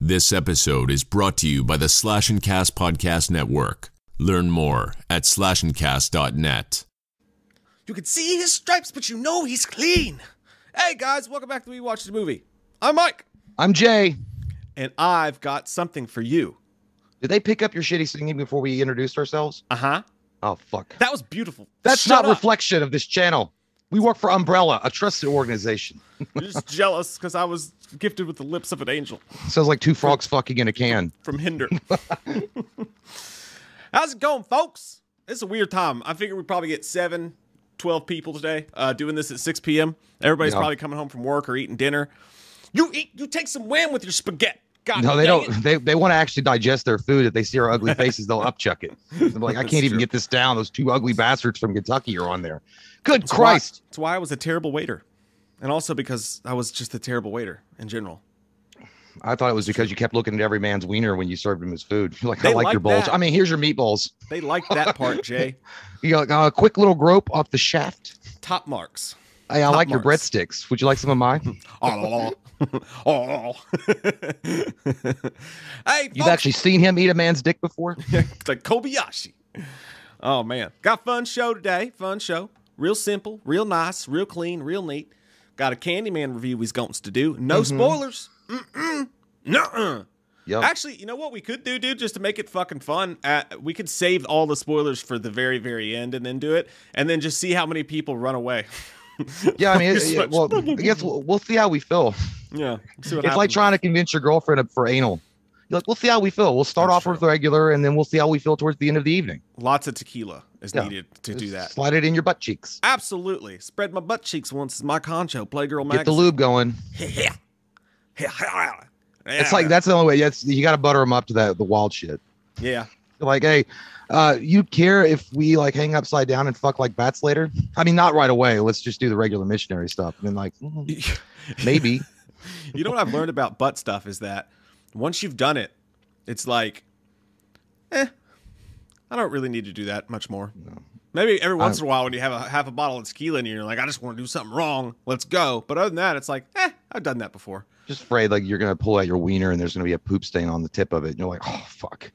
This episode is brought to you by the Slash and Cast Podcast Network. Learn more at slashandcast.net. You can see his stripes, but you know he's clean. Hey guys, welcome back to We Watched the Movie. I'm Mike, I'm Jay. and I've got something for you. Did they pick up your shitty singing before we introduced ourselves? Uh huh. Oh fuck. That was beautiful. That's Shut not up. reflection of this channel. We work for Umbrella, a trusted organization. You're just jealous because I was gifted with the lips of an angel Sounds like two frogs fucking in a can. from Hinder. How's it going, folks? It's a weird time. I figure we probably get seven, 12 people today uh, doing this at 6 p.m. Everybody's Yeah. probably coming home from work or eating dinner. You eat, you take some wham with your spaghetti. God No, they don't. it. They they want to actually digest their food. If they see our ugly faces, they'll upchuck it. They're like, I can't even true. get this down. Those two ugly bastards from Kentucky are on there. Good That's why- Christ. That's why I was a terrible waiter. And also because I was just a terrible waiter in general. I thought it was because you kept looking at every man's wiener when you served him his food. You're like, They I like, like your balls. that. I mean, here's your meatballs. They like that part, Jay. You got uh, a quick little grope off the shaft. Top marks. Hey, I Top like your breadsticks. Would you like some of mine? Oh. oh. hey, You've folks, actually seen him eat a man's dick before? it's like Kobayashi. Oh man, got fun show today. Fun show. Real simple, real nice, real clean, real neat. Got a Candyman review he's going to do. No Mm-hmm. spoilers. Mm-mm. Nuh-uh. Yep. Actually, you know what we could do, dude, just to make it fucking fun? Uh, we could save all the spoilers for the very, very end and then do it, and then just see how many people run away. Yeah, I mean, it, it- well, I guess we'll, we'll see how we feel. yeah. It's like trying to convince your girlfriend for anal. You're like, we'll see how we feel. We'll start That's off with true. regular, and then we'll see how we feel towards the end of the evening. Lots of tequila is Yeah. needed to do that. Slide it in your butt cheeks. Absolutely. Spread my butt cheeks once is my concho. Playgirl magazine. Get the lube going. Yeah. It's like that's the only way. That's you got to butter them up to that the wild shit. Yeah. Like, hey, uh, you care if we like hang upside down and fuck like bats later? I mean, not right away. Let's just do the regular missionary stuff. And then like, mm, maybe. you know what I've learned about butt stuff is that once you've done it, it's like, eh, I don't really need to do that much more. Maybe every once in a while when you have a half a bottle of tequila and you're like, I just want to do something wrong. Let's go. But other than that, it's like, eh, I've done that before. just afraid like you're gonna pull out your wiener and there's gonna be a poop stain on the tip of it. And you're like, oh fuck.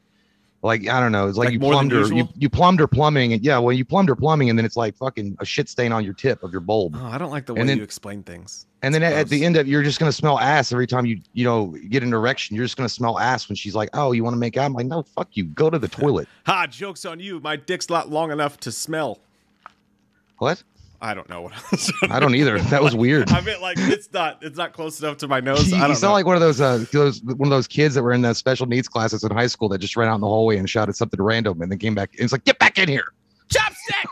Like I don't know. It's like, Like you plumbed her, you, you plumbed her plumbing, and yeah, well, you plumbed her plumbing, and then it's like fucking a shit stain on your tip of your bulb. Oh, I don't like the way then- you explain things. and then at, at the end of you're just gonna smell ass every time you you know get an erection. You're just gonna smell ass when she's like, oh, you want to make out? I'm like, no, fuck you. Go to the toilet. Ha, joke's on you. My dick's not long enough to smell. what? I don't know what I was I don't either. That was weird. I mean, like it's not it's not close enough to my nose. you I don't sound like one of those uh those one of those kids that were in the special needs classes in high school that just ran out in the hallway and shouted something random and then came back. And It's like, get back in here. chopstick.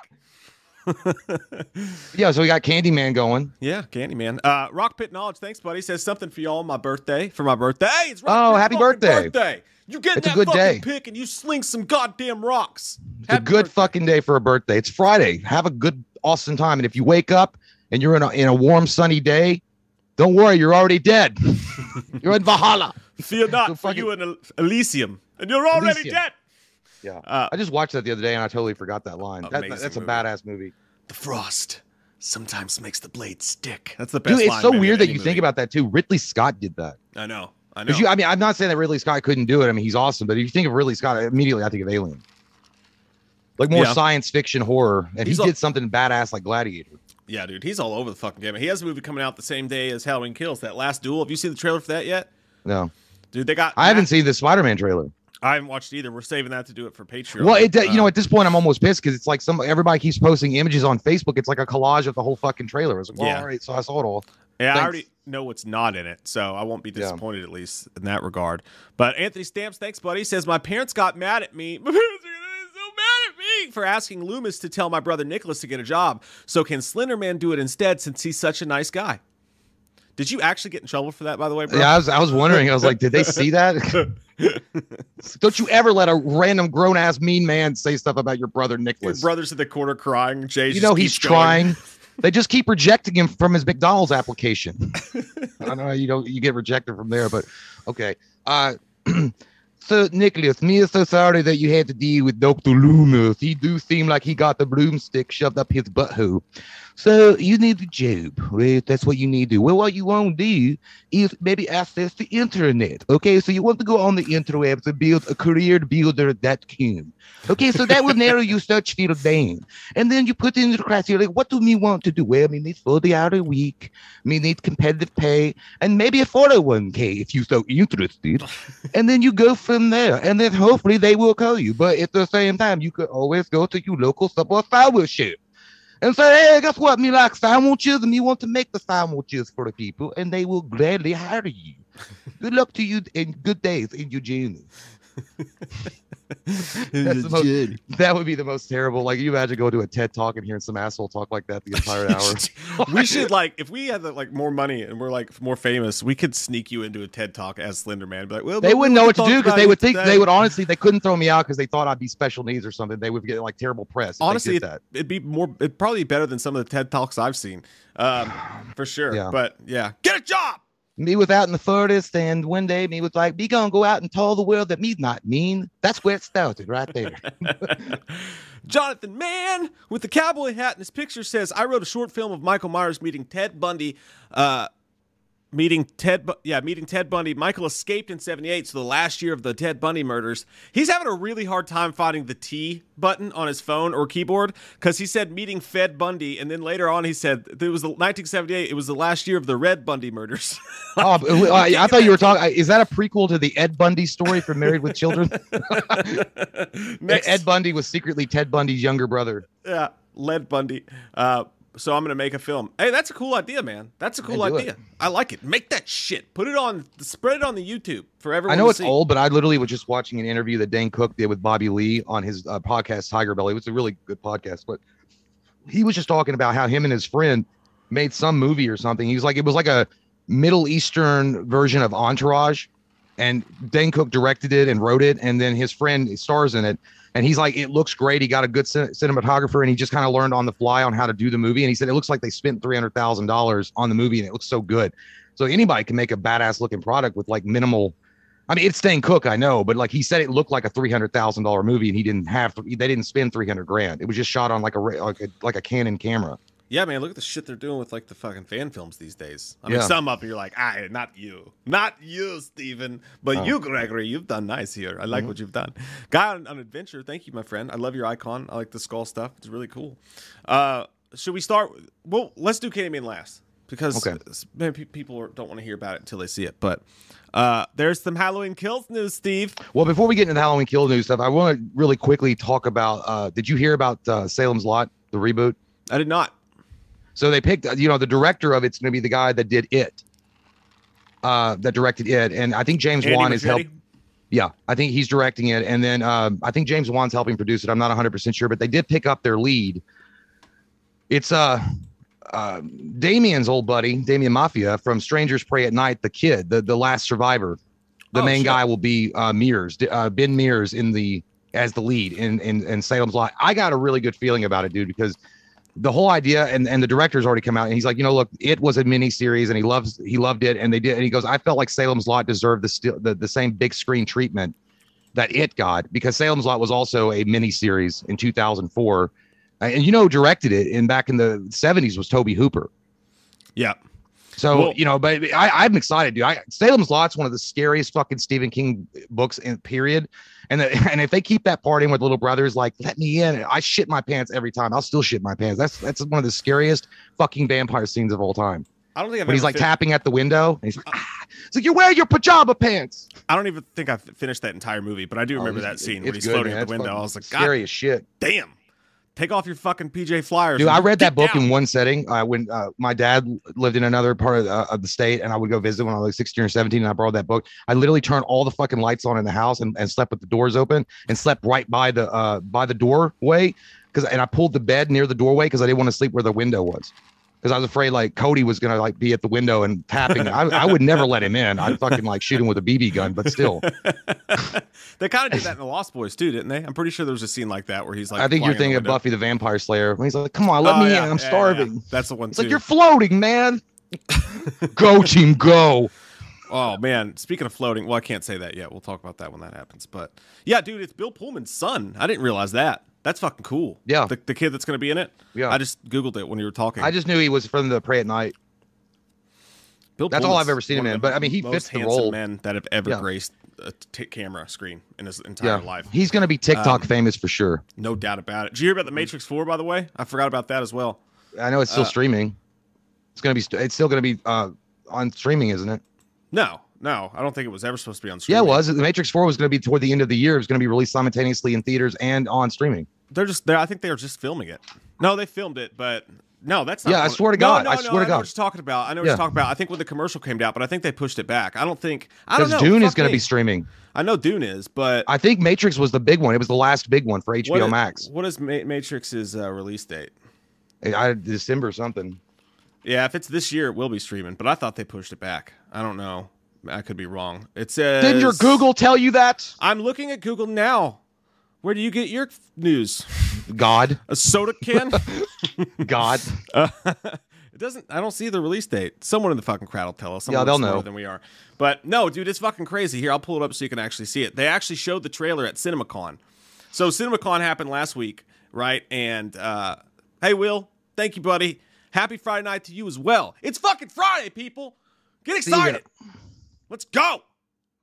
Yeah, so we got Candyman going. Yeah, Candyman. Uh, Rock Pit Knowledge, thanks, buddy. Says something for y'all on my birthday. For my birthday. It's Rock Oh, happy birthday. birthday. You get It's a good fucking day. pick and you sling some goddamn rocks. It's a good birthday. fucking day for a birthday. It's Friday. Have a good, awesome time. And if you wake up and you're in a, in a warm, sunny day, don't worry, you're already dead. you're in Valhalla. Fear not, So for you in Elysium. And you're already Elysium. dead. Yeah. Uh, I just watched that the other day and I totally forgot that line. That- that's a badass movie. the frost sometimes makes the blade stick. That's the best Dude, it's so weird that you movie. think about that too. Ridley Scott did that. I know. I know. You, I mean, I'm not saying that Ridley Scott couldn't do it. I mean, he's awesome. But if you think of Ridley Scott, immediately I think of Alien. Like more Yeah. science fiction horror. And He's he did something badass like Gladiator. yeah, dude, he's all over the fucking game. He has a movie coming out the same day as Halloween Kills. That last duel. Have you seen the trailer for that yet? No. Dude, they got. I haven't seen the Spider Man trailer. I haven't watched either. We're saving that to do it for Patreon. Well, it, you know, Uh, at this point, I'm almost pissed because it's like some everybody keeps posting images on Facebook. It's like a collage of the whole fucking trailer. I was like, well, Yeah. all right, so I saw it all. Yeah, I already know what's not in it, so I won't be Yeah. disappointed at least in that regard. But Anthony Stamps, thanks, buddy, says my parents got mad at me. My parents are gonna be so for asking Loomis to tell my brother Nicholas to get a job. So can Slenderman do it instead since he's such a nice guy? Did you actually get in trouble for that, by the way, bro? Yeah, I was I was wondering. I was like, did they see that? Don't you ever let a random grown ass mean man say stuff about your brother Your Nicholas? brother's in the corner crying. Jay, you know he's trying. They just keep rejecting him from his McDonald's application. I don't know. You don't. You get rejected from there, but okay. Uh, so Nicholas, me is so sorry that you had to deal with Doctor Loomis. He do seem like he got the broomstick shoved up his butthole. So you need a job, right? That's what you need to do. Well, what you want to do is maybe access the internet. Okay, so you want to go on the interwebs and build a career builder.com. Okay, so that will narrow your search field down. And then you put in the criteria, like, what do we want to do? Well, we need 40 hours a week. We need competitive pay and maybe a 401k if you're so interested. and then you go from there. And then hopefully they will call you. But at the same time, you could always go to your local Subway fellowship and say, hey, guess what? Me like sandwiches and you want to make the sandwiches for the people and they will gladly hire you. Good luck to you and good days in the most- that would be the most terrible. Like you imagine going to a TED talk and hearing some asshole talk like that the entire hour. we should like if we had like more money and we're like more famous, we could sneak you into a TED talk as Slender Man. Be like, well, they wouldn't know what to do because they would think today. they would honestly they couldn't throw me out because they thought I'd be special needs or something. They would get like terrible press. Honestly, that. it'd be more. It'd probably be better than some of the TED talks I've seen, um, for sure. Yeah. But yeah, get a job. Me was out in the forest, and one day me was like, "Me gonna go out and tell the world that me's not mean." That's where it started, right there. Jonathan Mann with the cowboy hat in his picture says, "I wrote a short film of Michael Myers meeting Ted Bundy." Uh, meeting Ted, yeah, meeting Ted Bundy. Michael escaped in '78, so the last year of the Ted Bundy murders. He's having a really hard time finding the T button on his phone or keyboard because he said meeting Fed Bundy, and then later on he said it was the 1978. It was the last year of the Red Bundy murders. oh, I, I thought you were talking. Is that a prequel to the Ed Bundy story from Married with Children? Ed Bundy was secretly Ted Bundy's younger brother. yeah, Led Bundy. Uh, so I'm gonna make a film. Hey, that's a cool idea, man. That's a cool Yeah, idea. it. I like it. Make that shit. Put it on. Spread it on the YouTube for everyone. I know it's see. old, but I literally was just watching an interview that Dane Cook did with Bobby Lee on his uh, podcast Tiger Belly. It was a really good podcast, but he was just talking about how him and his friend made some movie or something. He was like, it was like a Middle Eastern version of Entourage, and Dane Cook directed it and wrote it, and then his friend stars in it. And he's like, it looks great. He got a good cin- cinematographer, and he just kind of learned on the fly on how to do the movie. And he said it looks like they spent three hundred thousand dollars on the movie, and it looks so good. So anybody can make a badass looking product with like minimal. I mean, it's Dane Cook, I know, but like he said, it looked like a three hundred thousand dollar movie, and he didn't have. They didn't spend three hundred grand. It was just shot on like a like a like a Canon camera. Yeah, man. Look at the shit they're doing with like the fucking fan films these days. I mean, Yeah. some up, you're like, ah, not you, not you, Steven, but Oh. you, Gregory. You've done nice here. I like what you've done. Guy on, on adventure. Thank you, my friend. I love your icon. I like the skull stuff. It's really cool. Uh, should we start? Well, let's do Candyman last because Okay. maybe pe- people don't want to hear about it until they see it. But uh, there's some Halloween kills news, Steve. Well, before we get into the Halloween Kills news stuff, I want to really quickly talk about. Uh, did you hear about uh, Salem's Lot, the reboot? I did not. So they picked, you know, the director of it's going to be the guy that did it, uh, that directed it, and I think James Andy Wan is helping. Yeah, I think he's directing it, and then um, I think James Wan's helping produce it. I'm not 100 percent sure, but they did pick up their lead. It's uh, uh, Damien's old buddy, Damien Mafia from Strangers Prey at Night, the kid, the the last survivor. The Oh, main shit. guy will be uh, Mears, uh, Ben Mears in the as the lead in in, in Salem's Lot. I got a really good feeling about it, dude, because the whole idea and and the director's already come out and he's like, you know, look, it was a mini series and he loves he loved it and they did and he goes, I felt like Salem's Lot deserved the still the, the same big screen treatment that it got because Salem's Lot was also a mini series in 2004. Uh, And you know, directed it in back in the 70s was Tobe Hooper. Yeah. So Well- you know, but I, I'm excited, dude. I, Salem's Lot's one of the scariest fucking Stephen King books in period. And the, and if they keep that part in with little brothers, like let me in, I shit my pants every time. I'll still shit my pants. That's that's one of the scariest fucking vampire scenes of all time. I don't think I've When he's like fin- tapping at the window, and he's like, ah. it's like you're wearing your pajama pants. I don't even think I finished that entire movie, but I do remember Oh, that scene when it's he's good, floating man. at the window. I was like, God scary as shit. damn. Take off your fucking PJ Flyers. Dude, I read that book down. in one setting. Uh, when uh, my dad lived in another part of the, uh, of the state, and I would go visit when I was like 16 or 17, and I borrowed that book. I literally turned all the fucking lights on in the house and, and slept with the doors open and slept right by the uh, by the doorway because and I pulled the bed near the doorway because I didn't want to sleep where the window was. Because I was afraid like Cody was gonna like be at the window and tapping. I, I would never let him in. I'd fucking like shoot him with a BB gun, but still. they kind of did that in the Lost Boys too, didn't they? I'm pretty sure there was a scene like that where he's like. I think you're thinking of. Buffy the Vampire Slayer. When he's like, "Come on, let Oh, me yeah, in. I'm yeah, starving." yeah. That's the one It's too. like you're floating, man. go team, go. Oh man, speaking of floating, well, I can't say that yet. We'll talk about that when that happens. But yeah, dude, it's Bill Pullman's son. I didn't realize that. That's fucking cool. Yeah. the, the kid that's going to be in it. Yeah. I just googled it when you were talking. I just knew he was from the Prey at Night. Bill that's all I've ever seen him in, but, I mean, he most fits the handsome role. Men that have ever Yeah. graced a t- camera screen in his entire Yeah, life. he's gonna be TikTok Um, famous for sure. No doubt about it. Did you hear about the Matrix Four? By the way, I forgot about that as well. I know it's still uh, streaming. It's gonna be. st- It's still gonna be uh, on streaming, isn't it? No, no, I don't think it was ever supposed to be on. Yeah, Streaming. it was. The Matrix Four was gonna be toward the end of the year. It was gonna be released simultaneously in theaters and on streaming. They're just. They're, I think they were just filming it. No, they filmed it, but no, that's not. Yeah, I swear to God, No, I no, swear to I know God. what you're talking about. I know what Yeah. you're talking about. I think when the commercial came out, but I think they pushed it back. I don't think. I don't Because know. Dune is gonna be streaming. I know Dune is, but I think Matrix was the big one. It was the last big one for HBO what is, Max. What is Ma- Matrix's uh, release date? I, December something. Yeah, if it's this year, it will be streaming. But I thought they pushed it back. I don't know. I could be wrong. It says. Didn't your Google tell you that? I'm looking at Google now. Where do you get your news? God, A soda can? God. Uh, it doesn't. I don't see the release date. Someone in the fucking crowd will tell us. Yeah, Someone they'll know. than we are. But no, dude, it's fucking crazy. Here, I'll pull it up so you can actually see it. They actually showed the trailer at CinemaCon. So CinemaCon happened last week, right? And uh, hey, Will, thank you, buddy. Happy Friday night to you as well. It's fucking Friday, people. Get See you excited. Let's go.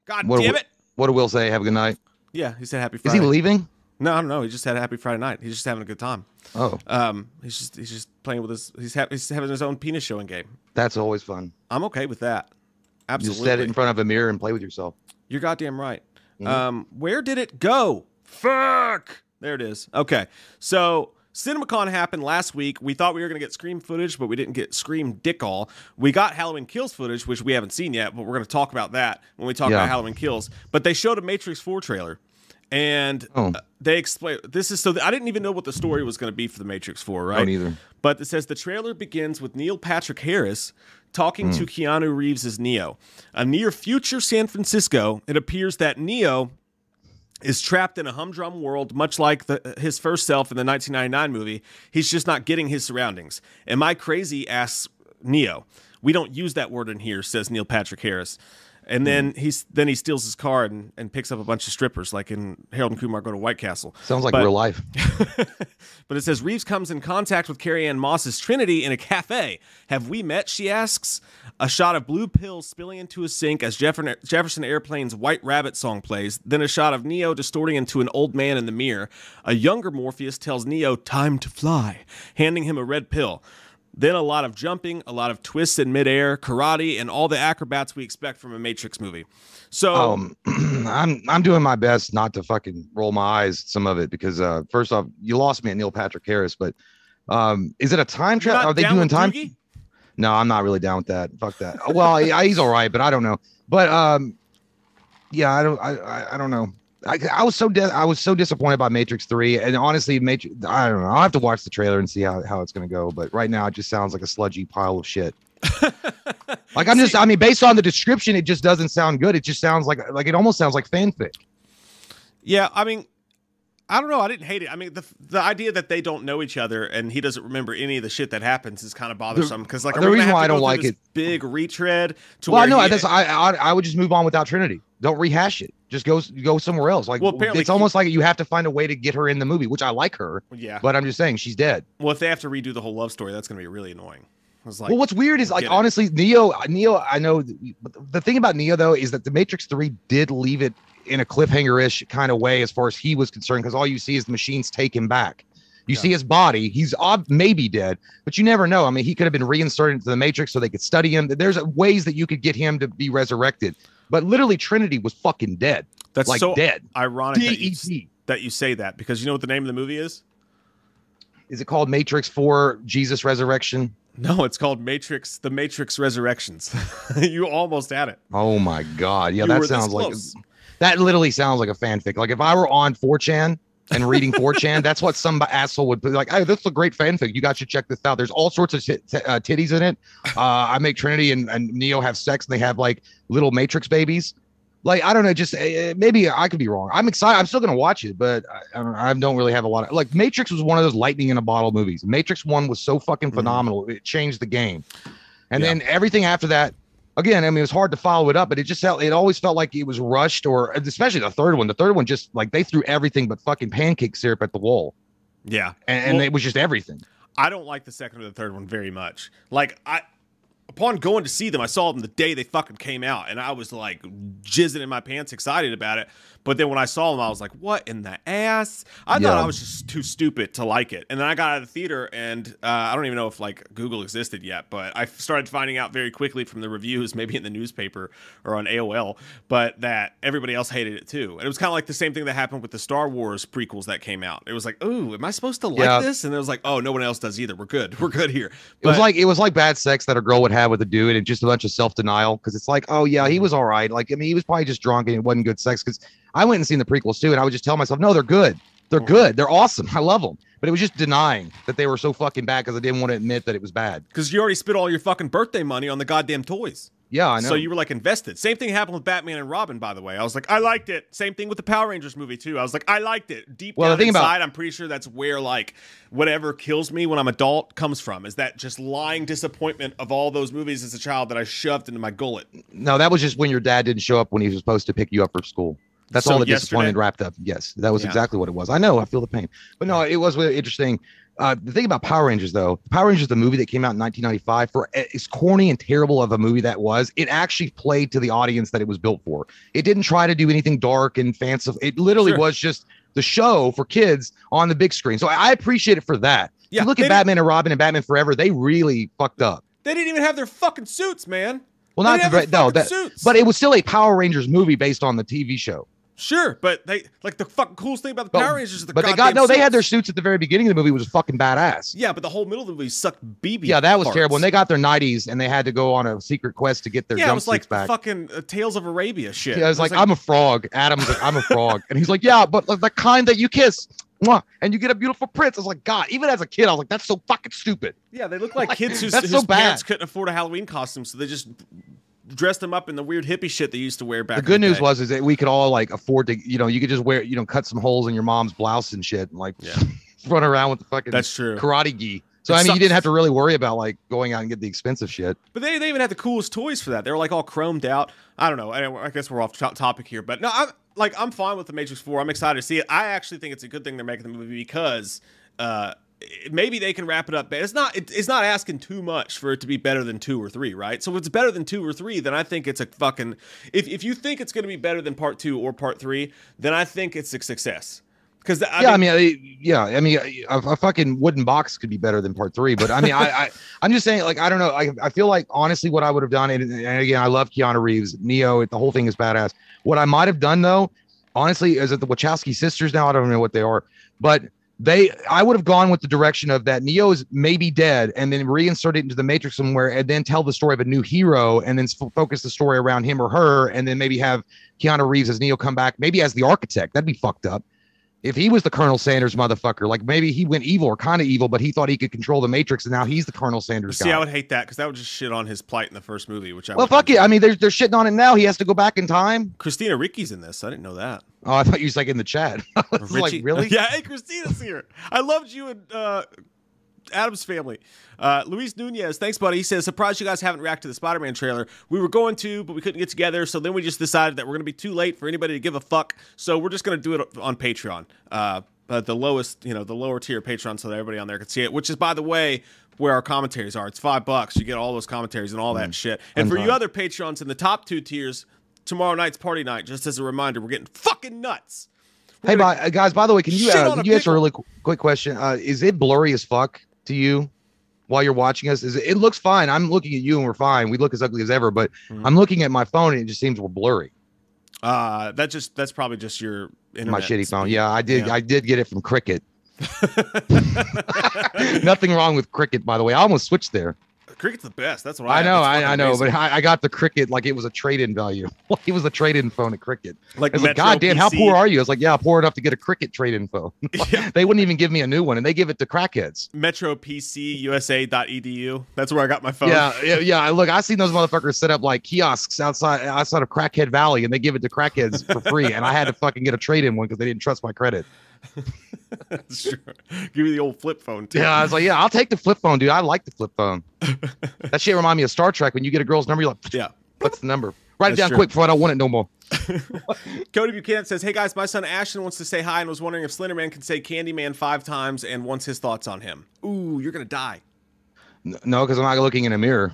God What, damn it. what did Will say? Have a good night. Yeah, he said happy Friday. Is he leaving? No, I don't know. He just had a happy Friday night. He's just having a good time. Oh, Um, he's just he's just playing with his he's, ha- he's having his own penis showing game. that's always fun. I'm okay with that. Absolutely. just set it in front of a mirror and play with yourself. You're goddamn right. Mhm. Um, where did it go? Fuck. There it is. Okay. So CinemaCon happened last week. We thought we were gonna get Scream footage, but we didn't get Scream dick all. We got Halloween Kills footage, which we haven't seen yet, but we're gonna talk about that when we talk Yeah. about Halloween Kills. But they showed a Matrix 4 trailer. And Oh. uh, they explain this is so I didn't even know what the story was going to be for the Matrix 4, right? Don't either. But it says the trailer begins with Neil Patrick Harris talking to Keanu Reeves as Neo. A near future San Francisco, it appears that Neo is trapped in a humdrum world, much like the, his first self in the 1999 movie. He's just not getting his surroundings. Am I crazy? asks Neo. We don't use that word in here, says Neil Patrick Harris. And then mm-hmm. he's then he steals his car and, and picks up a bunch of strippers, like in Harold and Kumar Go to White Castle. Sounds like But- real life. but it says Reeves comes in contact with Carrie-Anne Moss's Trinity in a cafe. Have we met? She asks. A shot of blue pills spilling into a sink as Jefferson, Jefferson Airplane's White Rabbit song plays. Then a shot of Neo distorting into an old man in the mirror. A younger Morpheus tells Neo, Time to fly, handing him a red pill. Then a lot of jumping, a lot of twists in midair, karate, and all the acrobats we expect from a Matrix movie. So, Um, I'm I'm doing my best not to fucking roll my eyes at some of it because uh, first off, you lost me at Neil Patrick Harris, but um, is it a time travel? Are they doing time? Doogie? No, I'm not really down with that. Fuck that. Well, yeah, he's all right, but I don't know. But um, yeah, I don't. I I, I don't know. I, I was so de- I was so disappointed by Matrix Three, and honestly, Matrix. I don't know. I'll have to watch the trailer and see how, how it's gonna go. But right now, it just sounds like a sludgy pile of shit. like I'm just. I mean, based on the description, it just doesn't sound good. It just sounds like like it almost sounds like fanfic. Yeah, I mean, I don't know. I didn't hate it. I mean, the the idea that they don't know each other and he doesn't remember any of the shit that happens is kind of bothersome. Because like, the are we gonna reason why I don't like it- big retread to Well, where no, he- that's I, I I would just move on without Trinity. Don't rehash it. Just go go somewhere else. Like Well, apparently it's almost like you have to find a way to get her in the movie, which I like her, yeah. but I'm just saying she's dead. Well, if they have to redo the whole love story, that's gonna be really annoying. Like, well, what's weird is like it. honestly, Neo, Neo. I know th- the thing about Neo though is that the Matrix Three did leave it in a cliffhanger-ish kind of way as far as he was concerned, because all you see is the machines take him back. You Yeah. see his body; he's ob- maybe dead, but you never know. I mean, he could have been reinserted into the Matrix so they could study him. There's ways that you could get him to be resurrected, but literally, Trinity was fucking dead, that's like so dead. ironic that you, that you say that because you know what the name of the movie is? Is it called Matrix Four: Jesus Resurrection? No, it's called Matrix: The Matrix Resurrections. you almost had it. Oh my god! Yeah, You that sounds like that. Literally sounds like a fanfic. Like if I were on 4chan and reading 4chan. That's what some asshole would be like. Hey, this is a great fanfic. You guys should check this out. There's all sorts of t- t- uh, titties in it. Uh, I make Trinity and, and Neo have sex and they have like little Matrix babies. Like I don't know, just uh, maybe I could be wrong. I'm excited. I'm still gonna watch it, but I, I, don't, I don't really have a lot of like. Matrix was one of those lightning in a bottle movies. Matrix One was so fucking phenomenal. It changed the game, and Yeah. then everything after that. Again, I mean, it was hard to follow it up, but it just felt it always felt like it was rushed, or especially the third one. The third one just like they threw everything but fucking pancake syrup at the wall, Yeah. and, and Well- it was just everything. I don't like the second or the third one very much. Like I upon going to see them, I saw them the day they fucking came out, and I was like jizzing in my pants, excited about it. But then when I saw them, I was like, "What in the ass?" I thought I was just too stupid to like it. And then I got out of the theater, and uh, I don't even know if like Google existed yet, but I started finding out very quickly from the reviews, maybe in the newspaper or on AOL, but that everybody else hated it too. And it was kind of like the same thing that happened with the Star Wars prequels that came out. It was like, "Ooh, am I supposed to like Yeah. this?" And it was like, "Oh, no one else does either. We're good. We're good here." It was like it was like bad sex that a girl would have with a dude, and just a bunch of self denial because it's like, oh yeah, he was all right. Like I mean, he was probably just drunk and it wasn't good sex. Because I went and seen the prequels too, and I would just tell myself, no, they're good, they're mm-hmm. good, they're awesome, I love them. But it was just denying that they were so fucking bad because I didn't want to admit that it was bad. because you already spent all your fucking birthday money on the goddamn toys. Yeah, I know. So you were like invested. Same thing happened with Batman and Robin, by the way. I was like, I liked it. Same thing with the Power Rangers movie too. I was like, I liked it. Deep Well, the down thing about- inside, I'm pretty sure that's where like whatever kills me when I'm adult comes from. Is that just lying disappointment of all those movies as a child that I shoved into my gullet? no, that was just when your dad didn't show up when he was supposed to pick you up from school. That's all the yesterday? disappointment wrapped up. Yes, that was Yeah. exactly what it was. I know, I feel the pain. But no, it was really interesting. Uh, the thing about Power Rangers, though, Power Rangers, the movie that came out in 1995, for as corny and terrible of a movie that was, it actually played to the audience that it was built for. It didn't try to do anything dark and fanciful. It literally Sure. was just the show for kids on the big screen. So I I appreciate it for that. Yeah, you look at Batman and Robin and Batman Forever, they really fucked up. They didn't even have their fucking suits, man. Well, They not the, no, that, suits. but it was still a Power Rangers movie based on the TV show. Sure, but they like the fucking coolest thing about the But- Power Rangers is the but they got no, they had their suits. suits at the very beginning of the movie was fucking badass. Yeah, but the whole middle of the movie sucked BB. Yeah, that was parts. terrible. And they got their 90s and they had to go on a secret quest to get their yeah, it was like back. fucking uh, Tales of Arabia shit. Yeah, I was like, I'm a frog. Adam's like, I'm a frog. And he's like, yeah, but like the kind that you kiss. And you get a beautiful prince. I was like, God, even as a kid, I was like, that's so fucking stupid. Yeah, they look like Like, kids whose, that's whose so bad. parents couldn't afford a Halloween costume, so they just dressed them up in the weird hippie shit they used to wear back. the good news day. was is that we could all like afford to, you know, you could just wear, you know, cut some holes in your mom's blouse and shit and like Yeah. run around with the fucking that's true. karate gi. So It I mean, sucks. you didn't have to really worry about like going out and get the expensive shit. But they, they even had the coolest toys for that. They were like all chromed out. I don't know. I, I guess we're off to- topic here, but no, I'm like I'm fine with the Matrix Four. I'm excited to see it. I actually think it's a good thing they're making the movie because uh, maybe they can wrap it up. It's not it, it's not asking too much for it to be better than two or three, right? So if it's better than two or three, then I think it's a fucking. If if you think it's going to be better than part two or part three, then I think it's a success. Because yeah, I mean, I, yeah, I mean, a, a fucking wooden box could be better than part three, but I mean, I, I, I'm just saying, like, I don't know, I, I feel like honestly, what I would have done, and, and again, I love Keanu Reeves, Neo, the whole thing is badass. What I might have done though, honestly, is it the Wachowski sisters now? I don't know what they are, but they, I would have gone with the direction of that Neo is maybe dead, and then reinsert it into the Matrix somewhere, and then tell the story of a new hero, and then f- focus the story around him or her, and then maybe have Keanu Reeves as Neo come back, maybe as the architect. That'd be fucked up if he was the Colonel Sanders motherfucker, like maybe he went evil or kind of evil, but he thought he could control the Matrix, and now he's the Colonel Sanders see, guy. I would hate that because that would just shit on his plight in the first movie. Which I well, fuck it. I mean, they're they're shitting on him now. He has to go back in time. Christina Ricci's in this. I didn't know that. Oh, I thought you was like in the chat. Like, really? yeah, hey, Christina's here. I loved you and uh, Addams family. Uh, Luis Nunez, thanks, buddy. He says, surprised you guys haven't reacted to the Spider Man trailer. We were going to, but we couldn't get together. So then we just decided that we're going to be too late for anybody to give a fuck. So we're just going to do it on Patreon. Uh, but the lowest, you know, the lower tier Patreon so that everybody on there can see it, which is, by the way, where our commentaries are. It's five bucks. You get all those commentaries and all that shit. And for you other Patreons in the top two tiers, tomorrow night's party night, just as a reminder, we're getting fucking nuts. We're Hey, by, uh, guys. By the way, can you uh, can a you answer a really qu- quick question? Uh, is it blurry as fuck to you while you're watching us? Is it, it looks fine? I'm looking at you and we're fine. We look as ugly as ever, but Mhm. I'm looking at my phone and it just seems we're blurry. Uh, that just that's probably just your internet my shitty phone. Yeah, I did. Yeah. I did get it from Cricket. Nothing wrong with Cricket, by the way. I almost switched there. Cricket's the best. That's what I. I know, I, I know, amazing. but I, I got the cricket like it was a trade-in value. it was a trade-in phone at Cricket. like like, God damn, how poor are you? I was like, yeah, poor enough to get a Cricket trade-in phone. Yeah. they wouldn't even give me a new one, and they give it to crackheads. Metro PC USA.edu. That's where I got my phone. Yeah, yeah, yeah. Look, I seen those motherfuckers set up like kiosks outside outside of Crackhead Valley, and they give it to crackheads for free. And I had to fucking get a trade-in one because they didn't trust my credit. That's true. Give me the old flip phone too. Yeah, I was like, yeah, I'll take the flip phone, dude. I like the flip phone. that shit remind me of Star Trek when you get a girl's number, you're like, Yeah. what's the number? Write it down true. quick before I don't want it no more. Cody Buchanan says, "Hey guys, my son Ashton wants to say hi and was wondering if Slenderman can say Candyman five times and wants his thoughts on him. Ooh, you're gonna die. No, because I'm not looking in a mirror.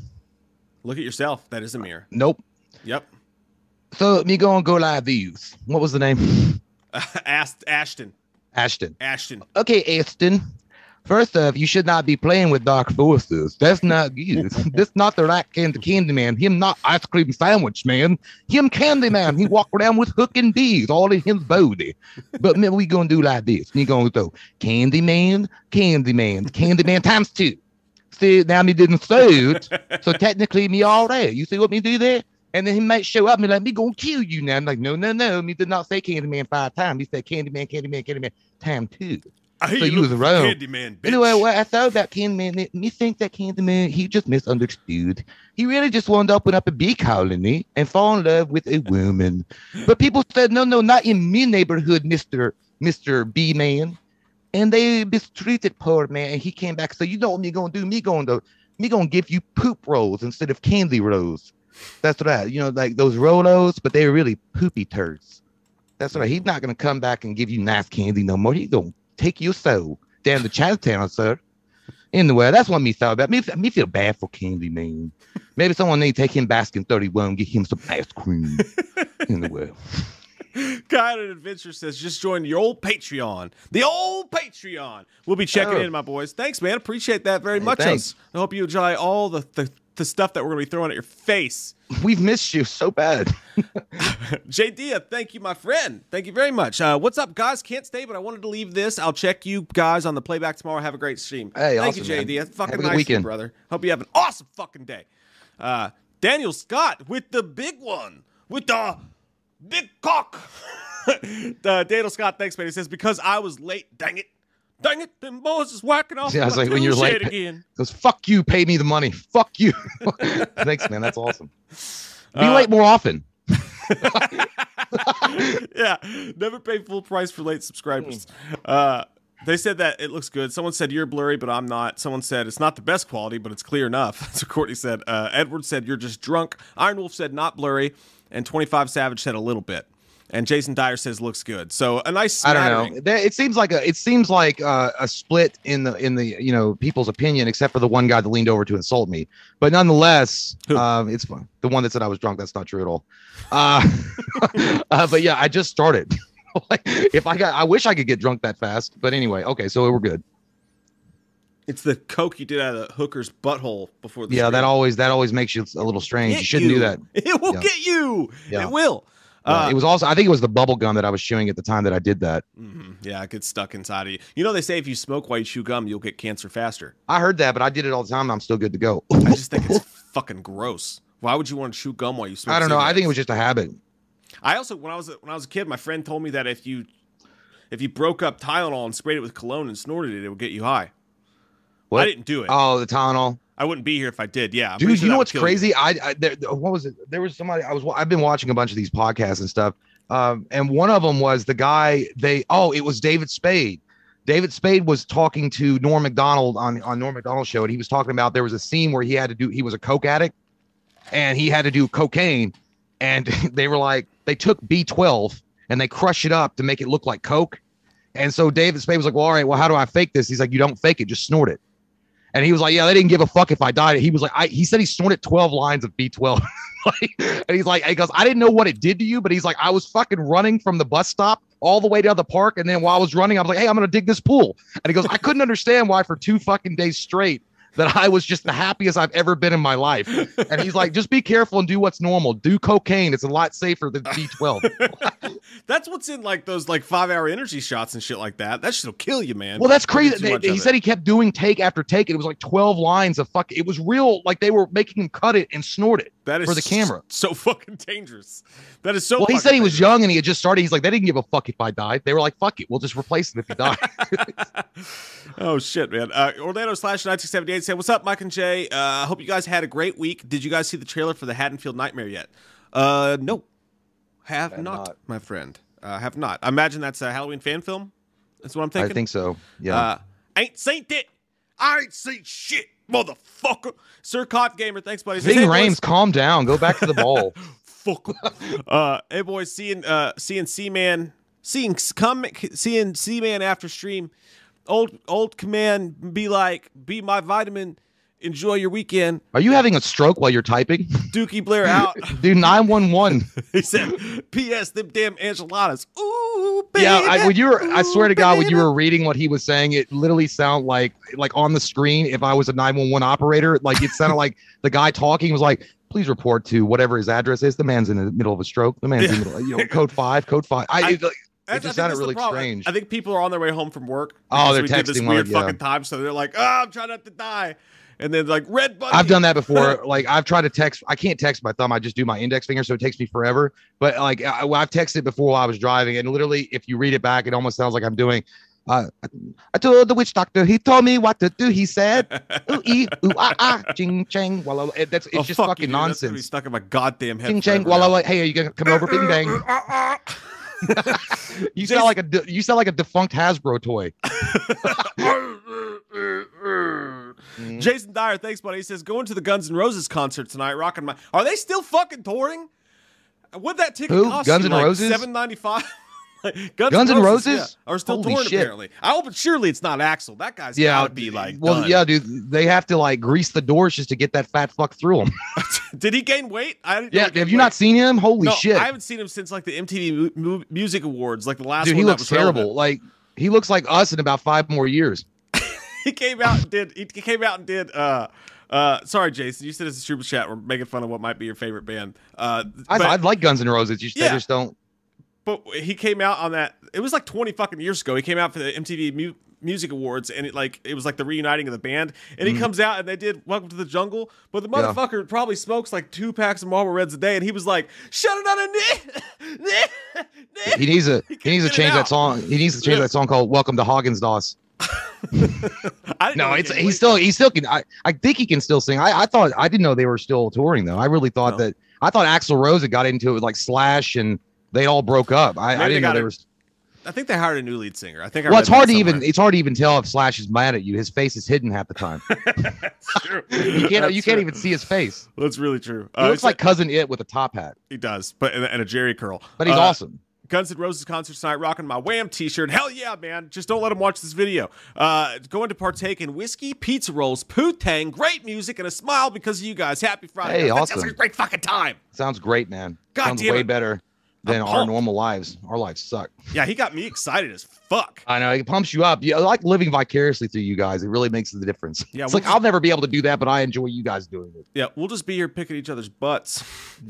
Look at yourself. That is a mirror. Uh, nope. Yep. So me going to go live these. What was the name? Ask Ashton. Ashton. Ashton. Okay, Ashton. First off, you should not be playing with dark forces. That's not good. That's not the right kind of candy man. Him not ice cream sandwich man. Him candy man. He walk around with hook and bees all in his body. But man, we gonna do like this. Me gonna go candy man, candy man, candy man times two. See, now me didn't say it. So technically me all right. You see what me do there? And then he might show up and be like, me gonna kill you now. I'm like, no, no, no. Me did not say Candyman five times. He said Candyman, Candyman, Candyman, time two. I So you was wrong. Candyman, bitch. Anyway, what I thought about Candyman, me think that Candyman, he just misunderstood. He really just wanted to open up a bee colony and fall in love with a woman. But people said, no, no, not in me neighborhood, Mister Mister Bee Man. And they mistreated poor man. And he came back. So you know what me gonna do? Me going to me gonna give you poop rolls instead of candy rolls. That's what right. You know, like those Rolos, but they're really poopy turds. That's right. He's not gonna come back and give you nice candy no more. He's gonna take your soul down to Chinatown, sir. Anyway, that's what me thought about. Me, me feel bad for Candy Man. Maybe someone need to take him Baskin 31, get him some ice cream. anyway. Guide and Adventure says, just join your old Patreon. The old Patreon. We'll be checking Oh. in, my boys. Thanks, man. Appreciate that very Hey, much. thanks. I hope you enjoy all the, the, the stuff that we're going to be throwing at your face. We've missed you so bad. JD, thank you, my friend. Thank you very much. Uh, what's up, guys? Can't stay, but I wanted to leave this. I'll check you guys on the playback tomorrow. Have a great stream. Hey, thank awesome, you, man. JD. That's fucking Have a good nice, of you, weekend. brother. Hope you have an awesome fucking day. Uh, Daniel Scott with the big one, with the big cock. uh, Daniel Scott, thanks, man. He says because I was late. Dang it, dang it. Them boys is whacking off. Yeah, I was like, when you're late, again. Goes, fuck you, pay me the money. Fuck you. Thanks, man. That's awesome. Be Uh, late more often. yeah, never pay full price for late subscribers. Uh, they said that it looks good. Someone said you're blurry, but I'm not. Someone said it's not the best quality, but it's clear enough. That's what Courtney said. Uh, Edward said you're just drunk. Iron Wolf said not blurry, and 25 Savage said a little bit. And Jason Dyer says looks good. So a nice. I don't know. It seems like a it seems like uh, a split in the in the you know people's opinion, except for the one guy that leaned over to insult me. But nonetheless, um, it's fine. The one that said I was drunk. That's not true at all. Uh, uh, but yeah, I just started. like, if I got, I wish I could get drunk that fast. But anyway, okay, so we're good. It's the coke you did out of the hooker's butthole before the Yeah, that always that always makes you a little strange. You shouldn't do that. It will Yeah. get you. Yeah. It will. Uh, it was also I think it was the bubble gum that I was chewing at the time that I did that. mhm. Yeah, it gets stuck inside of you. You know they say if you smoke while you chew gum, you'll get cancer faster. I heard that, but I did it all the time. and I'm still good to go. I just think it's fucking gross. Why would you want to chew gum while you smoke? I don't know. I think it was just a habit. I also when I was a- when I was a kid, my friend told me that if you if you broke up Tylenol and sprayed it with cologne and snorted it, it would get you high. What? I didn't do it. Oh, the Tylenol. I wouldn't be here if I did. Yeah, I'm Dude, sure you know what's crazy? I, I there, what was it? There was somebody I was I've been watching a bunch of these podcasts and stuff. Um, and one of them was the guy they oh, it was David Spade. David Spade was talking to Norm Macdonald on on Norm Macdonald's show, and he was talking about there was a scene where he had to do he was a coke addict and he had to do cocaine, and they were like they took B12 and they crush it up to make it look like coke. And so David Spade was like, Well, all right, well, how do I fake this? He's like, You don't fake it, just snort it. And he was like, "Yeah, they didn't give a fuck if I died." He was like, "I." He said he snorted twelve lines of B12, like, and he's like, "He goes, I didn't know what it did to you, but he's like, I was fucking running from the bus stop all the way down the park, and then while I was running, I was like, hey, I'm gonna dig this pool." And he goes, "I couldn't understand why for two fucking days straight that I was just the happiest I've ever been in my life. And he's like, just be careful and do what's normal. Do cocaine. It's a lot safer than B12. That's what's in like those like five hour energy shots and shit like that. That shit'll kill you, man. well, that's crazy. They- he said it. he kept doing take after take. And it was like 12 lines of fuck. It was real. Like they were making him cut it and snort it. that is for the camera. so fucking dangerous. That is so. well, he said he was dangerous. young and he had just started. He's like, they didn't give a fuck if I died. They were like, fuck it. We'll just replace him if he died. oh shit, man! Uh, Orlando slash 1978 said, "What's up, Mike and Jay? Uh, I hope you guys had a great week. Did you guys see the trailer for the Haddonfield Nightmare yet? Uh, no, have Have not, not. my friend. Uh, have not. I imagine that's a Halloween fan film. That's what I'm thinking. I think so. Yeah. Uh, ain't seen it. I ain't seen shit, motherfucker. Sir Cot Gamer, thanks, buddy. Says, Ving "Hey. Rhames, calm down. Go back to the ball. Fuck. uh, hey boys, seeing uh seeing C Man, seeing come seeing C Man after stream. Old old command, be like, be my vitamin. Enjoy your weekend. Are you having a stroke while you're typing? Dookie Blair out. Dude, 911. he said, "P.S. Them damn enchiladas. Ooh, baby. Yeah, I, when you were, I swear to Ooh, God, when you were reading what he was saying, it literally sounded like, like on the screen. If I was a 911 operator, like it sounded like the guy talking was like, "Please report to whatever his address is." The man's in the middle of a stroke. The man's in the middle, you know, code five, code five. I, I- it, That's- just sounded really strange. I think people are on their way home from work. Oh, they're we did this texting weird like, yeah. fucking time, so they're like, "Oh, I'm trying not to die," and then like red bunny. I've done that before. Like I've tried to text. I can't text my thumb. I just do my index finger, so it takes me forever. But like I, I've texted before while I was driving, and literally, if you read it back, it almost sounds like I'm doing. Uh, I told the witch doctor. He told me what to do. He said, "Ooh ee, ooh ah ah, ching chang." Well, it- that's it's Oh, just fuck fucking you, dude. That's gonna be nonsense. stuck in my goddamn head. Ching chang. forever Well, now. like, hey, are you gonna come over? Bing bang. You sound like a you sound like a defunct Hasbro toy. Mhm. Jason Dyer, thanks, buddy. He says going to the Guns N' Roses concert tonight. Rocking my. Are they still fucking touring? What that ticket Who? cost? Guns you, N' like Roses? Seven ninety five. Guns, Guns N' Roses? yeah, are still Holy touring shit. apparently. I hope, surely it's not Axl. That guy's Yeah, gotta be like. well, done. yeah, dude. They have to like grease the doors just to get that fat fuck through them. Did he gain weight? I Yeah, have you not seen him? Holy No, shit, I haven't seen him since like the MTV mu- mu- Music Awards, like the last dude, one. he that looks was terrible. relevant. Like he looks like us in about five more years. He came out and did he came out and did uh uh sorry jason you said it's a super chat we're making fun of what might be your favorite band uh I, but, I like Guns N' Roses. You, Yeah. They just don't. but he came out on that it was like 20 fucking years ago he came out for the mtv Mu- music awards and it like it was like the reuniting of the band and he comes out and they did welcome to the jungle but the Mm-hmm. Yeah. motherfucker probably smokes like two packs of marlboro reds a day and he was like shut it on a He needs a he, can't needs to change that song. He needs to change Yeah. that song called "Welcome to Haagen's Dazs." No, it's he still he still can. I, I think he can still sing. I, I thought I didn't know they were still touring though. I really thought No. that I thought Axl Rose had got into it with like Slash and they all broke up. I, I didn't know they were. i think they hired a new lead singer i think I Well, it's hard to even it's hard to even tell if Slash is mad at you. His face is hidden half the time. You can't That's you can't true. even see his face. That's really true. He Uh, looks like cousin it with a top hat, he does, but and, and a Jheri curl. but he's Uh, awesome. Guns N' Roses concert tonight, rocking my Wham T-shirt. Hell yeah, man! Just don't let them watch this video. Uh, going to partake in whiskey, pizza rolls, poo-tang, great music, and a smile because of you guys. Happy Friday! Hey, guys. That awesome. sounds like a great fucking time. Sounds great, man. God Sounds damn way it. better than our normal lives. Our lives suck. Yeah, he got me excited as fuck. I know it pumps you up. You I like living vicariously through you guys. It really makes the difference. Yeah, it's we'll like I'll never be able to do that, but I enjoy you guys doing it. Yeah, we'll just be here picking each other's butts.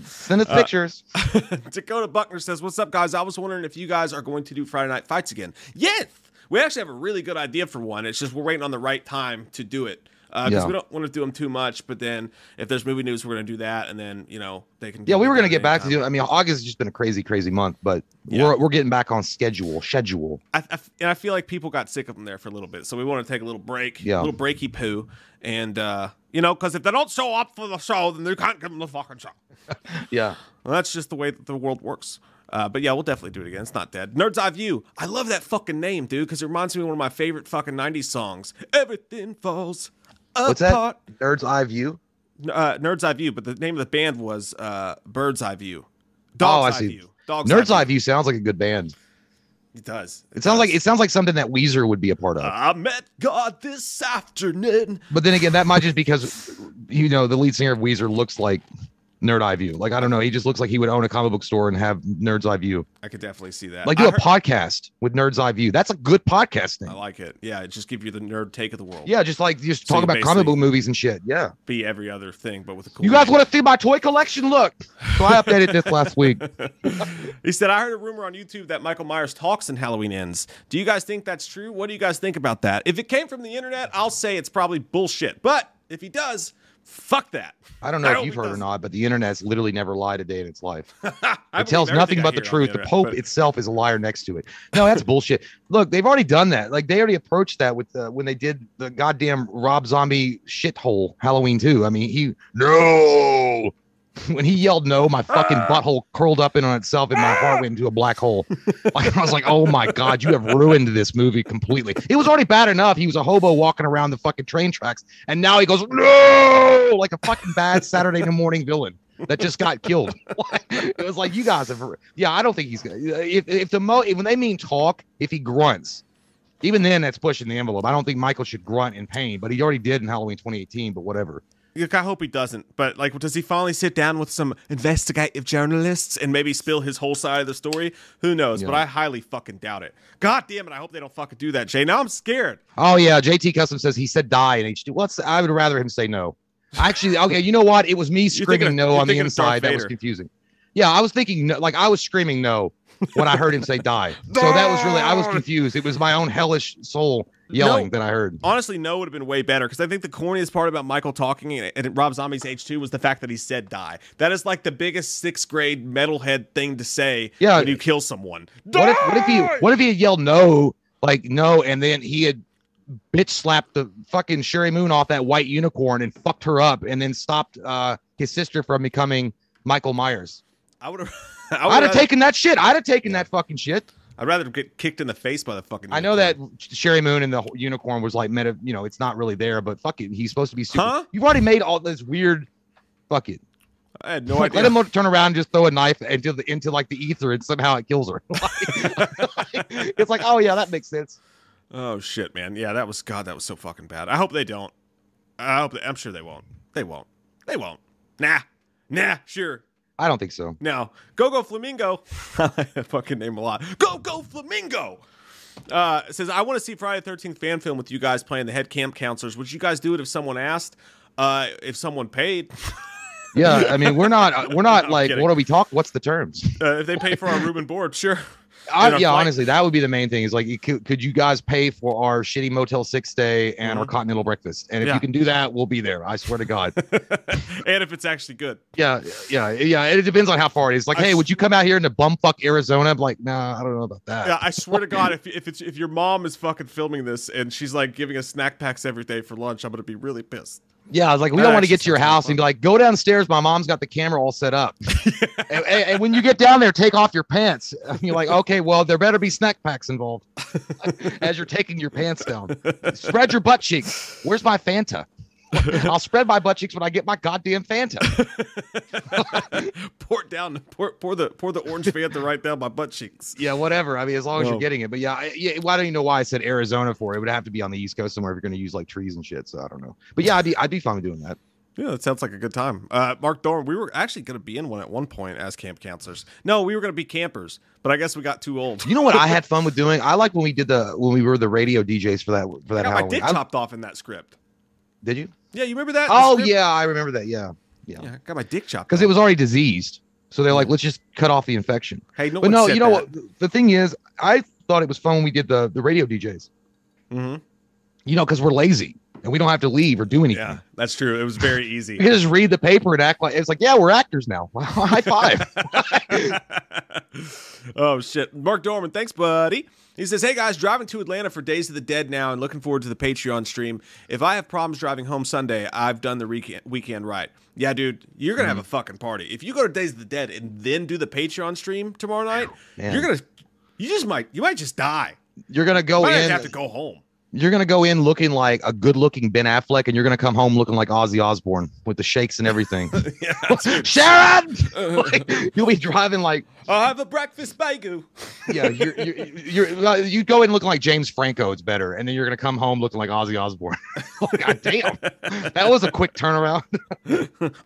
Send us Uh, pictures. Dakota Buckner says, "What's up, guys? I was wondering if you guys are going to do Friday Night Fights again. Yes, we actually have a really good idea for one. It's just we're waiting on the right time to do it because Yeah. we don't want to do them too much. But then if there's movie news, we're going to do that, and then you know they can. Yeah, we were gonna gonna get back to do. I mean, August has just been a crazy, crazy month, but Yeah. we're we're getting back on schedule. Schedule. I, I, and I feel like people got sick of them there for a little bit, so we want to take a little break, Yeah. a little breaky poo, and uh, you know, because if they don't show up for the show, then they can't give them the fucking show. Yeah. Well, that's just the way that the world works. Uh, but yeah, we'll definitely do it again. It's not dead. Nerd's Eye View. I love that fucking name, dude, because it reminds me of one of my favorite fucking 90s songs. Everything falls What's apart. that? Nerd's eye view. Uh, Nerd's Eye View, but the name of the band was uh, Bird's Eye View. Oh, Dog's I Eye see. View. Dog's Nerd's Eye View sounds like a good band. It does. It sounds like it sounds like something that Weezer would be a part of. I met God this afternoon. But then again, that might just because you know the lead singer of Weezer looks like Nerd Eye View. Like I don't know, he just looks like he would own a comic book store and have Nerd's Eye View. I could definitely see that. Like do I a heard- podcast with Nerd's Eye View. That's a good podcast name. I like it. Yeah, it just give you the nerd take of the world. Yeah, just like just So talk you about comic basically- book movies and shit. Yeah. Be every other thing, but with a cool. You guys want to see my toy collection? Look. So I updated this last week. he said, I heard a rumor on YouTube that Michael Myers talks in Halloween ends. Do you guys think that's true? What do you guys think about that? If it came from the internet, I'll say it's probably bullshit. But if he does, fuck that. I don't know I if hope you've heard or doesn't. but the internet's literally never lied a day in its life. It tells nothing but the truth. The, internet, Pope but- itself is a liar next to it. No, that's bullshit. Look, they've already done that. Like they already approached that with uh, when they did the goddamn Rob Zombie shithole Halloween 2. I mean, he no. When he yelled no, my fucking ah. butthole curled up in on itself and my ah. heart went into a black hole. Like I was like, "Oh my god, you have ruined this movie completely." It was already bad enough. He was a hobo walking around the fucking train tracks, and now he goes, "No!" like a fucking bad Saturday morning villain that just got killed. it was like you guys have. Yeah, I don't think he's gonna. If if the mo when they mean talk, if he grunts, even then that's pushing the envelope. I don't think Michael should grunt in pain, but he already did in Halloween 2018. But whatever. Look, I hope he doesn't. But like, does he finally sit down with some investigative journalists and maybe spill his whole side of the story? Who knows? But I highly fucking doubt it. God damn it! I hope they don't fucking do that, Jay. Now I'm scared. Oh yeah, JT Custom says he said die in HD. What's I would rather him say no. Actually, okay, you know what? It was me screaming of- no on the thinking of Darth inside. That was confusing. Yeah, I was thinking no, like I was screaming no when I heard him say die. So that was really I was confused. It was my own hellish soul yelling No. that I heard. Honestly, no would have been way better because I think the corniest part about Michael talking and, Rob Zombie's H2 was the fact that he said die. That is like the biggest sixth grade metalhead thing to say Yeah. when you kill someone. What if what if he what if he had yelled no like no and then he had bitch slapped the fucking Sheri Moon off that white unicorn and fucked her up and then stopped uh his sister from becoming Michael Myers. I would have. I'd have taken that shit. I'd have taken that fucking shit. I'd rather get kicked in the face by the fucking. I know that. Sheri Moon and the unicorn was like meta, you know, it's not really there, but fuck it. He's supposed to be super. Huh? You've already made all this weird. Fuck it. I had no Like, idea. let him turn around and just throw a knife into the into like the ether and somehow it kills her. it's like, oh yeah, that makes sense. Oh shit, man. Yeah, that was God. That was so fucking bad. I hope they don't. I hope. They, I'm sure they won't. They won't. They won't. Nah. Nah. Sure. I don't think so. No. Go go flamingo. I fucking name a lot. Go go flamingo. Uh, says I want to see Friday the Thirteenth fan film with you guys playing the head camp counselors. Would you guys do it if someone asked? Uh, if someone paid? Yeah, I mean, we're not we're not I'm like what are we talking? What's the terms? Uh, if they pay for our room and board, sure. I, yeah, honestly, that would be the main thing. Is like, you could, could you guys pay for our shitty Motel Six stay and our Mhm. continental breakfast? And if Yeah. you can do that, we'll be there. I swear to God. and if it's actually good. Yeah, yeah, yeah. It depends on how far it is. Like, I hey, s- would you come out here into bumfuck Arizona? I'm like, nah, I don't know about that. Yeah, I swear to God, if if it's if your mom is fucking filming this and she's like giving us snack packs every day for lunch, I'm gonna be really pissed. Yeah, I was like, we That don't want to get to your house fun. and be like, go downstairs. My mom's got the camera all set up. and, and- when you get down there, take off your pants. And you're like, okay, well, there better be snack packs involved as you're taking your pants down. Spread your butt cheeks. Where's my Fanta? I'll spread my butt cheeks when I get my goddamn Fanta. pour it down, pour pour the pour the orange Fanta right down my butt cheeks. Yeah, whatever. I mean, as long as Well- you're getting it. But yeah, I, yeah. Why don't you know why I said Arizona for? It would have to be on the East Coast somewhere if you're going to use like trees and shit. So I don't know. But yeah, I'd be I'd be fine with doing that. Yeah, that sounds like a good time. Uh, Mark Dorn, we were actually going to be in one at one point as camp counselors. No, we were going to be campers, but I guess we got too old. You know what I had fun with doing? I like when we did the when we were the radio DJs for that for I that my Halloween. dick I- chopped off in that script. did you? Yeah, you remember that? Oh yeah, I remember that. Yeah, yeah, I got my dick chopped. because it was already diseased. So they're like, let's just cut off the infection. Hey, no but no, you know that. what? The thing is, I thought it was fun when we did the the radio DJs. Mm-hmm. You know, because we're lazy and we don't have to leave or do anything. Yeah, that's true. It was very easy. you just read the paper and act like it's like, yeah, we're actors now. High five. oh shit. Mark Dorman, thanks, buddy. He says, Hey guys, driving to Atlanta for Days of the Dead now and looking forward to the Patreon stream. If I have problems driving home Sunday, I've done the weekend weekend right. Yeah, dude, you're gonna have a mm-hmm. fucking party. If you go to Days of the Dead and then do the Patreon stream tomorrow night, Man. you're gonna you just might you might just die. You're gonna go You might in. have to go home. You're gonna go in looking like a good-looking Ben Affleck, and you're gonna come home looking like Ozzy Osbourne with the shakes and everything. yeah, Sharon, Like, you'll be driving like I'll have a breakfast bagel. yeah. You're you're, you're you go in looking like James Franco. It's better, and then you're gonna come home looking like Ozzy Osbourne. oh, God damn, that was a quick turnaround,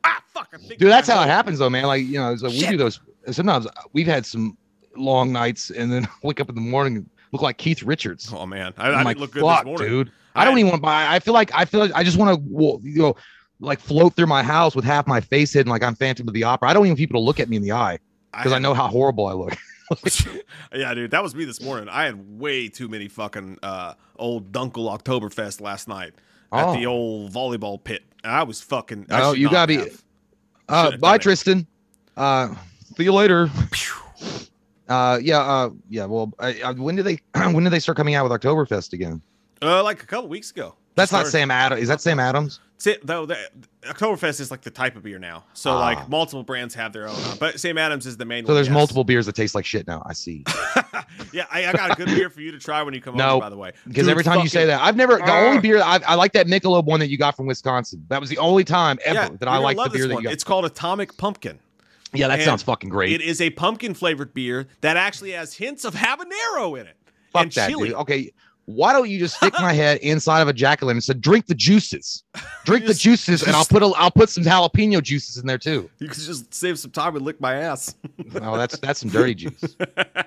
ah, fuck! Dude. That's how it happens, though, man. Like you know, so we do those. Sometimes we've had some long nights, and then wake up in the morning and look like Keith Richards. Oh man, I, I like, look good fuck, this morning. dude. I don't even want to buy. I feel like I feel like I just want to, you know, like float through my house with half my face hidden, like I'm Phantom of the Opera. I don't even want people to look at me in the eye because I, had- know how horrible I look. yeah, dude, that was me this morning. I had way too many fucking uh, old Dunkel Oktoberfest last night at Oh. the old volleyball pit. I was fucking. Oh, you gotta be- Uh, bye. Tristan. Uh, see you later. Uh, yeah, uh, yeah. Well, I, I, when did they when did they start coming out with Oktoberfest again? Uh, like a couple weeks ago. That's not Sam Adams. Is that Sam Adams? Though the, Oktoberfest is like the type of beer now. So Ah. like multiple brands have their own. uh, but Sam Adams is the main one. So one. there's yes. multiple beers that taste like shit now. I see. yeah, I, I got a good beer for you to try when you come No, over. By the way, Because every time you say that, I've never the only beer I, I like that Michelob one that you got from Wisconsin. That was the only time ever yeah, that I liked the beer that one. you got. It's called Atomic Pumpkin. Yeah, that and sounds fucking great. It is a pumpkin flavored beer that actually has hints of habanero in it Fuck and that, chili. dude. Okay, why don't you just stick my head inside of a jack o' lantern and say, drink the juices, drink the Just- juices, and I'll put a, I'll put some jalapeno juices in there too. You could just save some time and lick my ass. Oh, that's that's some dirty juice.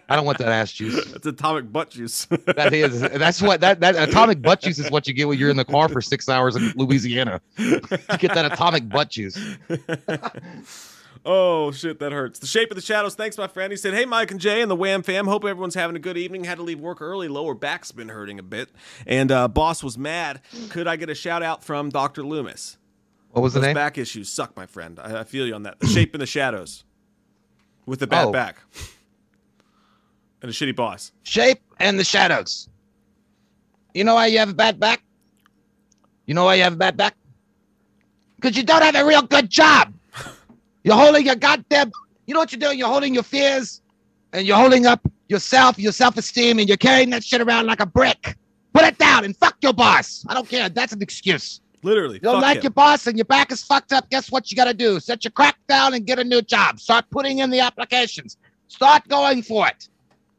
I don't want that ass juice. That's atomic butt juice. That is that's what that that atomic butt juice is what you get when you're in the car for six hours in Louisiana. You get that atomic butt juice. Oh shit, that hurts. The shape of the shadows. Thanks, my friend. He said, "Hey, Mike and Jay and the Wham fam. Hope everyone's having a good evening. Had to leave work early. Lower back's been hurting a bit, and uh, boss was mad. Could I get a shout out from Doctor Loomis? What was the name? back issues suck, my friend. I, I feel you on that. The shape in the shadows, with the bad Oh. back, and a shitty boss. Shape and the shadows. You know why you have a bad back? You know why you have a bad back? Because you don't have a real good job. You're holding your goddamn. You know what you're doing? You're holding your fears, and you're holding up yourself, your self-esteem, and you're carrying that shit around like a brick. Put it down and fuck your boss. I don't care. That's an excuse. Literally, You don't like him. your boss and your back is fucked up. Guess what you got to do? Set your crack down and get a new job. Start putting in the applications. Start going for it.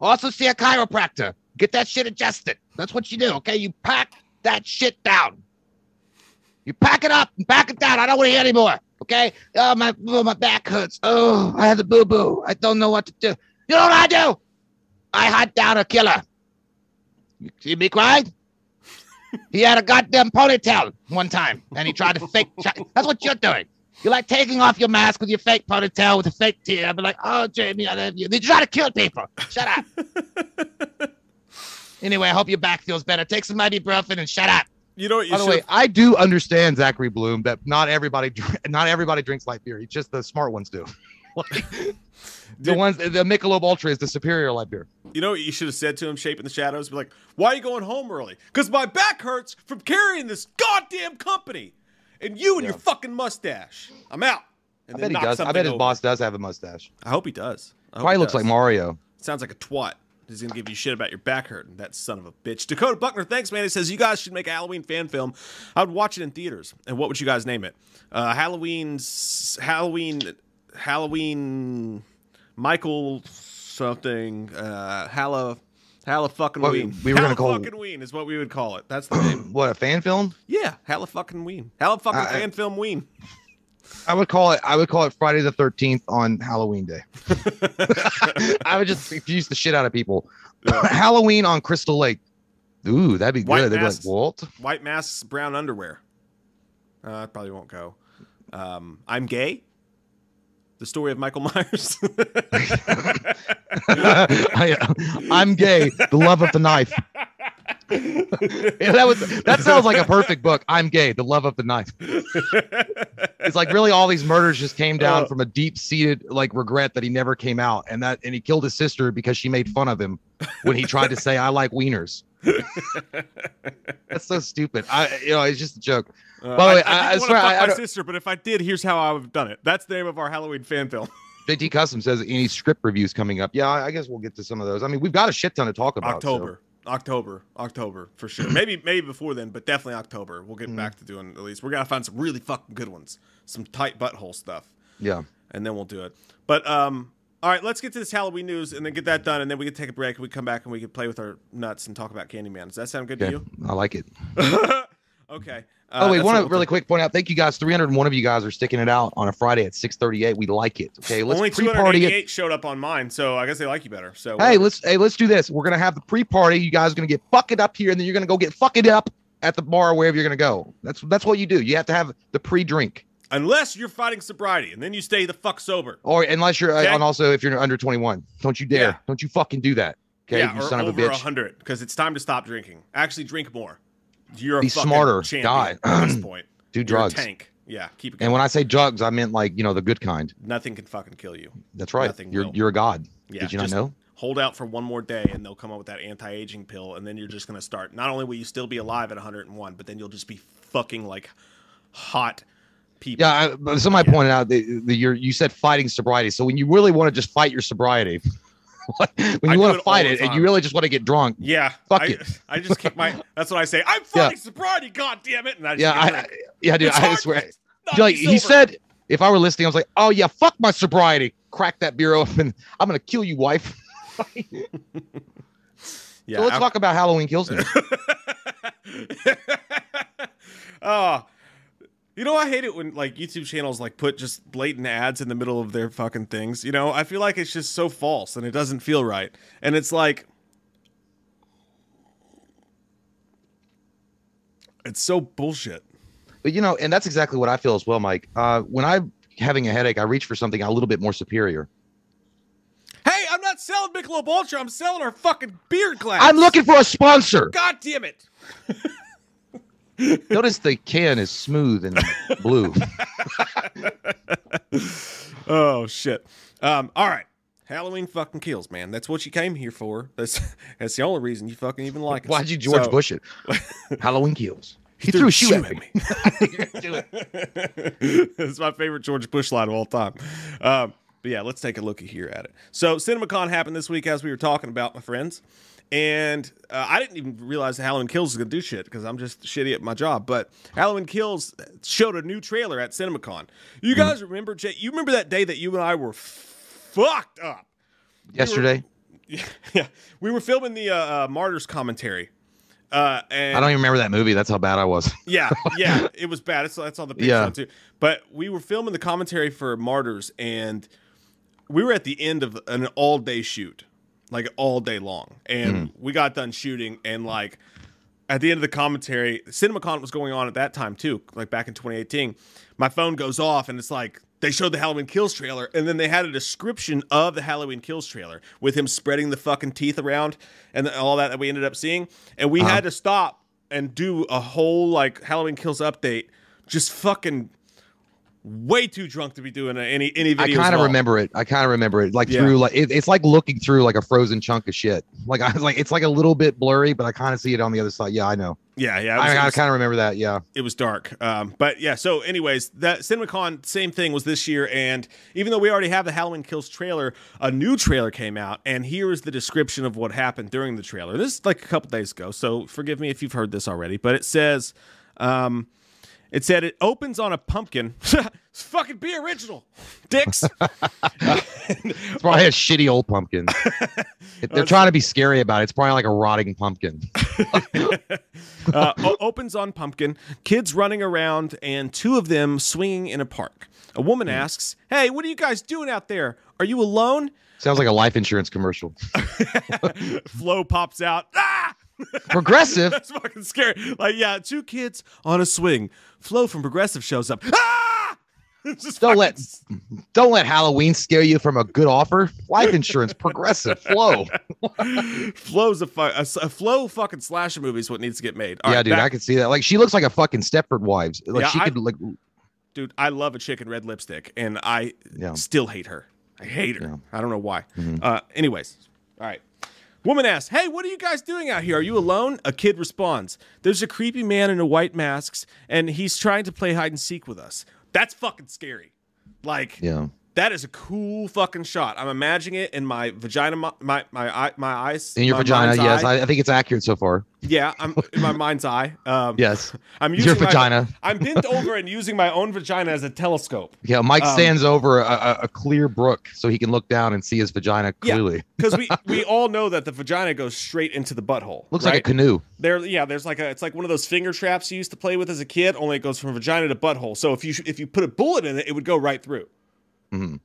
Also, see a chiropractor. Get that shit adjusted. That's what you do, okay? You pack that shit down. You pack it up and pack it down. I don't want to hear anymore, okay? Oh, my, oh, my back hurts. Oh, I have the boo boo. I don't know what to do. You know what I do? I hunt down a killer. You see me crying? He had a goddamn ponytail one time, and he tried to fake. That's what you're doing. You're like taking off your mask with your fake ponytail with a fake tear. I'm like, "Oh, Jamie, I love you." They try to kill people. Shut up. anyway, I hope your back feels better. Take some ibuprofen and shut up. You know what? You By the way. I do understand Zachary Bloom that not everybody, not everybody drinks light beer. It's just the smart ones do. Like, the ones, the Michelob Ultra is the superior light beer. You know what you should have said to him, shaping the Shadows? Be like, why are you going home early? Because my back hurts from carrying this goddamn company. And you and your fucking mustache. I'm out. And I bet he does. I bet his over. boss does have a mustache. I hope he does. I Probably he looks does. like Mario. Sounds like a twat. He's gonna give you shit about your back hurting. That son of a bitch. Dakota Buckner, thanks, man. He says you guys should make a Halloween fan film. I would watch it in theaters. And what would you guys name it? Uh, Halloween's Halloween Halloween Michael something. Uh, Halla Halla fucking Ween. we were gonna Halla call- fucking Ween is what we would call it. That's the name. What a fan film? yeah, Halla fucking Ween. Halla fucking I- fan film Ween. I would call it. I would call it Friday the Thirteenth on Halloween Day. I would just confuse the shit out of people. Halloween on Crystal Lake. Ooh, that'd be White good. They'd be like. Walt. White masks, brown underwear. Uh, I probably won't go. Um, I'm gay. The story of Michael Myers. I, I'm gay. The love of the knife. Yeah, that was. That sounds like a perfect book. I'm gay. The love of the knife. It's like really all these murders just came down Uh. from a deep-seated like regret that he never came out, and that and he killed his sister because she made fun of him when he tried to say I like wieners. That's so stupid. I you know it's just a joke. Uh, By the way, I, I- I swear, I- I my sister, but if I did, here's how I would have done it. That's the name of our Halloween fan film. JT Custom says any script reviews coming up. Yeah, I I guess we'll get to some of those. I mean, we've got a shit ton to talk about. so- October. October, for sure. maybe maybe before then, but definitely October. We'll get Mm. back to doing at least. We're gonna find some really fucking good ones, some tight butthole stuff, Yeah. and then we'll do it. But um, all right, let's get to this Halloween news and then get that done, and then we can take a break. and We come back and we can play with our nuts and talk about Candyman. Does that sound good Okay. to you? I like it. Okay. Oh Uh, wait, that's want to really quick point out. Thank you guys. 301 of you guys are sticking it out on a Friday at 6:38. We like it. Okay, let's Only pre-party it. 288 showed up on mine, so I guess they like you better. So Hey, let's hey, let's do this. We're gonna have the pre-party. You guys are gonna get fucked up here, and then you're gonna go get fucked up at the bar wherever you're gonna go. That's that's what you do. You have to have the pre-drink, unless you're fighting sobriety, and then you stay the fuck sober. or unless you're Okay. uh, and also if you're under 21, don't you dare, Yeah. don't you fucking do that. Okay, yeah, you or son of a bitch. hundred, because it's time to stop drinking. Actually, drink more. You're a Be smarter. Die. at this point. Do drugs. a tank. Yeah, keep it going. And when I say drugs, I meant like you know the good kind. Nothing can fucking kill you. That's right. Nothing you're will. you're a god. Yeah, Did you not know? Hold out for one more day, and they'll come up with that anti-aging pill, and then you're just gonna start. Not only will you still be alive at 101, but then you'll just be fucking like hot people. Yeah, I, somebody pointed out that, that you said fighting sobriety. So when you really want to just fight your sobriety, when you want to fight it and you really just want to get drunk, Yeah, Fuck I, it. I just kick my. That's what I say. I'm Yeah. fighting sobriety. God damn it! And I just yeah, I, I yeah, dude, It's I hard swear. Like he said, if I were listening, I was like, oh yeah, fuck my sobriety. Crack that beer open. And I'm gonna kill you, wife. Yeah, so let's al- talk about Halloween kills. Oh, you know I hate it when like YouTube channels like put just blatant ads in the middle of their fucking things. You know I feel like it's just so false and it doesn't feel right. And it's like it's so bullshit. but you know, and that's exactly what I feel as well, Mike. Uh, when I'm having a headache, I reach for something a little bit more superior. Hey, I'm not selling Michelob Ultra. I'm selling our fucking beer glass. I'm looking for a sponsor. God damn it! Notice the can is smooth and blue. Oh shit. Um. All right. Halloween fucking kills, man. That's what you came here for. That's that's the only reason you fucking even like it. Why'd you George So- Bush it? Halloween kills. He threw a shoe at me. it's my favorite George Bush line of all time. Um, but yeah, let's take a look here at it. So CinemaCon happened this week, as we were talking about, my friends. And uh, I didn't even realize that Halloween Kills was going to do shit because I'm just shitty at my job. But Halloween Kills showed a new trailer at CinemaCon. You guys remember, Jay? You remember that day that you and I were fucked up? Yesterday, yeah, we were filming the uh, uh, Martyrs commentary. Uh, and I don't even remember that movie. That's how bad I was. yeah, yeah, it was bad. It's that's all the Patreon Yeah. too. But we were filming the commentary for Martyrs, and we were at the end of an all day shoot, like all day long, and mm. we got done shooting, and like at the end of the commentary, CinemaCon was going on at that time too, like back in 2018. My phone goes off, and it's like they showed the Halloween Kills trailer, and then they had a description of the Halloween Kills trailer with him spreading the fucking teeth around and all that that we ended up seeing, and we uh-huh. had to stop and do a whole like Halloween Kills update, just fucking way too drunk to be doing any any I kind of remember it. I kind of remember it, like Yeah. through like it, it's like looking through like a frozen chunk of shit. Like I was like, it's like a little bit blurry, but I kind of see it on the other side. Yeah, I know. Yeah, yeah. was- I, I kind of remember that. Yeah. it was dark. Um, but yeah, so anyways, that CinemaCon same thing was this year, and even though we already have the Halloween Kills trailer, a new trailer came out, and here is the description of what happened during the trailer. This is like a couple days ago, so forgive me if you've heard this already, but it says, um, it said it opens on a pumpkin. It's fucking be original, dicks. It's probably a shitty old pumpkin. They're trying to be scary about it. It's probably like a rotting pumpkin. uh, opens on pumpkin, kids running around, and two of them swinging in a park. A woman asks, "Hey, what are you guys doing out there? Are you alone?" Sounds like a life insurance commercial. Flo pops out. Ah! Progressive. That's fucking scary. Like, yeah, two kids on a swing. Flo from Progressive shows up. Ah! Just Don't fucking let don't let Halloween scare you from a good offer. Life insurance, progressive, Flo. Flo's a, fu- a, a Flo fucking slasher movie is what needs to get made. All yeah, right, dude, I can see that. Like she looks like a fucking Stepford Wives. Like Yeah, she I- could like dude, I love a chick in red lipstick, and I Yeah. still hate her. I hate her. Yeah. I don't know why. Mhm. Uh, anyways, all right. Woman asks, "Hey, what are you guys doing out here? Are you alone?" A kid responds, "There's a creepy man in a white mask, and he's trying to play hide and seek with us. That's fucking scary. Like, yeah. That is a cool fucking shot. I'm imagining it in my vagina, my my my, eye- my eyes, In your vagina, yes. I, I think it's accurate so far. yeah, I'm in my mind's eye. Um, Yes. I'm Your using my- vagina. I'm bent over and using my own vagina as a telescope Yeah, Mike Um, stands over a, a, clear brook so he can look down and see his vagina Yeah. clearly. because we we all know that the vagina goes straight into the butthole. Looks right? like a canoe. There, yeah. There's like a. It's like one of those finger traps you used to play with as a kid. Only it goes from vagina to butthole. So if you if you put a bullet in it, it would go right through. Mhm.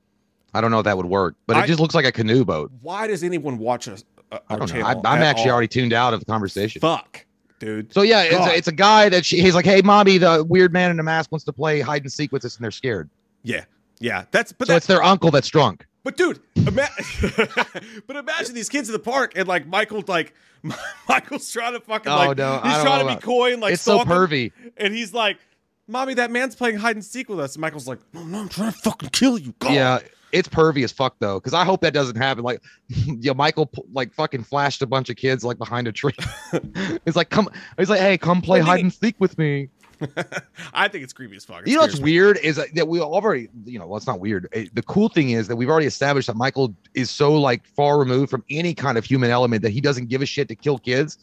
I don't know if that would work, but it just looks like a canoe boat. Why does anyone watch us? I don't know. I, I'm actually all? already tuned out of the conversation. Fuck, dude. So yeah, it's a, it's a guy that she, he's like, hey, mommy, the weird man in the mask wants to play hide and seek with us, and they're scared. Yeah, yeah. That's but So that's it's their uncle that's drunk. But dude, ima- but imagine these kids in the park and like Michael, like Michael's trying to fucking Oh, like no, I he's trying to be coy and like it's so stalk him, pervy. and he's like, "Mommy, that man's playing hide and seek with us." And Michael's like, "No, no, I'm trying to fucking kill you." God. Yeah, it's pervy as fuck though, because I hope that doesn't happen. Like, yeah, Michael like fucking flashed a bunch of kids like behind a tree. he's like, come. He's like, hey, come play hide and seek with me. I think it's creepy as fuck. It You know what's me. weird is that- we already, you know, well, it's not weird. It- the cool thing is that we've already established that Michael is so like far removed from any kind of human element that he doesn't give a shit to kill kids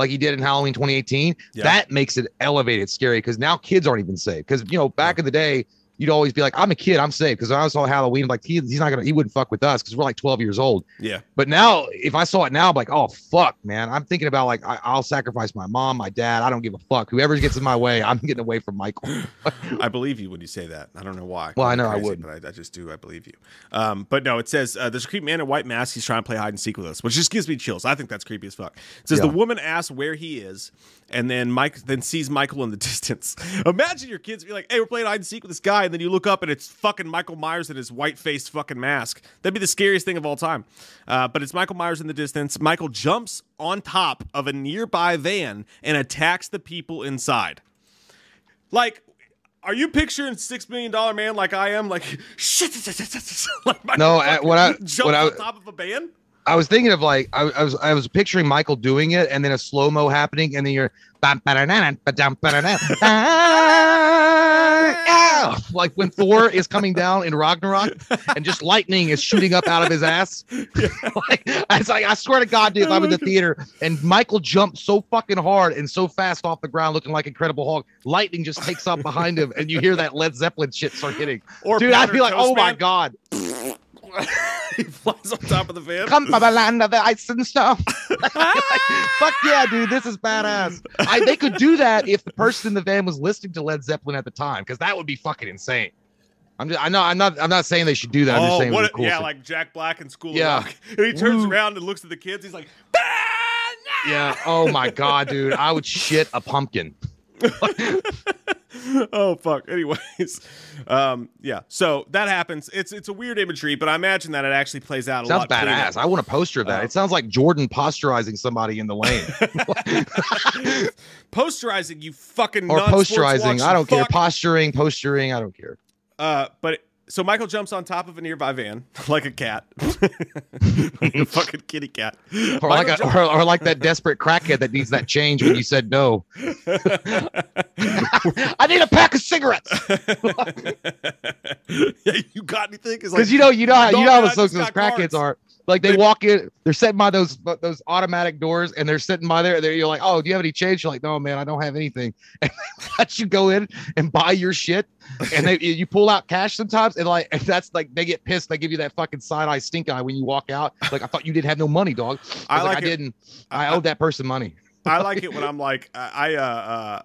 like he did in Halloween 2018. Yeah. That makes it elevated scary because now kids aren't even safe. Because you know, back in the day, you'd always be like, I'm a kid, I'm safe. Because I saw Halloween, like he, he's not gonna, he wouldn't fuck with us because we're like 12 years old. Yeah, But now, if I saw it now, I'm like, oh fuck, man. I'm thinking about like I, I'll sacrifice my mom, my dad. I don't give a fuck. Whoever gets in my way, I'm getting away from Michael. I believe you when you say that. I don't know why. Well, I know I wouldn't. but I, I just do. I believe you. Um, but no, it says uh, there's a creepy man in a white mask. He's trying to play hide and seek with us, which just gives me chills. I think that's creepy as fuck. It says Yeah. the woman asks where he is, and then Mike then sees Michael in the distance. Imagine your kids be like, "Hey, we're playing hide and seek with this guy," and then you look up and it's fucking Michael Myers in his white faced fucking mask. That'd be the scariest thing of all time. Uh, but it's Michael Myers in the distance. Michael jumps on top of a nearby van and attacks the people inside. Like, are you picturing Six Million Dollar Man like I am? Like, shit, like No, fucking what I- what I- on top of a van. I was thinking of like I, I was I was picturing Michael doing it and then a slow mo happening and then you're bam, ba-da-na-na, ba-dum, ba-da-na, ah, like when Thor is coming down in Ragnarok and just lightning is shooting up out of his ass. like, it's like I swear to God, dude, if I'm in the theater and Michael jumps so fucking hard and so fast off the ground, looking like Incredible Hulk, lightning just takes up behind him and you hear that Led Zeppelin shit start hitting. Or Dude, I'd be like, oh my god. he flies on top of the van. come from the land of the ice and stuff. Fuck yeah, dude, this is badass. I, they could do that if the person in the van was listening to Led Zeppelin at the time, because that would be fucking insane. I'm just, I know, I'm not, I'm not saying they should do that. I'm just oh, saying, what? cool yeah, to- like Jack Black in School Yeah. of Rock. And he turns Woo. around and looks at the kids. He's like, "Ah, no!" yeah. Oh my god, dude, I would shit a pumpkin. oh fuck. Anyways, um, yeah. So that happens. It's it's a weird imagery, but I imagine that it actually plays out a Sounds lot. cleaner. badass. I want a poster of that. Uh, it sounds like Jordan posturizing somebody in the lane, Posterizing, you fucking or non-sports posturizing. I don't care. Posturing, posturing. I don't care. Uh, but so Michael jumps on top of a nearby van like a cat, like a fucking kitty cat, Or like, a, or, or like that desperate crackhead that needs that change when you said no. I need a pack of cigarettes. yeah, you got anything? Because you know, you know how you know how man, the I those, just those got crackheads cards." are. Like they walk in, they're sitting by those those automatic doors, and they're sitting by there. There, you're like, oh, do you have any change? You're like, no, man, I don't have anything. And they let you go in and buy your shit, and they you pull out cash sometimes, and like and that's like they get pissed. They give you that fucking side eye stink eye when you walk out. Like I thought you didn't have no money, dog. I, I like, like I didn't. I, I- owed that person money. I like it when I'm like, I, I uh, uh,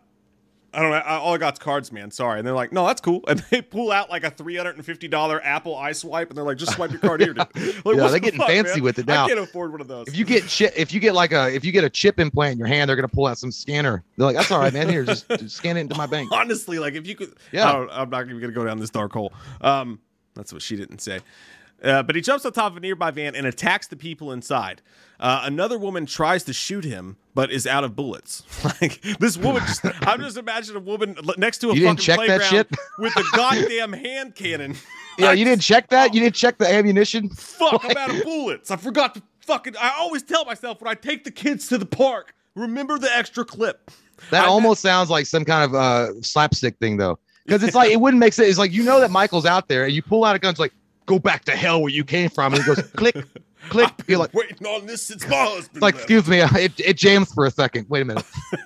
I don't know. I, all I got's cards, man. Sorry. And they're like, no, that's cool. And they pull out like a three hundred and fifty dollar Apple iSwipe, and they're like, just swipe your card here, dude. Like, Yeah, they're the getting fuck, fancy man? with it now. I can't afford one of those. If you get chip, if you get like a, if you get a chip implant in your hand, they're gonna pull out some scanner. They're like, that's all right, man. Here, just, just scan it into my bank. honestly, like if you could, Yeah. I don't, I'm not even gonna go down this dark hole. Um, that's what she didn't say. Uh, but he jumps on top of a nearby van and attacks the people inside. Uh, another woman tries to shoot him, but is out of bullets. like this woman, just, I'm just imagining a woman next to a You didn't fucking check that playground shit? with a goddamn hand cannon. Yeah, you didn't check that. You didn't check the ammunition. Fuck, I'm out of bullets. I forgot to fucking. I always tell myself when I take the kids to the park, remember the extra clip. That I- almost sounds like some kind of uh slapstick thing though, because it's like it wouldn't make sense. It's like you know that Michael's out there, and you pull out a gun. It's like go back to hell where you came from. And he goes, click, click. You're like, waiting on this since my husband. like, left. excuse me, uh, it, it jams for a second. Wait a minute.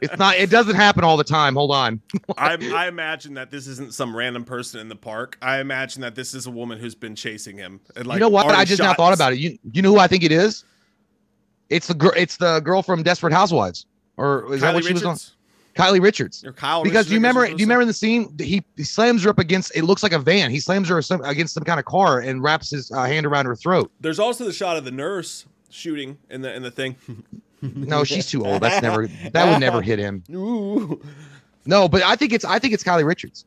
it's not. It doesn't happen all the time. Hold on. I, I imagine that this isn't some random person in the park. I imagine that this is a woman who's been chasing him. And like, you know what? I just now thought about it. You you know who I think it is? It's the girl. It's the girl from Desperate Housewives. Or is that what she was on? Richards? Kylie Richards. Or Kyle because Richards, do you remember? Do you remember in the scene? He, he slams her up against. It looks like a van. He slams her some, against some kind of car and wraps his uh, hand around her throat. There's also the shot of the nurse shooting in the in the thing. No, she's too old. That's never. That would never hit him. Ooh. No, but I think it's. I think it's Kylie Richards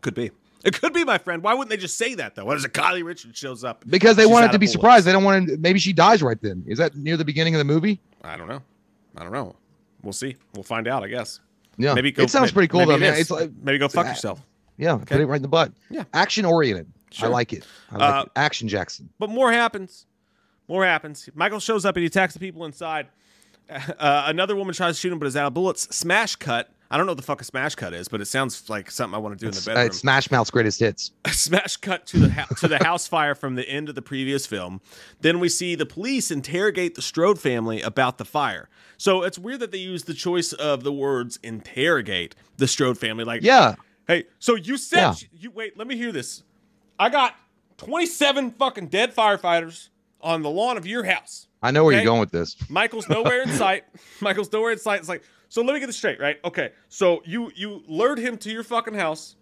Could be. It could be my friend. Why wouldn't they just say that though? What is it? Kylie Richards shows up. because they She's wanted out to be bullets. surprised. They don't want to. Maybe she dies right then. Is that near the beginning of the movie? I don't know. I don't know. We'll see. We'll find out. I guess. Yeah, Maybe go, it sounds pretty cool though. it Man. It's like maybe go fuck uh, yourself. yeah, put it right in the butt. Yeah. action oriented. Sure. I like it. I like Uh, it. Action Jackson. But more happens. More happens. Michael shows up and he attacks the people inside. Uh, another woman tries to shoot him, but is out of bullets. Smash cut. I don't know what the fuck a smash cut is, but it sounds like something I want to do in the Uh, bedroom. it's Smash Mouth's greatest hits. a smash cut to the hou- to the house fire from the end of the previous film. Then we see the police interrogate the Strode family about the fire. So it's weird that they use the choice of the words interrogate the Strode family. Like, Yeah, hey, so you said Yeah. you wait. Let me hear this. I got twenty seven fucking dead firefighters on the lawn of your house. I know where Okay. you're going with this. Michael's nowhere in sight. Michael's nowhere in sight. It's like, so let me get this straight, right? Okay, so you you lured him to your fucking house,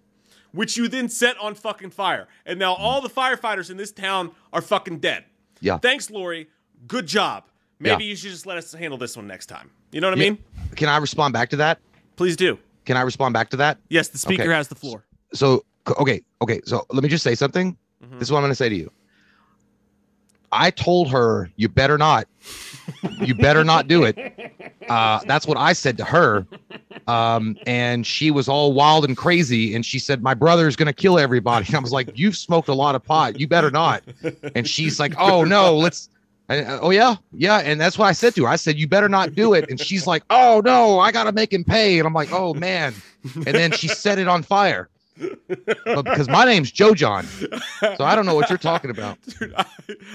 which you then set on fucking fire, and now all the firefighters in this town are fucking dead. Yeah. Thanks, Lori. Good job. Maybe Yeah. you should just let us handle this one next time. You know what I mean? Can I respond back to that? Please do. Can I respond back to that? Yes, the speaker Okay. has the floor. So okay, okay. So let me just say something. Mm-hmm. This is what I'm going to say to you. I told her you better not, you better not do it. Uh, that's what I said to her, um, and she was all wild and crazy. And she said, "My brother's going to kill everybody." And I was like, "You've smoked a lot of pot. You better not." And she's like, "Oh no, let's." And, uh, oh yeah, yeah, and that's what I said to her. I said, "You better not do it." And she's like, "Oh no, I gotta make him pay." And I'm like, "Oh man!" And then she set it on fire. But because my name's Joe John, so I don't know what you're talking about. Dude, I,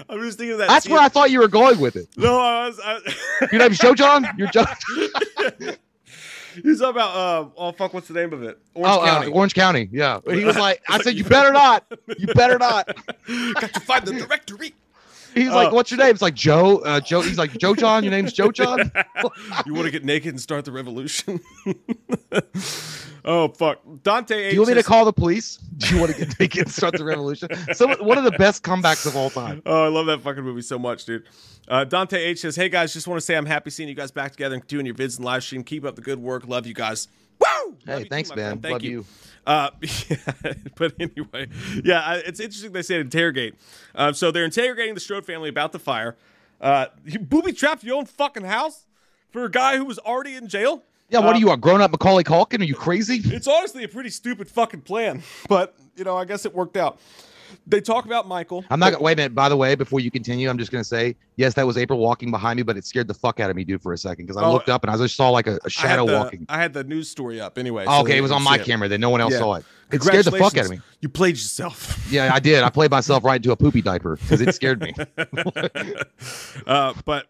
I'm just thinking of that. That's scene- where I thought you were going with it. No, I was. I, Your name's Joe John. You're Joe. He's talking about. Uh, oh fuck, what's the name of it? Orange oh, County. Uh, Orange County. Yeah. He was like, I said, you better not. You better not. Got to find the directory. He's like, Oh. what's your name? It's like Joe. Uh, Joe. He's like Joe John. Your name's Joe John. you want to get naked and start the revolution? oh fuck, Dante. Do you want me to call the police? Do you want to get naked and start the revolution? So one of the best comebacks of all time. Oh, I love that fucking movie so much, dude. Uh, Dante H says, "Hey guys, just want to say I'm happy seeing you guys back together and doing your vids and live stream. Keep up the good work. Love you guys. Woo! Hey, you too, thanks, man. friend. Thank Love you. you. Uh, yeah, but anyway, yeah, it's interesting they said interrogate. Um, so they're interrogating the Strode family about the fire. Uh, you booby trapped your own fucking house for a guy who was already in jail. Yeah. What Uh, are you, a grown up Macaulay Culkin? Are you crazy? It's honestly a pretty stupid fucking plan, but you know, I guess it worked out. They talk about Michael. I'm not. gonna Wait a minute. By the way, before you continue, I'm just gonna say, yes, that was April walking behind me, but it scared the fuck out of me, dude, for a second because I Oh, looked up and I just saw like a, had shadow the- walking. I had the news story up anyway. Oh, so okay, it was on my camera. Then no one else Yeah. saw it. It scared the fuck out of me. You played yourself. Yeah, I did. I played myself right into a poopy diaper because it scared me. uh, but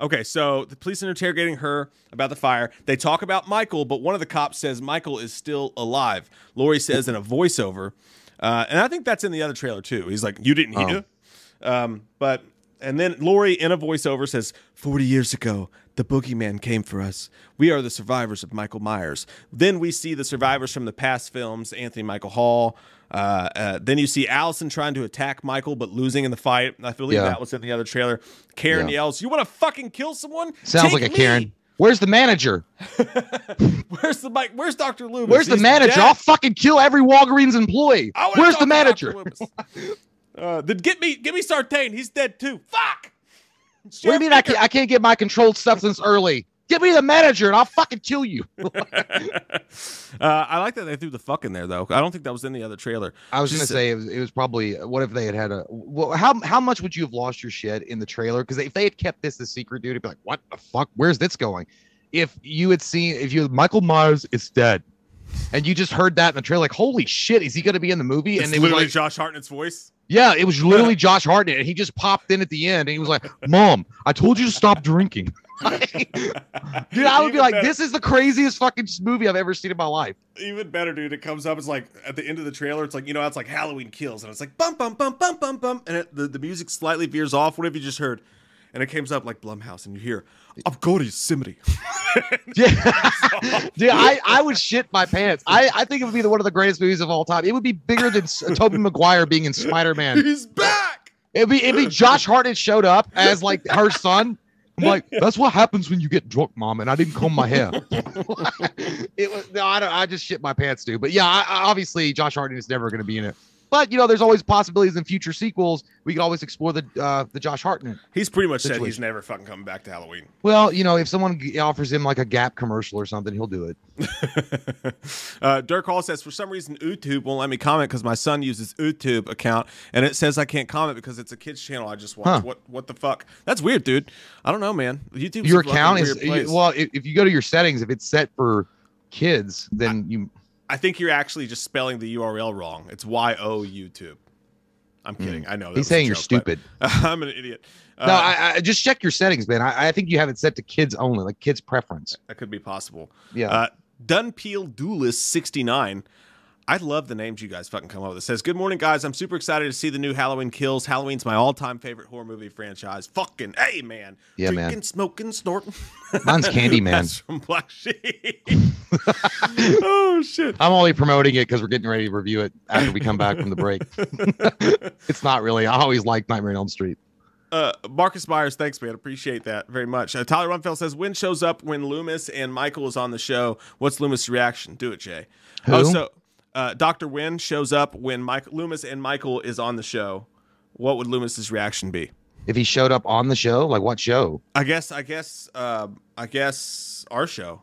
okay, so the police are interrogating her about the fire. They talk about Michael, but one of the cops says Michael is still alive. Lori says in a voiceover, uh, and I think that's in the other trailer too. He's like, "You didn't hear," um, but and then Lori in a voiceover says, 40 years ago, the boogeyman came for us. We are the survivors of Michael Myers. Then we see the survivors from the past films, Anthony Michael Hall. Uh, uh, then you see Allyson trying to attack Michael, but losing in the fight. I believe Yeah. that was in the other trailer. Karen Yeah. yells, You want to fucking kill someone? Sounds Take like a me!" Karen. Where's the manager? Where's the Mike? Where's Dr. Loomis? Where's the He's manager? dead. I'll fucking kill every Walgreens employee. Where's the manager? Uh, then get me, get me Sartain. He's dead too. Fuck. What do you mean I can't, I can't get my controlled substance early? Give me the manager and I'll fucking kill you. uh, I like that they threw the fuck in there though. I don't think that was in the other trailer. I was gonna say it was, it was probably what if they had had a well, how how much would you have lost your shit in the trailer? Because if they had kept this a secret, dude, it'd be like, what the fuck? Where's this going? If you had seen if you Michael Myers is dead, and you just heard that in the trailer, like, holy shit, is he gonna be in the movie? It's and they were literally like, Josh Hartnett's voice. Yeah, it was literally Josh Hartnett, and he just popped in at the end, and he was like, "Mom, I told you to stop drinking." dude, I would be like, better. "This is the craziest fucking movie I've ever seen in my life." Even better, dude. It comes up. It's like at the end of the trailer. It's like you know, it's like Halloween Kills, and it's like bum bum bum bum bum bum, and it, the the music slightly veers off. What have you just heard? And it comes up like Blumhouse, and you hear, "I've got Yosemite." Yeah, dude, I, I would shit my pants. I, I think it would be the, one of the greatest movies of all time. It would be bigger than S- uh, Tobey Maguire being in Spider Man. He's back. It'd be it'd be Josh Hartnett showed up as like her son. I'm like, that's what happens when you get drunk, mom. And I didn't comb my hair. it was no, I don't. I just shit my pants, dude. But yeah, I, I- obviously Josh Hartnett is never going to be in it. But you know, there's always possibilities in future sequels. We could always explore the uh, the Josh Hartnett. He's pretty much said he's never fucking coming back to Halloween. Well, you know, if someone offers him like a Gap commercial or something, he'll do it. uh, Dirk Hall says, for some reason, YouTube won't let me comment because my son uses YouTube account and it says I can't comment because it's a kids channel I just watch. Huh. What what the fuck? That's weird, dude. I don't know, man. YouTube. your account is well. If, if you go to your settings, if it's set for kids, then you. I think you're actually just spelling the URL wrong. It's Y O YouTube. I'm kidding. I know. that. He's saying you're stupid. I'm an idiot. Uh, no, I, I just check your settings, man. I, I think you have it set to kids only, like kids preference. that could be possible. Yeah. Uh, Dunpeel Duelist 69. I love the names you guys fucking come up with. It says, Good morning, guys. I'm super excited to see the new Halloween Kills. Halloween's my all time favorite horror movie franchise. Fucking hey, man. Yeah, man. Drinking, smoking, snorting. Mine's Candyman. That's from Black Sheep. oh, shit. I'm only promoting it because we're getting ready to review it after we come back from the break. it's not really. I always like Nightmare on Elm Street. Uh, Marcus Myers, thanks, man. Appreciate that very much. Uh, Tyler Rumfeld says, Wynn shows up when Loomis and Michael is on the show? What's Loomis' reaction? Do it, Jay. Who? Oh, so uh, Dr. Wynn shows up when Mike Loomis and Michael is on the show. What would Loomis's reaction be? If he showed up on the show, like what show? I guess, I guess, uh, I guess our show.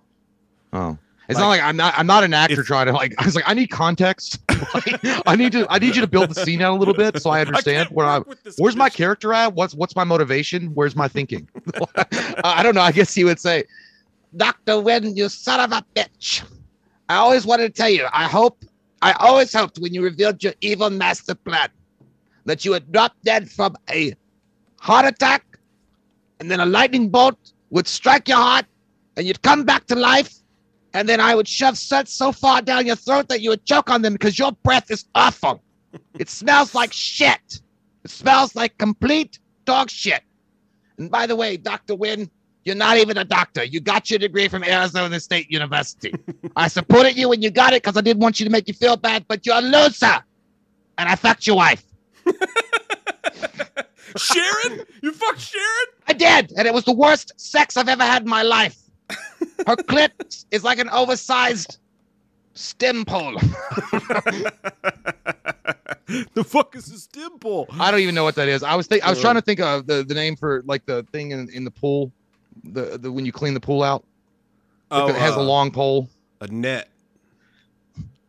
Oh. It's Like- not like I'm not I'm not an actor If- trying to like I was like I need context. Like, I need to I need you to build the scene out a little bit so I understand where I with this where's my character at? What's what's my motivation? Where's my thinking? I I don't know. I guess he would say, Dr. Wynn, you son of a bitch. I always wanted to tell you, I hope I always hoped when you revealed your evil master plan that you would drop dead from a heart attack and then a lightning bolt would strike your heart and you'd come back to life and then I would shove suds so far down your throat that you would choke on them because your breath is awful. it smells like shit. It smells like complete dog shit. And by the way, Dr. Wynn, you're not even a doctor. You got your degree from Arizona State University. I supported you when you got it because I didn't want you to make you feel bad, but you're a loser. And I fucked your wife. Sharon? You fucked Sharon? I did, and it was the worst sex I've ever had in my life. Her clit is like an oversized stem pole. the fuck is this dimple? I don't even know what that is. I was think I was trying to think of the, the name for like the thing in, in the pool, the, the when you clean the pool out. Oh, it has a uh, long pole, a net.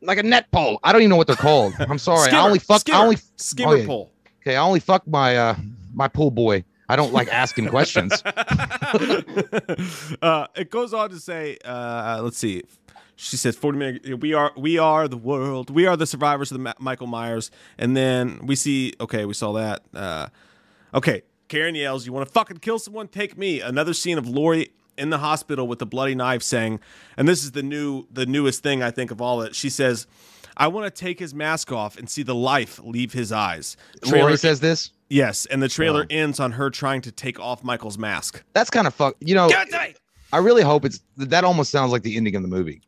like a net pole. I don't even know what they're called. I'm sorry. Skimmer, I only fuck. skimmer, I only skimmer oh, yeah. pole. okay. I only fuck my uh my pool boy. I don't like asking questions. uh, it goes on to say, uh, let's see. She says, "40 minute. We are, we are the world. We are the survivors of the Ma- Michael Myers." And then we see, okay, we saw that. Uh, okay, Karen yells, "You want to fucking kill someone? Take me!" Another scene of Lori in the hospital with the bloody knife, saying, and this is the new, the newest thing I think of all it. She says, "I want to take his mask off and see the life leave his eyes." Lori says this. yes, and the trailer Oh. ends on her trying to take off Michael's mask. That's kind of fuck. You know, Give it to me! I really hope it's that. Almost sounds like the ending of the movie.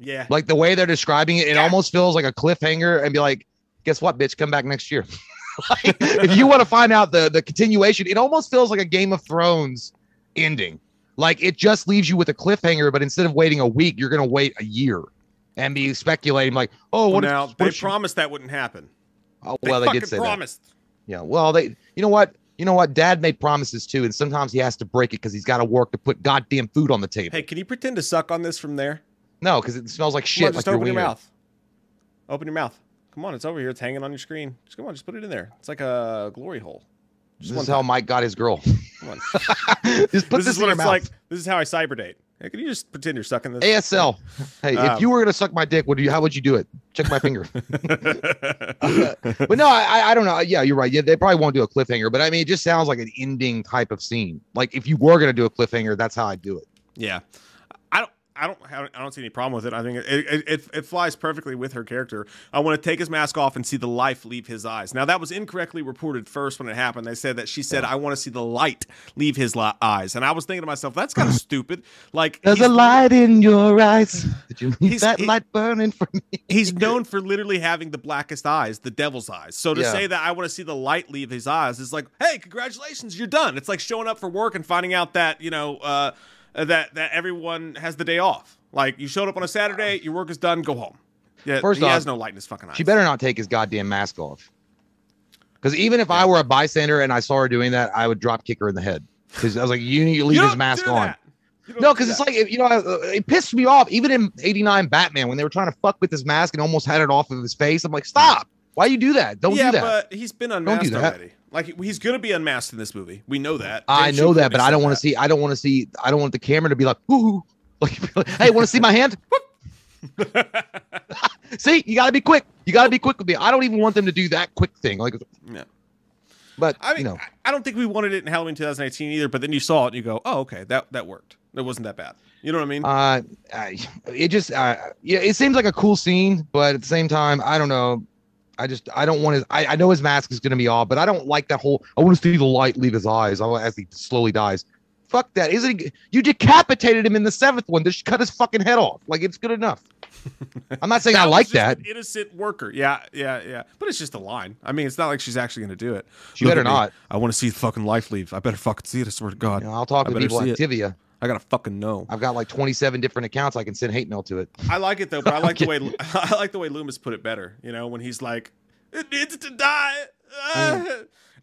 Yeah. Like the way they're describing it, it almost feels like a cliffhanger and be like, guess what, bitch, come back next year. Like, if you want to find out the the continuation, it almost feels like a Game of Thrones ending. Like it just leaves you with a cliffhanger, but instead of waiting a week, you're gonna wait a year and be speculating like, oh, what if- now what they promised that wouldn't happen. oh, well, they fucking did say that. promised. Yeah. Well, they. You know what? You know what? Dad made promises too, and sometimes he has to break it because he's got to work to put goddamn food on the table. Hey, can you pretend to suck on this from there? No, because it smells like shit. just like open your mouth. Open your mouth. Come on, it's over here. It's hanging on your screen. Just come on, just put it in there. It's like a glory hole. This Just one is how Mike got his girl. Come on. just put this this, is in what your it's mouth. like. This is how I cyber date. Hey, can you just pretend you're sucking this? ASL. Hey, Um, if you were gonna suck my dick, would you? How would you do it? Check my finger. but no, I, I- I don't know. Yeah, you're right. Yeah, they probably won't do a cliffhanger, but I mean, it just sounds like an ending type of scene. Like if you were gonna do a cliffhanger, that's how I'd do it. Yeah, I don't. I don't. have- I don't see any problem with it. I think it it, it, it flies perfectly with her character. I want to take his mask off and see the life leave his eyes. Now that was incorrectly reported first when it happened. They said that she said, "I want to see the light leave his li- eyes," and I was thinking to myself, "That's kind of stupid." Like There's a light in your eyes. Did you leave that he- light burning for me? he's known for literally having the blackest eyes, the devil's eyes. So to Yeah. say that I want to see the light leave his eyes is like, hey, congratulations, you're done. It's like showing up for work and finding out that you know uh, that that everyone has the day off. Like you showed up on a Saturday, your work is done, go home. Yeah, First he off, has no light in his fucking eyes. She better not take his goddamn mask off. Because even if I were a bystander and I saw her doing that, I would drop kick her in the head. Because I was like, you need to leave his mask on. that. You don't No, because it's like you know, uh, it pissed me off. Even in '89 Batman, when they were trying to fuck with his mask and almost had it off of his face, I'm like, stop! Why you do that? Don't yeah, do that. but he's been unmasked that. already. Like he's gonna be unmasked in this movie. We know that. I James know that, but I don't want to see. I don't want to see. I don't want the camera to be like, ooh, like, hey, want to see my hand? see, you got to be quick. You got to be quick with me. I don't even want them to do that quick thing. Like, Yeah. but I mean, you know, I- I don't think we wanted it in Halloween 2018 either. But then you saw it and you go, "Oh, okay, that that worked. It wasn't that bad." You know what I mean? Uh, I, it just, uh, yeah, it seems like a cool scene, but at the same time, I don't know. I just, I don't want his. I, I know his mask is gonna be off, but I don't like that whole. I want to see the light leave his eyes I want- as he slowly dies. Fuck that! Isn't he, you decapitated him in the seventh one? Just cut his fucking head off. Like it's good enough. I'm not saying I like that. innocent worker. Yeah, yeah, yeah. But it's just a line. I mean, it's not like she's actually going to do it. She Look better at me. not. I want to see the fucking life leave. I better fucking see it. I swear to God. You know, I'll talk I to people on. Tivia. I gotta fucking know. I've got like 27 different accounts I can send hate mail to it. I like it though, but I like the way I like the way Loomis put it better. You know, when he's like, "It needs to die," ah,"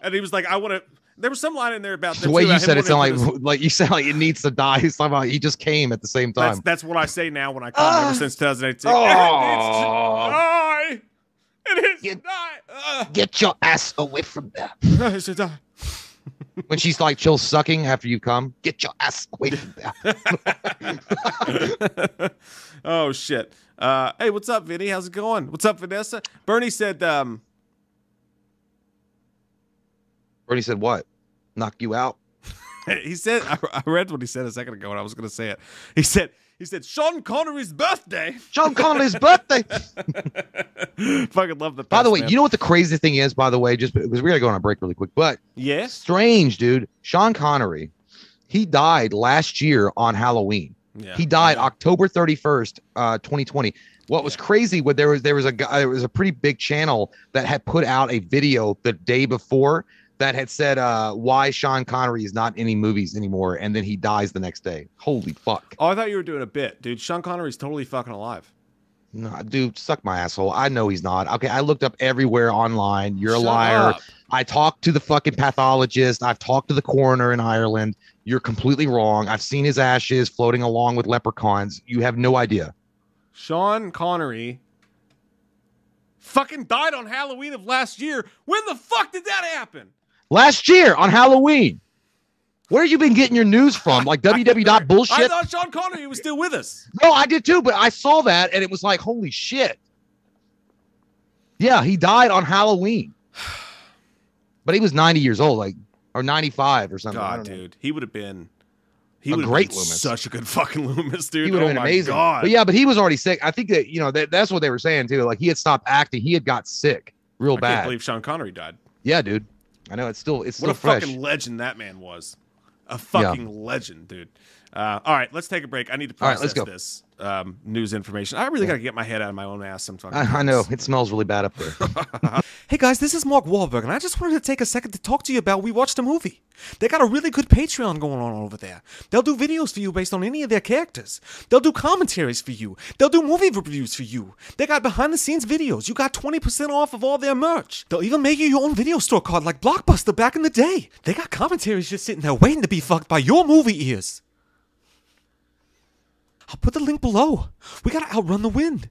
and he was like, "I want to." There was some line in there about The way too, you said it sounded like put like you sound like it needs to die. It's like he just came at the same his- That's, time. that's what I say now when I come Ah. ever since 2018. Oh. It needs to die. It needs to die. Ah. Get your ass away from there. It needs to die. When she's like chill sucking after you come, get your ass away from there. oh shit. Uh, hey, what's up, Vinny? How's it going? What's up, Vanessa? Bernie said, um, Bernie said, "What? Knock you out?" he said, I, I read what he said a second ago, and I was going to say it. He said, he said, Sean Connery's birthday. Sean Connery's birthday. Fucking love the. By the way, man. you know what the crazy thing is? By the way, just because we're gonna go on a break really quick, but yes, strange, dude. Sean Connery, he died last year on Halloween. yeah. He died Yeah. October 31st, uh, 2020. What was Yeah. crazy was there was there was a guy there was a pretty big channel that had put out a video the day before that had said uh, why Sean Connery is not in any movies anymore, and then he dies the next day. Holy fuck! Oh, I thought you were doing a bit, dude. Sean Connery's totally fucking alive. No, dude, suck my asshole. I know he's not. Okay, I looked up everywhere online. You're a liar. up. I talked to the fucking pathologist. I've talked to the coroner in Ireland. You're completely wrong. I've seen his ashes floating along with leprechauns. You have no idea. Sean Connery fucking died on Halloween of last year. When the fuck did that happen? Last year on Halloween. Where have you been getting your news from? Like www dot I thought Sean Connery was still with us. No, I did too, but I saw that and it was like, holy shit. Yeah, he died on Halloween. But he was 90 years old, like or 95 or something. God, don't know. dude, he would have been. He would great been Loomis. such a good fucking Loomis, dude. He would have oh been amazing. God. But yeah, but he was already sick. I think that you know that, that's what they were saying too. Like he had stopped acting. He had got sick real I bad. can't believe Sean Connery died. yeah, dude. I know it's still it's still What a fresh. fucking legend that man was. A fucking legend, dude. Uh, all right, let's take a break. I need to right, process go. this um, news information. I really got to get my head out of my own ass sometimes. I, I know it smells really bad up there. Hey guys, this is Mark Wahlberg, and I just wanted to take a second to talk to you about We Watched a Movie. They got a really good Patreon going on over there. They'll do videos for you based on any of their characters. They'll do commentaries for you. They'll do movie reviews for you. They got behind the scenes videos. You got 20% off of all their merch. They'll even make you your own video store card like Blockbuster back in the day. They got commentaries just sitting there waiting to be fucked by your movie ears. I'll put the link below. We gotta outrun the wind.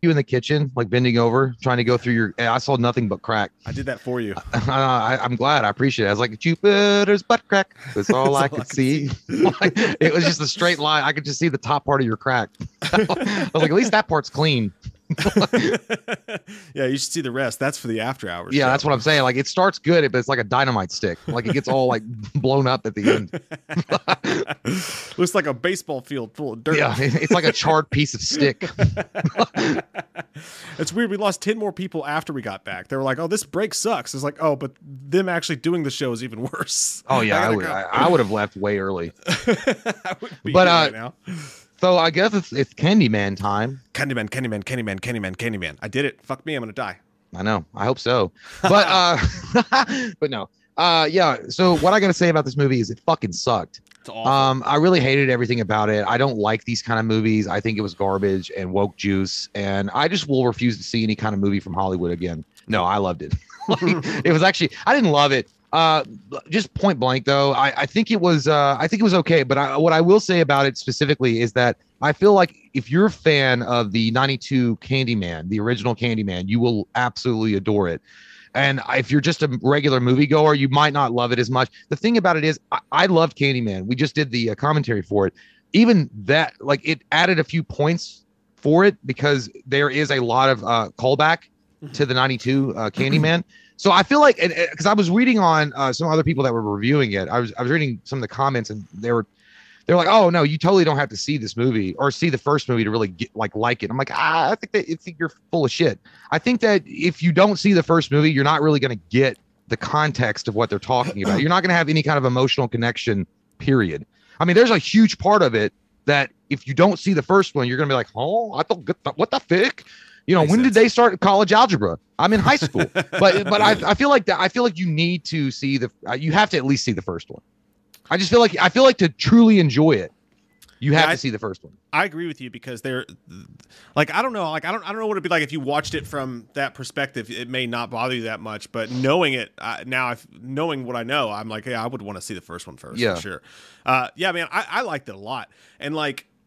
you in the kitchen, like bending over, trying to go through your. I saw nothing but crack. I did that for you. Uh, I, I'm glad. I appreciate it. I was like Jupiter's butt crack. That's all I could see. it was just a straight line. I could just see the top part of your crack. I was like, at least that part's clean. yeah, you should see the rest. That's for the after hours. yeah, show. that's what I'm saying. Like it starts good, but it's like a dynamite stick. Like it gets all like blown up at the end. Looks like a baseball field full of dirt. Yeah, it's like a charred piece of stick. It's weird. We lost 10 more people after we got back. They were like, oh, this break sucks. It's like, oh, but them actually doing the show is even worse. Oh yeah, I gotta would. I, I would have left way early. I But, uh, right now. So I guess it's it's Candyman time. Candyman, Candyman, Candyman, Candyman, Candyman. I did it. Fuck me. I'm going to die. I know. I hope so. But uh but no. Uh yeah, so what I got to say about this movie is it fucking sucked. Um I really hated everything about it. I don't like these kind of movies. I think it was garbage and woke juice and I just will refuse to see any kind of movie from Hollywood again. No, I loved it. like, it was actually I didn't love it. Uh just point blank though. I I think it was uh I think it was okay, but I, what I will say about it specifically is that I feel like if you're a fan of the 92 Candyman, the original Candyman, you will absolutely adore it. And if you're just a regular moviegoer, you might not love it as much. The thing about it is, I, I love Candyman. We just did the uh, commentary for it. Even that, like, it added a few points for it because there is a lot of uh, callback to the 92 uh, Candyman. So I feel like, because I was reading on uh, some other people that were reviewing it, I was I was reading some of the comments, and they were they're like, oh no, you totally don't have to see this movie or see the first movie to really get like like it. I'm like, ah, I think that you're full of shit. I think that if you don't see the first movie, you're not really going to get the context of what they're talking about. You're not going to have any kind of emotional connection. Period. I mean, there's a huge part of it that if you don't see the first one, you're going to be like, oh, I the, what the fuck. You know, Makes when sense. did they start college algebra? I'm in high school, but but I, I feel like that. I feel like you need to see the. Uh, you have to at least see the first one. I just feel like I feel like to truly enjoy it, you have Yeah, I- to see the first one. I agree with you because they're like I don't know like I don't I don't know what it'd be like if you watched it from that perspective it may not bother you that much but knowing it uh, now if knowing what I know I'm like yeah I would want to see the first one first Yeah. for sure uh, yeah man I, I liked it a lot and like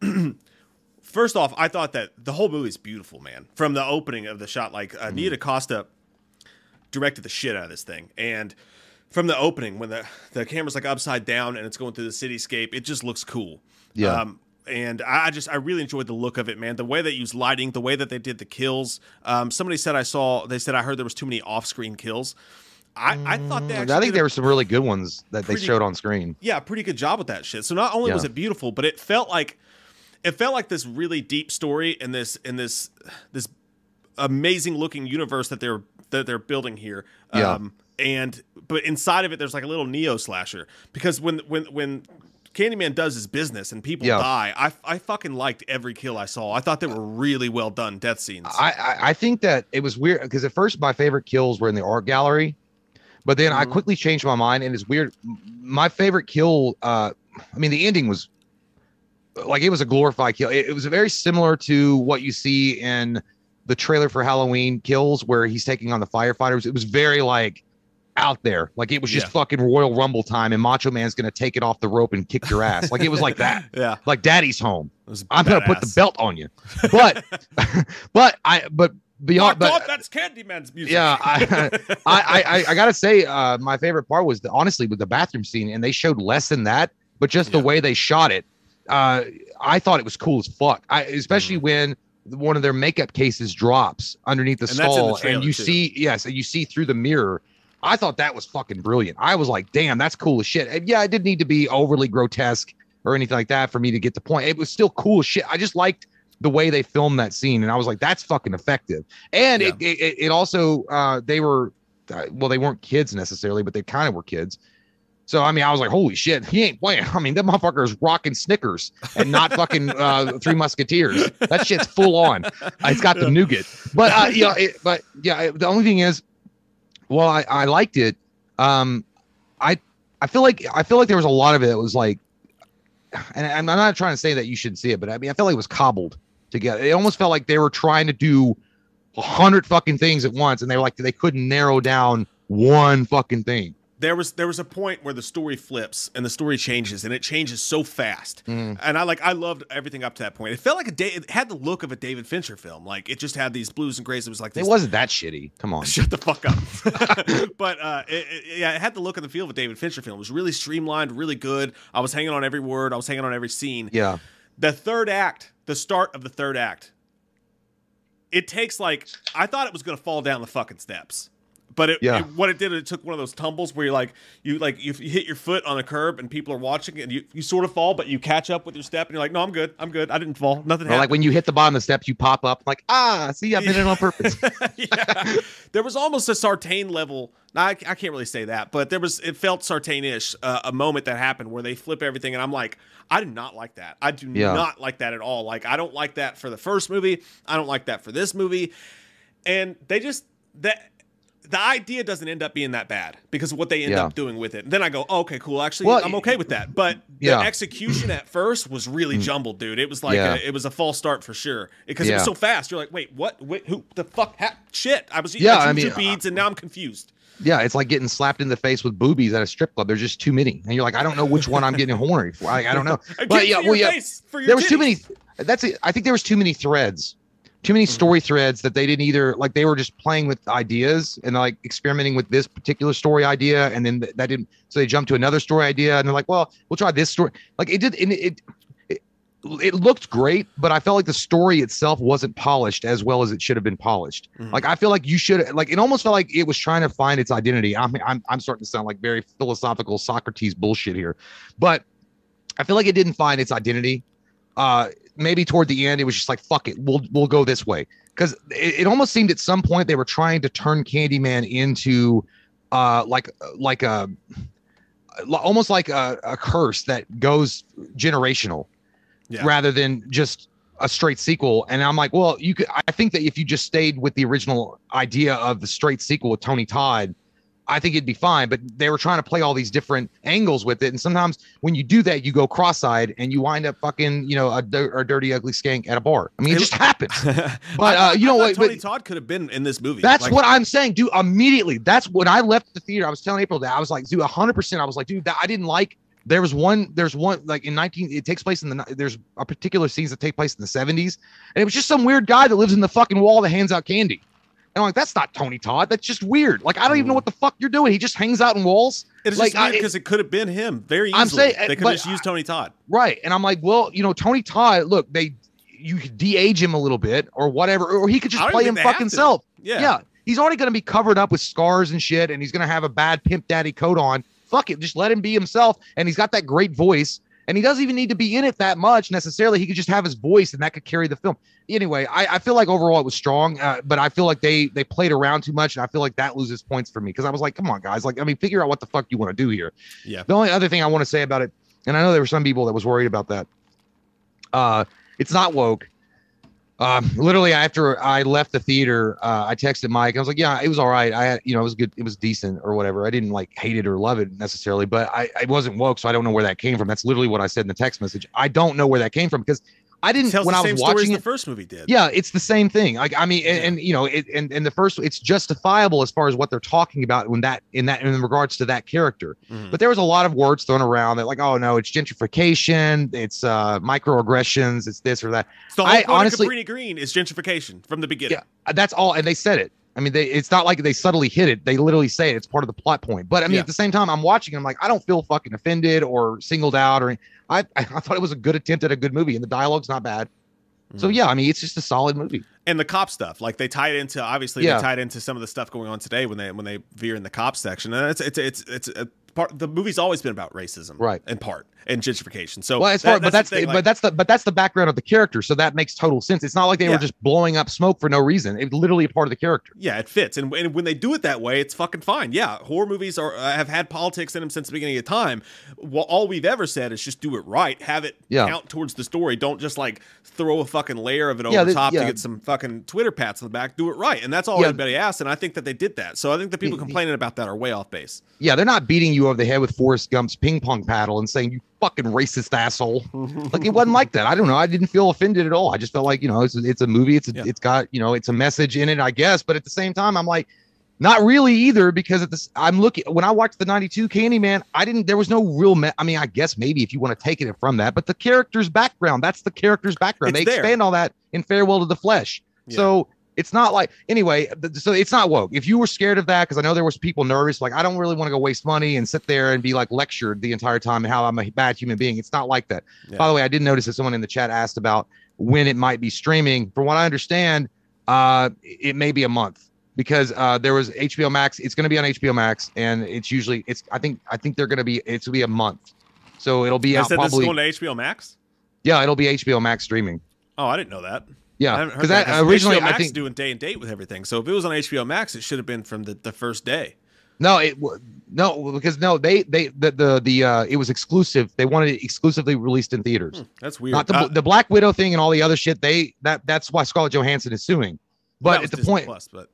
first off I thought that the whole movie is beautiful man from the opening of the shot like uh, Nia DaCosta directed the shit out of this thing and from the opening when the the camera's like upside down and it's going through the cityscape it just looks cool Yeah. um, and I just I really enjoyed the look of it, man. The way they used lighting, the way that they did the kills. Um, somebody said I saw. They said I heard there was too many off-screen kills. I, I thought they. Mm, I think there were some really good ones that they showed on screen. yeah, pretty good job with that shit. So not only was it beautiful, but it felt like it felt like this really deep story in this in this this amazing looking universe that they're that they're building here. Yeah. Um and but inside of it there's like a little neo slasher because when when when Candyman does his business and people Yeah. die. I, I fucking liked every kill I saw. I thought they were really well done death scenes. I, I I think that it was weird because at first my favorite kills were in the art gallery, but then I Mhm. quickly changed my mind and it's weird. My favorite kill, uh, I mean, the ending was like it was a glorified kill. It, it was very similar to what you see in the trailer for Halloween Kills, where he's taking on the firefighters. It was very like out there, like it was just Yeah. fucking Royal Rumble time, and Macho Man's gonna take it off the rope and kick your ass. Like it was like that, yeah, like Daddy's home. I'm gonna put the belt on you. But but I but Oh, beyond God, but that's Candyman's music. yeah, I, I I I gotta say, uh, my favorite part was the, honestly with the bathroom scene, and they showed less than that, but just the way they shot it, uh, I thought it was cool as fuck. I especially when one of their makeup cases drops underneath the. And in the and you too. see, yes, and you see through the mirror. I thought that was fucking brilliant. I was like, damn, that's cool as shit. And yeah, it didn't need to be overly grotesque or anything like that for me to get the point. It was still cool as shit. I just liked the way they filmed that scene, and I was like, that's fucking effective. And it, it it also uh they were uh, well, they weren't kids necessarily, but they kind of were kids. So I mean, I was like, holy shit, he ain't playing. I mean, that motherfucker is rocking Snickers and not fucking uh, Three Musketeers. That shit's full on. Uh, It's got the nougat. But uh, yeah, it, but yeah, it- the only thing is, well, I, I liked it. Um, I I feel like I feel like there was a lot of it that was like, and I'm not trying to say that you shouldn't see it, but I mean, I felt like it was cobbled together. It almost felt like they were trying to do a hundred fucking things at once, and they were like they couldn't narrow down one fucking thing. There was there was a point where the story flips and the story changes and it changes so fast. And i like i loved everything up to that point. It felt like a day it had the look of a david fincher film. Like it just had these blues and grays. It was like it wasn't that shitty. Come on. shut the fuck up. But uh it, it- yeah it had the look and the feel of a david fincher film. It was really streamlined really good. I was hanging on every word. I was hanging on every scene. Yeah. the third act the start of the third act it takes like I thought it was gonna fall down the fucking steps. But it, Yeah. it- what it did, it took one of those tumbles where you're like, you like you, you hit your foot on a curb and people are watching and you, you sort of fall, but you catch up with your step and you're like, no, I'm good, I'm good, I didn't fall, nothing happened. like when you hit the bottom of the steps, you pop up like, ah, see, I did it on purpose. yeah. There was almost a Sartain level. I, I can't really say that, but there was. It felt Sartain-ish. Uh, a moment that happened where they flip everything, and I'm like, I do not like that. I do Yeah. not like that at all. Like, I don't like that for the first movie. I don't like that for this movie. And they just that. The idea doesn't end up being that bad because of what they end Yeah. up doing with it. Then I go, oh, okay, cool. Actually, Well, I'm okay with that. But the Yeah. Mm. execution at first was really jumbled, dude. It was like Yeah. a, it was a false start for sure because it was so fast. You're like, wait, what? Wait, who the fuck? Ha- shit! I was Yeah, yeah, I mean, uh, beads, and now I'm confused. yeah, it's like getting slapped in the face with boobies at a strip club. There's just too many, and you're like, I don't know which one I'm getting horny for. I, I don't know. I But yeah, well, yeah, face for your there was too many. That's it. I think there was too many threads, too many story threads that they didn't either like. They were just playing with ideas and like experimenting with this particular story idea, and then th- that didn't. So they jumped to another story idea, and they're like, well, we'll try this story. Like it did, and it. it it looked great, but I felt like the story itself wasn't polished as well as it should have been polished. Mhm. Like I feel like you should like it almost felt like it was trying to find its identity. I'm I'm I'm starting to sound like very philosophical Socrates bullshit here, but I feel like it didn't find its identity. Uh, maybe toward the end, it was just like fuck it, we'll we'll go this way because it, it almost seemed at some point they were trying to turn Candyman into uh like like a almost like a, a curse that goes generational Yeah. rather than just a straight sequel. And I'm like, well, you could. I think that if you just stayed with the original idea of the straight sequel with Tony Todd, I think it'd be fine. But they were trying to play all these different angles with it, and sometimes when you do that, you go cross-eyed and you wind up fucking, you know, a, a dirty, ugly skank at a bar. I mean, it It- just happens. but uh, you know what, Tony but- Todd could have been in this movie. That's Like, what I'm saying, dude. Immediately, that's when I left the theater. I was telling April that I was like, dude, 100. percent I was like, dude, that I didn't like. There was one. There's one like in 19. It takes place in the. There's a particular scenes that take place in the 70s, and it was just some weird guy that lives in the fucking wall that hands out candy. And I'm like, that's not Tony Todd. That's just weird. Like, I don't even know what the fuck you're doing. He just hangs out in walls. It's like, just weird because it could have been him very easily. I'm saying- they could but have just used Tony Todd. Right. And I'm like, well, you know, Tony Todd, look, they you could de-age him a little bit or whatever, or he could just play him think they have fucking self. Yeah. Yeah. He's already gonna be covered up with scars and shit, and he's gonna have a bad pimp daddy coat on. Fuck it, just let him be himself. And he's got that great voice. And he doesn't even need to be in it that much necessarily. He could just have his voice, and that could carry the film. Anyway, I, I feel like overall it was strong, uh, but I feel like they they played around too much, and I feel like that loses points for me because I was like, come on, guys, like I mean, figure out what the fuck you want to do here. Yeah. The only other thing I want to say about it, and I know there were some people that was worried about that. Uh, it's not woke. Um, literally after I left the theater, uh, I texted Mike. I was like, "Yeah, it was all right. I, you know, it was good. It was decent or whatever. I didn't like hate it or love it necessarily, but I, I wasn't woke, so I don't know where that came from. That's literally what I said in the text message. I don't know where that came from because I didn't when the I was story as watching the it. first movie did. Yeah, it's the same thing. Like I mean, and, Yeah. and you know, it, and and the first, it's justifiable as far as what they're talking about when that in that in regards to that character. Mhm. But there was a lot of words thrown around that like, oh no, it's gentrification, it's uh microaggressions, it's this or that. It's the whole I point honestly- of Cabrini Green is gentrification from the beginning. Yeah, that's all, and they said it. I mean, they it's not like they subtly hit it. They literally say it. It's part of the plot point. But I mean, Yeah. at the same time, I'm watching. and I'm like, I don't feel fucking offended or singled out, or I I thought it was a good attempt at a good movie, and the dialogue's not bad. So Mhm. yeah, I mean, it's just a solid movie. and the cop stuff like they tie it into obviously Yeah. they tied into some of the stuff going on today when they when they veer in the cop section and it's it's it's it's a part the movie's always been about racism Right. in part and gentrification so well, as that- far, but that's the the, thing, but that's the but that's the background of the character, so that makes total sense. It's not like they Yeah. were just blowing up smoke for no reason. It's literally a part of the character. yeah it fits and, and when they do it that way it's fucking fine yeah horror movies are uh, have had politics in them since the beginning of time well all we've ever said is just do it right have it Yeah. count towards the story don't just like throw a fucking layer of it over Yeah, th- top to get some fucking twitter pats on the back do it right and that's all everybody asks and i think that they did that so i think the people complaining about that are way off base Yeah, they're not beating you over the head with Forrest Gump's ping pong paddle and saying you fucking racist asshole. like it wasn't like that. I don't know. I didn't feel offended at all. I just felt like you know it's it's a movie. It's a, Yeah. it's got you know it's a message in it, I guess. But at the same time, I'm like. Not really either, because at this, I'm looking when I watched the '92 Candyman, I didn't. There was no real. Me- I mean, I guess maybe if you want to take it from that, but the character's background, that's the character's background. It's they there. expand all that in Farewell to the Flesh. Yeah. So it's not like anyway. So it's not woke. If you were scared of that, because I know there was people nervous, like I don't really want to go waste money and sit there and be like lectured the entire time and how I'm a bad human being. It's not like that. Yeah. By the way, I did notice that someone in the chat asked about when it might be streaming. From what I understand, Uh, it may be a month because uh, there was HBO Max. It's going to be on HBO Max, and it's usually it's. I think I think they're going to be. It's going to be a month, so it'll be I out said this is probably. going to HBO Max. yeah, it'll be HBO Max streaming. Oh, I didn't know that. Yeah, because that, that originally HBO Max I think is doing day and date with everything. So if it was on HBO Max, it should have been from the, the first day. no, it no because no they they the the the uh it was exclusive. They wanted it exclusively released in theaters. That's weird. Not the Uh, the Black Widow thing and all the other shit. They that that's why Scarlett Johansson is suing. But at the Disney point, Plus, but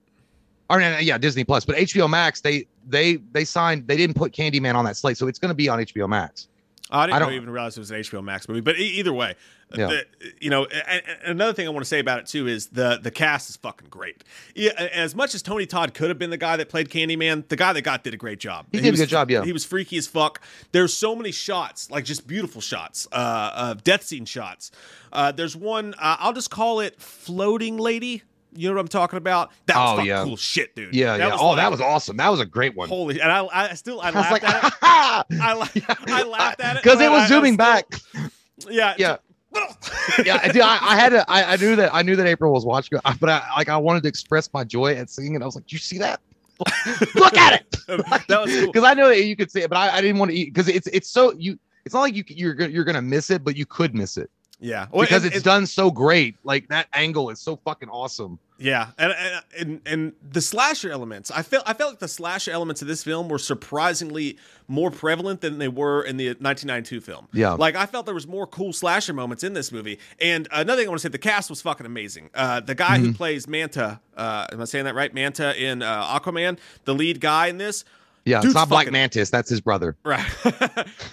or no, no, yeah, Disney Plus. But HBO Max, they they they signed. They didn't put Candyman on that slate, so it's going to be on HBO Max. I didn't I even realize it was an HBO Max movie. But either way, Yeah. the, you know, and, and another thing I want to say about it too is the the cast is fucking great. Yeah, as much as Tony Todd could have been the guy that played Candyman, the guy that got did a great job. He did a good job, yeah. He was freaky as fuck. There's so many shots, like just beautiful shots, uh, uh death scene shots. Uh, there's one, uh, I'll just call it floating lady. You know what I'm talking about? That was Oh, yeah. cool shit, dude. Yeah, That yeah. was oh, like- that was awesome. That was a great one. holy. And I, I still, I I was laughed like, at it. I, la- I laughed at it because it was I- zooming still- back. Yeah, Yeah. yeah, dude, I, I had to. I, I knew that. I knew that April was watching, uh, but I like I wanted to express my joy at seeing it. I was like, "Do you see that? Look at it!" was cool. Because I know that you could see it, but I, I didn't want to eat because it's it's so you. It's not like you you're you're gonna miss it, but you could miss it Yeah, Well, because and- it's done so great. Like that angle is so fucking awesome. Yeah, and, and and and the slasher elements. I felt I felt like the slasher elements of this film were surprisingly more prevalent than they were in the 1992 film. Yeah. like I felt there was more cool slasher moments in this movie. And another thing I want to say, the cast was fucking amazing. Uh, the guy Mm-hmm. who plays Manta, uh, am I saying that right? Manta in uh, Aquaman, the lead guy in this. Yeah, Dude's it's not Black fucking- Mantis. That's his brother. Right.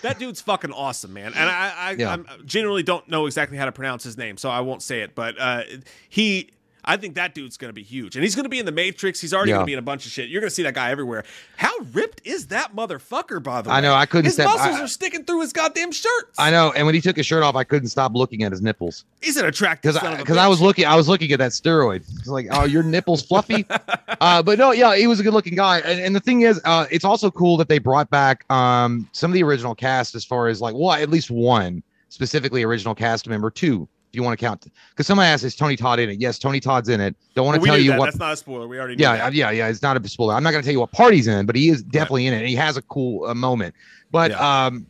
that dude's fucking awesome, man. And I, I, Yeah. I'm generally don't know exactly how to pronounce his name, so I won't say it. But uh, he, I think that dude's going to be huge. And he's going to be in the Matrix. He's already Yeah. going to be in a bunch of shit. You're going to see that guy everywhere. How ripped is that motherfucker, by the way? I know, I couldn't His step- muscles I- are sticking through his goddamn shirt. I know. And when he took his shirt off, I couldn't stop looking at his nipples He's an attractive because son of a because I was looking. I was looking at that steroid. It's like, oh, your nipples fluffy. uh, but no, yeah, he was a good looking guy. And, and the thing is, uh, it's also cool that they brought back um some of the original cast as far as like, well, at least one specifically original cast member, two. You want to count, because somebody asked, is Tony Todd in it? Yes, Tony Todd's in it. Don't want to tell you that. what That's not a spoiler. We already knew yeah, that. yeah, yeah. It's not a spoiler. I'm not going to tell you what part he's in, but he is definitely in it. And he has a cool uh, moment. But Yeah. um,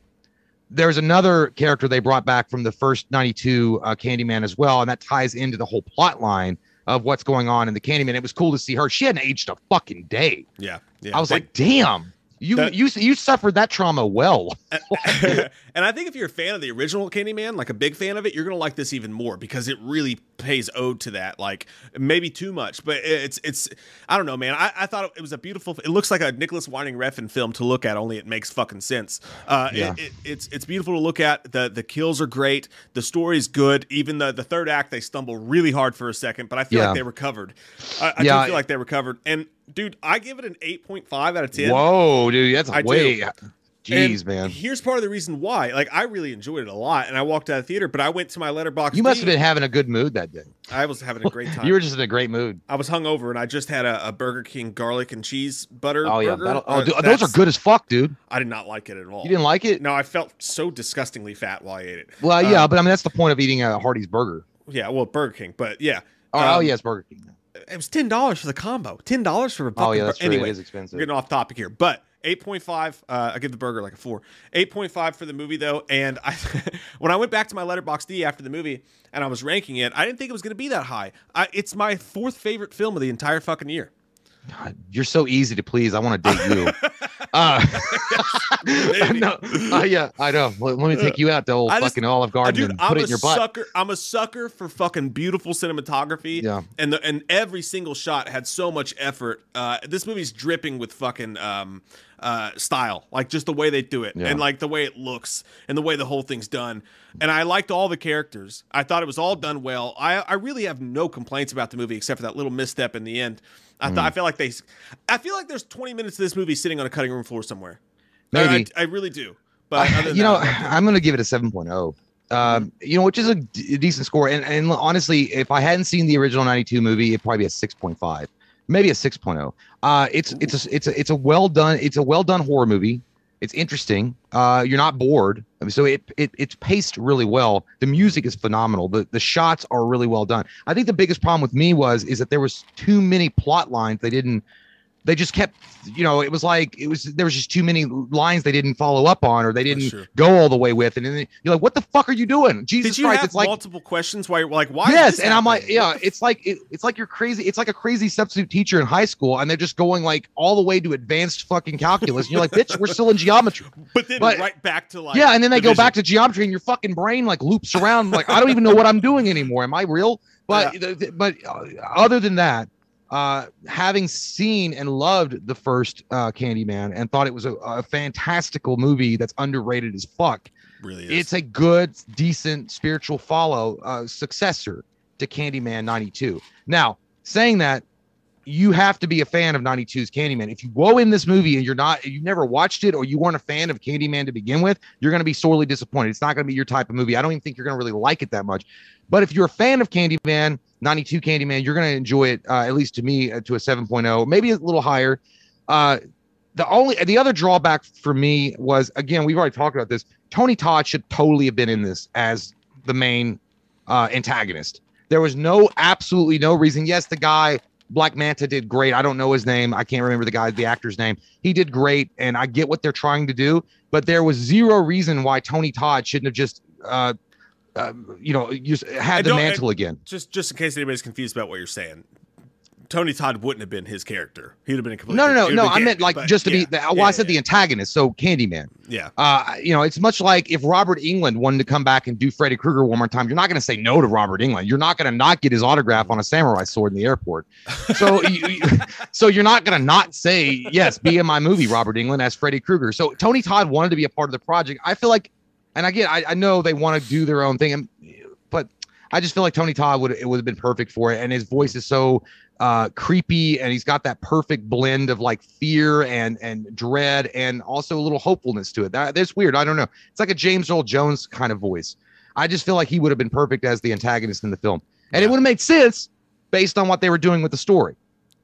there's another character they brought back from the first 92 uh, Candyman as well, and that ties into the whole plot line of what's going on in the Candyman. It was cool to see her. She hadn't aged a fucking day. Yeah, yeah. I was They- like, damn. You, That- you you suffered that trauma well. and I think if you're a fan of the original Candyman, like a big fan of it, you're gonna like this even more because it really pays ode to that. Like maybe too much, but it's it's I don't know, man. I, I thought it was a beautiful. It looks like a Nicolas Winding Refn film to look at. Only it makes fucking sense. Uh, Yeah. it, it, it's it's beautiful to look at. the The kills are great. The story's good. Even the the third act, they stumble really hard for a second, but I feel Yeah. like they recovered. I, I Yeah. do feel like they recovered. And dude, I give it an eight point five out of ten. Whoa, dude, that's I do. way. And Jeez, man. Here's part of the reason why. Like, I really enjoyed it a lot, and I walked out of the theater. But I went to my Letterboxd. You must have been having a good mood that day. I was having a great time. You were just in a great mood. I was hungover, and I just had a, a Burger King garlic and cheese butter. Oh yeah, burger. Uh, oh, dude, those are good as fuck, dude. I did not like it at all. You didn't like it? No, I felt so disgustingly fat while I ate it. Well, yeah, Um, but I mean that's the point of eating a Hardee's burger. Yeah, well, Burger King, but yeah. Oh, oh Um, yes, Burger King. It was ten dollars for the combo. Ten dollars for a fucking Oh yeah, that's bur- anyway. it is expensive. We're getting off topic here, but 8.5. Uh, I give the burger like a four. 8.5 for the movie though, and I when I went back to my letterbox D after the movie and I was ranking it, I didn't think it was going to be that high. I, it's my fourth favorite film of the entire fucking year. God, you're so easy to please. I want to date you. uh, no, uh, yeah, I know. Let, let me take you out to old just- fucking Olive Garden dude, and I'm a it in your butt. sucker. I'm a sucker for fucking beautiful cinematography. Yeah. and the and every single shot had so much effort. Uh, this movie's dripping with fucking um, uh, style, like just the way they do it, Yeah. and like the way it looks, and the way the whole thing's done. And I liked all the characters. I thought it was all done well. I I really have no complaints about the movie except for that little misstep in the end. I Mm. thought I feel like they, I feel like there's 20 minutes of this movie sitting on a cutting room floor somewhere. Maybe. I, I really do. But I- other than you know, that, I'm going to give it a 7.0. Um, you know, which is a, d- decent score. And, and honestly, if I hadn't seen the original 92 movie, it'd probably be a 6.5, maybe a 6.0. Uh, it's, it's a, it's a, it's a well done, it's a well done horror movie. It's interesting. Uh, you're not bored. I mean, so it, it it's paced really well. The music is phenomenal. The the shots are really well done. I think the biggest problem with me was is that there was too many plot lines they didn't they just kept you know it was like it was there was just too many lines they didn't follow up on or they didn't go all the way with. And then you're like what the fuck are you doing? Jesus Did you christ have it's like multiple questions why you're like why? yes and i'm like yeah it's like it, it's like you're crazy it's like a crazy substitute teacher in high school and they're just going like all the way to advanced fucking calculus. And you're like bitch we're still in geometry. But then but- right back to like yeah and then they go back to geometry and your fucking brain like loops around like i don't even know what i'm doing anymore. Am i real? But th- but uh, other than that uh having seen and loved the first uh candyman and thought it was a, a fantastical movie that's underrated as fuck really is. it's a good decent spiritual follow uh successor to candyman 92 now saying that you have to be a fan of 92's candyman. If you go in this movie and you're not you've never watched it or you weren't a fan of candyman to begin with you're going to be sorely disappointed. It's not going to be your type of movie. I don't even think you're going to really like it that much. But if you're a fan of candyman 92 candyman you're going to enjoy it uh, at least to me uh, to a 7.0 maybe a little higher. Uh the only the other drawback for me was again we've already talked about this tony todd should totally have been in this as the main uh antagonist. There was no absolutely no reason. Yes the guy black manta did great. I don't know his name. I can't remember the guy the actor's name. He did great and i get what they're trying to do but there was zero reason why tony todd shouldn't have just uh, uh you know just had the mantle again. Just just in case anybody's confused about what you're saying. Tony Todd wouldn't have been his character. He'd have been a complete. no no no no i meant like but just to yeah, be the, well yeah, i said the antagonist so candyman yeah. uh, you know, it's much like if Robert Englund wanted to come back and do Freddy Krueger one more time, you're not going to say no to Robert Englund. You're not going to not get his autograph on a samurai sword in the airport. So, you- so you're not going to not say yes, be in my movie, Robert Englund as Freddy Krueger. So Tony Todd wanted to be a part of the project. I feel like, and again, I, I know they want to do their own thing, but I just feel like Tony Todd would it would have been perfect for it, and his voice is so uh creepy and he's got that perfect blend of like fear and and dread and also a little hopefulness to it that that's weird i don't know it's like a james earl jones kind of voice i just feel like he would have been perfect as the antagonist in the film and it would have made sense based on what they were doing with the story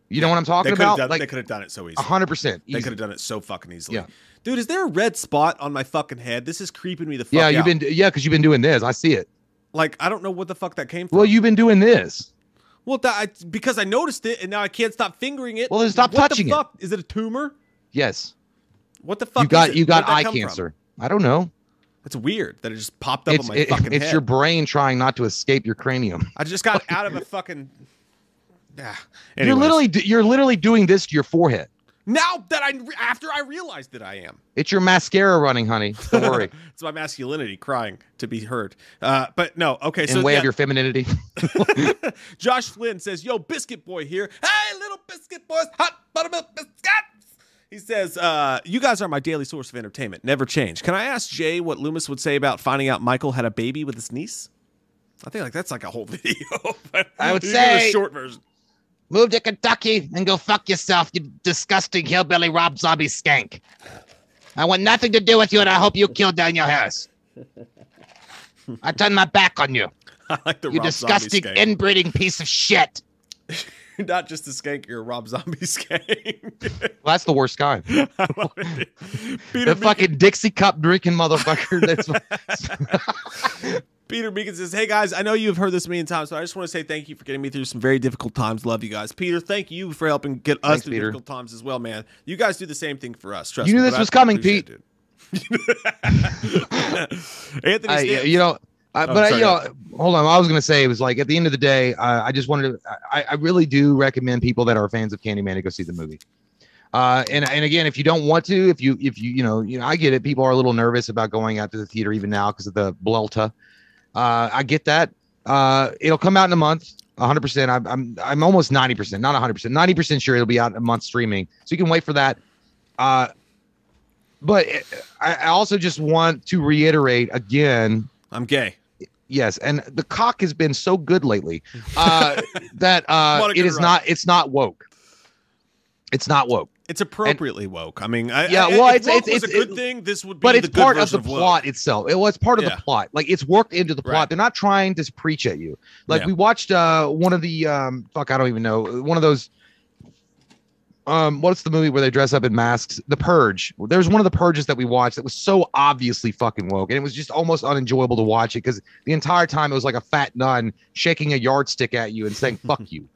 you know what i'm talking have about done. they could have done it so easy. 100% They easy. could have done it so fucking easily. Yeah. Dude, is there a red spot on my fucking head? This is creeping me the fuck yeah out. you've been yeah because you've been doing this i see it like I don't know what the fuck that came from. well you've been doing this Well, that, I, because I noticed it and now I can't stop fingering it. Well, then stop what touching it. the fuck? Is it a tumor? yes What the fuck? you got is it? you got eye come from? cancer i don't know It's weird that it just popped up it's on my it- fucking it's head. your brain trying not to escape your cranium I just got out of a fucking. Yeah. You're literally you're literally doing this to your forehead. Now that I after I realized that I am. It's your mascara running, honey. Don't worry. it's my masculinity crying to be heard. Uh, but no, okay. In So way yeah, of your femininity. Josh Flynn says, "Yo, Biscuit Boy here. Hey, little Biscuit Boys, hot buttermilk biscuits." He says, uh, "You guys are my daily source of entertainment. Never change." Can I ask Jay what Loomis would say about finding out Michael had a baby with his niece? I think like that's like a whole video. but I would you give a say- short version. Move to Kentucky and go fuck yourself, you disgusting hillbilly Rob Zombie skank. I want nothing to do with you, and I hope you kill Danielle Harris. I turn my back on you, I like the you Rob disgusting skank. inbreeding piece of shit. Not just a skank, you're a Rob Zombie skank. Well, that's the worst kind. I love it. Peter The fucking Dixie cup drinking motherfucker. That's Peter Meekin says, Hey guys, I know you've heard this a million times, but I just want to say thank you for getting me through some very difficult times. Love you guys. Peter, thank you for helping get us Thanks, through Peter. difficult times as well, man. You guys do the same thing for us. Trust You knew this was coming, Pete. Anthony I, you know, I, Oh, but I, you know, hold on. I was gonna say it was like at the end of the day, I, I just wanted to. I, I really do recommend people that are fans of Candyman to go see the movie. Uh, and and again, if you don't want to, if you if you you know you know, I get it. People are a little nervous about going out to the theater even now because of the Blelta. Uh, I get that. Uh, it'll come out in a month. 100%. I'm I'm I'm almost 90%, not 100%. 90% sure it'll be out in a month streaming. So you can wait for that. Uh, but I, I also just want to reiterate again I'm gay. Yes, and the cock has been so good lately uh, that uh, it is run. not. It's not woke. It's not woke, It's appropriately woke. I mean, I, Yeah, I- well, if it's- it's- was a it's- good thing. This would be but the it's good part of the woke. plot itself. It was part of Yeah. the plot. Like it's worked into the plot. Right. They're not trying to preach at you. Like Yeah. we watched uh, one of the um, fuck, I don't even know one of those um, what's the movie where they dress up in masks? The Purge. There's one of the purges that we watched that was so obviously fucking woke, and it was just almost unenjoyable to watch it because the entire time it was like a fat nun shaking a yardstick at you and saying "fuck you."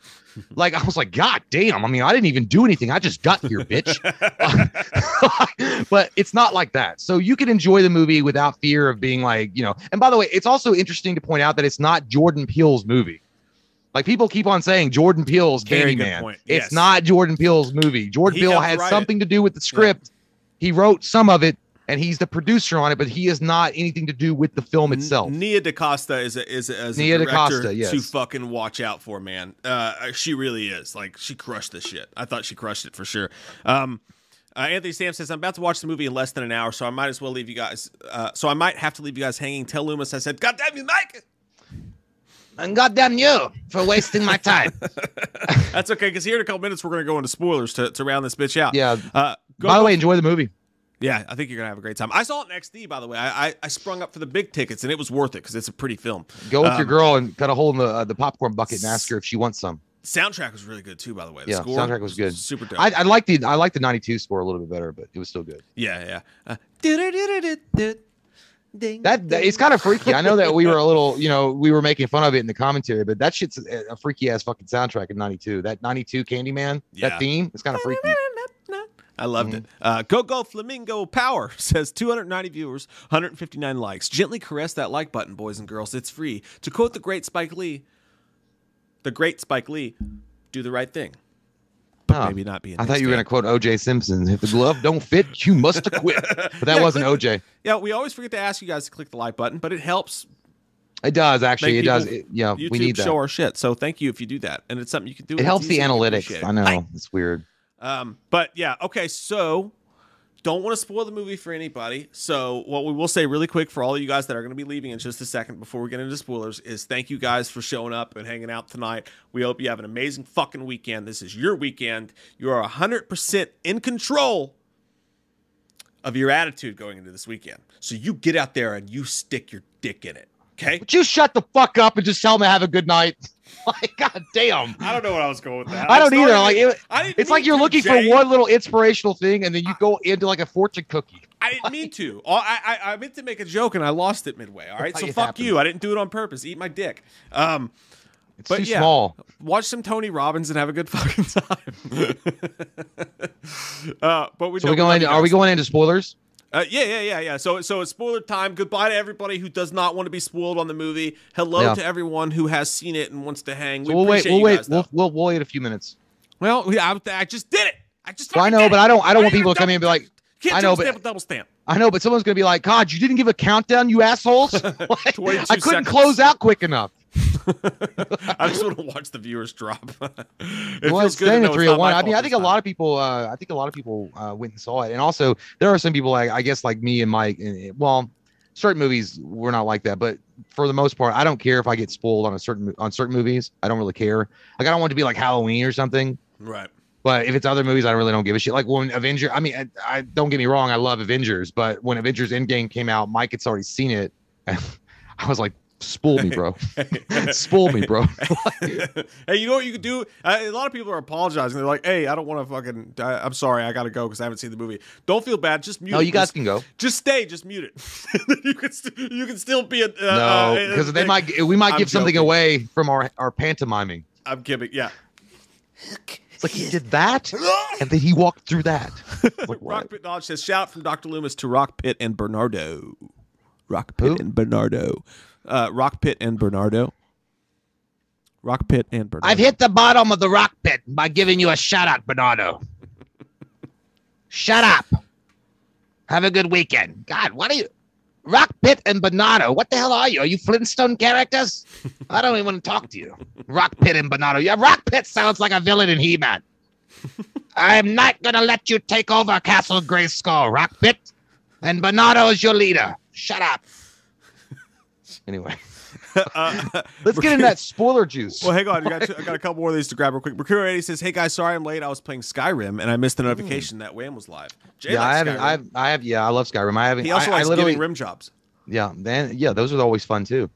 Like I was like, God damn! I mean, I didn't even do anything. I just got here, bitch. but it's not like that. So you can enjoy the movie without fear of being like, you know. And by the way, it's also interesting to point out that it's not Jordan Peele's movie. Like people keep on saying Jordan Peele's good Candyman. point. It's not Jordan Peele's movie. Jordan He Peele had write something to do with the script. He wrote some of it, and he's the producer on it, but he has not anything to do with the film itself. Nia DaCosta is a, is a, is a Nia director DaCosta, yes. to fucking watch out for, man. Uh, she really is. Like she crushed this shit. I thought she crushed it for sure. Um, uh, Anthony Sam says I'm about to watch the movie in less than an hour, so I might as well leave you guys. Uh, so I might have to leave you guys hanging. Tell Loomis I said, "God damn you, Mike." And goddamn you for wasting my time. That's okay, because here in a couple minutes we're gonna go into spoilers to, to round this bitch out. yeah. Uh, go, By the way, enjoy the movie. yeah, I think you're gonna have a great time. I saw it in XD, by the way. I I, I sprung up for the big tickets, and it was worth it because it's a pretty film. Go with your Um, girl and cut a hole in the uh, the popcorn bucket and ask her if she wants some. Soundtrack was really good too, by the way. The Yeah, score soundtrack was good. super dope. I, I like the I like the '92 score a little bit better, but it was still good. Yeah, yeah. Uh. Ding, That, that it's kind of freaky. I know that we were a little, you know, we were making fun of it in the commentary, but that shit's a, a freaky ass fucking soundtrack in '92. That '92 Candyman, Yeah. that theme, it's kind of freaky. I loved Mm-hmm. it. Uh, go go flamingo power says 290 viewers, 159 likes. Gently caress that like button, boys and girls. It's free. To quote the great Spike Lee, the great Spike Lee, do the right thing, but maybe not be. I thought you were gonna quote O.J. Simpson. If the glove don't fit, you must acquit. But that Yeah, wasn't click- O.J. Yeah, we always forget to ask you guys to click the like button, but it helps It does actually. It does. It, yeah, YouTube we need that. show our shit. So thank you if you do that, and it's something you can do. It helps the analytics. I know Hi. it's weird. Um, but yeah, okay, so don't want to spoil the movie for anybody. So what we will say really quick for all of you guys that are going to be leaving in just a second before we get into spoilers is thank you guys for showing up and hanging out tonight. We hope you have an amazing fucking weekend. This is your weekend. You are 100% in control of your attitude going into this weekend. So you get out there and you stick your dick in it. Okay? Would you shut the fuck up and just tell me have a good night? like, god damn. I don't know what I was going with that. I don't either. Like, it, I didn't it's like you're to, looking Jay. for one little inspirational thing, and then you go into like a fortune cookie. I didn't mean to. All- I, I I meant to make a joke and I lost it midway. All right, so fuck happens. you. I didn't do it on purpose. Eat my dick. Um, It's But too yeah. small. watch some Tony Robbins and have a good fucking time. uh, but we So we going? Are we going into spoilers? Uh, yeah, yeah, yeah, yeah. So, so it's spoiler time. Goodbye to everybody who does not want to be spoiled on the movie. Hello Yeah. to everyone who has seen it and wants to hang. We So we'll wait. We'll wait. guys. We'll, we'll we'll wait a few minutes. Well, we- I, I just did it. I just. Well, I know, but. I don't. I don't Why want people to come in and be like, Can't I know, but- double stamp. I know, but someone's gonna be like, God, you didn't give a countdown, you assholes. Like, I couldn't seconds. close out quick enough. I just want to watch the viewers drop. it well, it's good staying at it's three not hundred one. I mean, I think a lot of people. Uh, I think a lot of people uh, went and saw it, and also there are some people like I guess like me and Mike. And, well, certain movies we're not like that, but for the most part, I don't care if I get spoiled on a certain on certain movies. I don't really care. Like I don't want it to be like Halloween or something. Right. But if it's other movies, I really don't give a shit. Like when Avenger, I mean, I, I don't get me wrong, I love Avengers, but when Avengers Endgame came out, Mike had already seen it. I was like, spool me, bro. spool me, bro. hey, you know what you could do? Uh, a lot of people are apologizing. They're like, "Hey, I don't want to fucking. I, I'm sorry, I gotta go because I haven't seen the movie." Don't feel bad. Just mute. no, it. you guys Just- can go. just stay. Just mute it. you can. St- you can still be a. Uh, No, uh, because they uh, might we might I'm give something away from our our pantomiming. I'm kidding. Yeah. It's like he did that, and then he walked through that. Like, Rock? Pit Knowledge says, "Shout from Dr. Loomis to Rock Pit and Bernardo." Rock Pit Who? and Bernardo. Uh, Rock Pit and Bernardo. Rock Pit and Bernardo. I've hit the bottom of the rock pit by giving you a shout out, Bernardo. Shut up. Have a good weekend. God, what are you? Rock Pit and Bernardo. What the hell are you? Are you Flintstone characters? I don't even want to talk to you. Rock Pit and Bernardo. Yeah, Rock Pit sounds like a villain in He Man. I'm not going to let you take over Castle Grayskull, Rock Pit. And Bernardo is your leader. Shut up. Anyway, Uh, let's get in that spoiler juice. Well, hang on. I got, I got a couple more of these to grab real quick. Mercury 80 says, Hey guys, sorry I'm late. I was playing Skyrim and I missed the notification that Wham was live. Jay Hmm. yeah, I haven't. I have, I have. Yeah, I love Skyrim. I haven't. he also I, I likes literally. giving rim jobs. Yeah, then yeah, those are always fun too.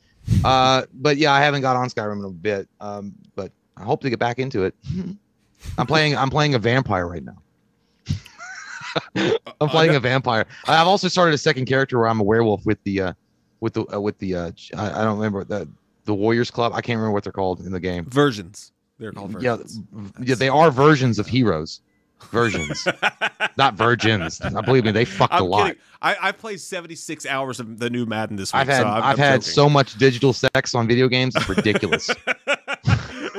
Uh, but yeah, I haven't got on Skyrim in a bit. Um, but I hope to get back into it. I'm playing. I'm playing a vampire right now. I'm playing a vampire. I've also started a second character where I'm a werewolf with the, uh, with the uh, with the uh, I, I don't remember the the Warriors Club. I can't remember what they're called in the game. Versions. They're called Yeah, versions. yeah, they are versions of heroes. Versions, not virgins. I believe me, they fucked a I'm lot. kidding. I, I played 76 hours of the new Madden this week. I've had so I've I'm had joking. so much digital sex on video games. It's ridiculous. if,